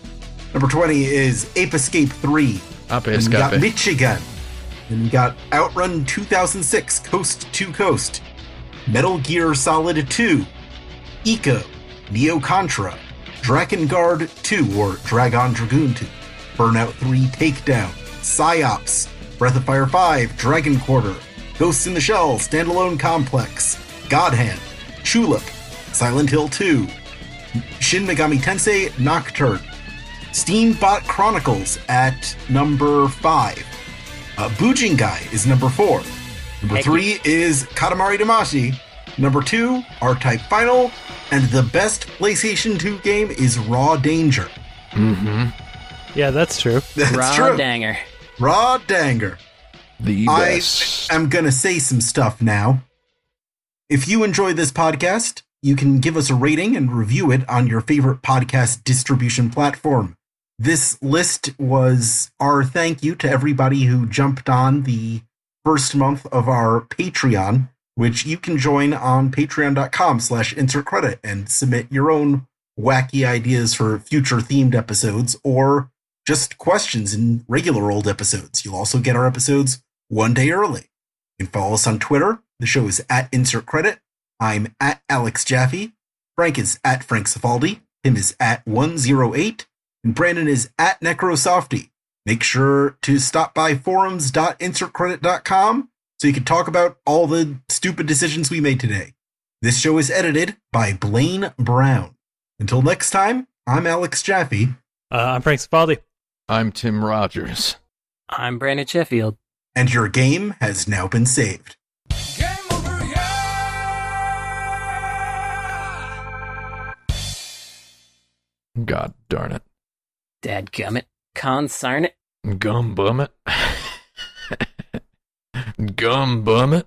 Speaker 3: Number 20 is Ape Escape 3.
Speaker 1: Ape
Speaker 3: Then we got Michigan. Then we got Outrun 2006, Coast to Coast. Metal Gear Solid 2. Ico. Neo Contra. Drakengard 2 or Drag-On Dragoon 2. Burnout 3 Takedown. Psi-Ops. Breath of Fire 5. Dragon Quarter. Ghosts in the Shell. Standalone Complex. God Hand. Chulip. Silent Hill 2. Shin Megami Tensei Nocturne. Steambot Chronicles at number five. Uh, Bujingai is number four. Number
Speaker 2: Heck
Speaker 3: three is Katamari Damacy. Number two, R-Type Final. And the best PlayStation 2 game is Raw Danger.
Speaker 1: Mm-hmm.
Speaker 4: Yeah, that's true.
Speaker 3: That's
Speaker 2: Raw
Speaker 3: true.
Speaker 2: danger.
Speaker 3: Raw Danger.
Speaker 1: The best.
Speaker 3: I am going to say some stuff now. If you enjoy this podcast, you can give us a rating and review it on your favorite podcast distribution platform. This list was our thank you to everybody who jumped on the first month of our Patreon, which you can join on patreon.com slash insert credit and submit your own wacky ideas for future themed episodes or just questions in regular old episodes. You'll also get our episodes one day early. You can follow us on Twitter. The show is at Insert Credit. I'm at Alex Jaffe. Frank is at Frank Cifaldi. Tim is at 108. And Brandon is at Necrosofty. Make sure to stop by forums.insertcredit.com so you can talk about all the stupid decisions we made today. This show is edited by Blaine Brown. Until next time, I'm Alex Jaffe.
Speaker 4: Uh, I'm Frank Cifaldi.
Speaker 1: I'm Tim Rogers.
Speaker 2: I'm Brandon Sheffield.
Speaker 3: and your game has now been saved.
Speaker 5: Over, yeah!
Speaker 1: God darn it.
Speaker 2: Dad gummit. Consarn it.
Speaker 1: Gum bum it. Gum bum it.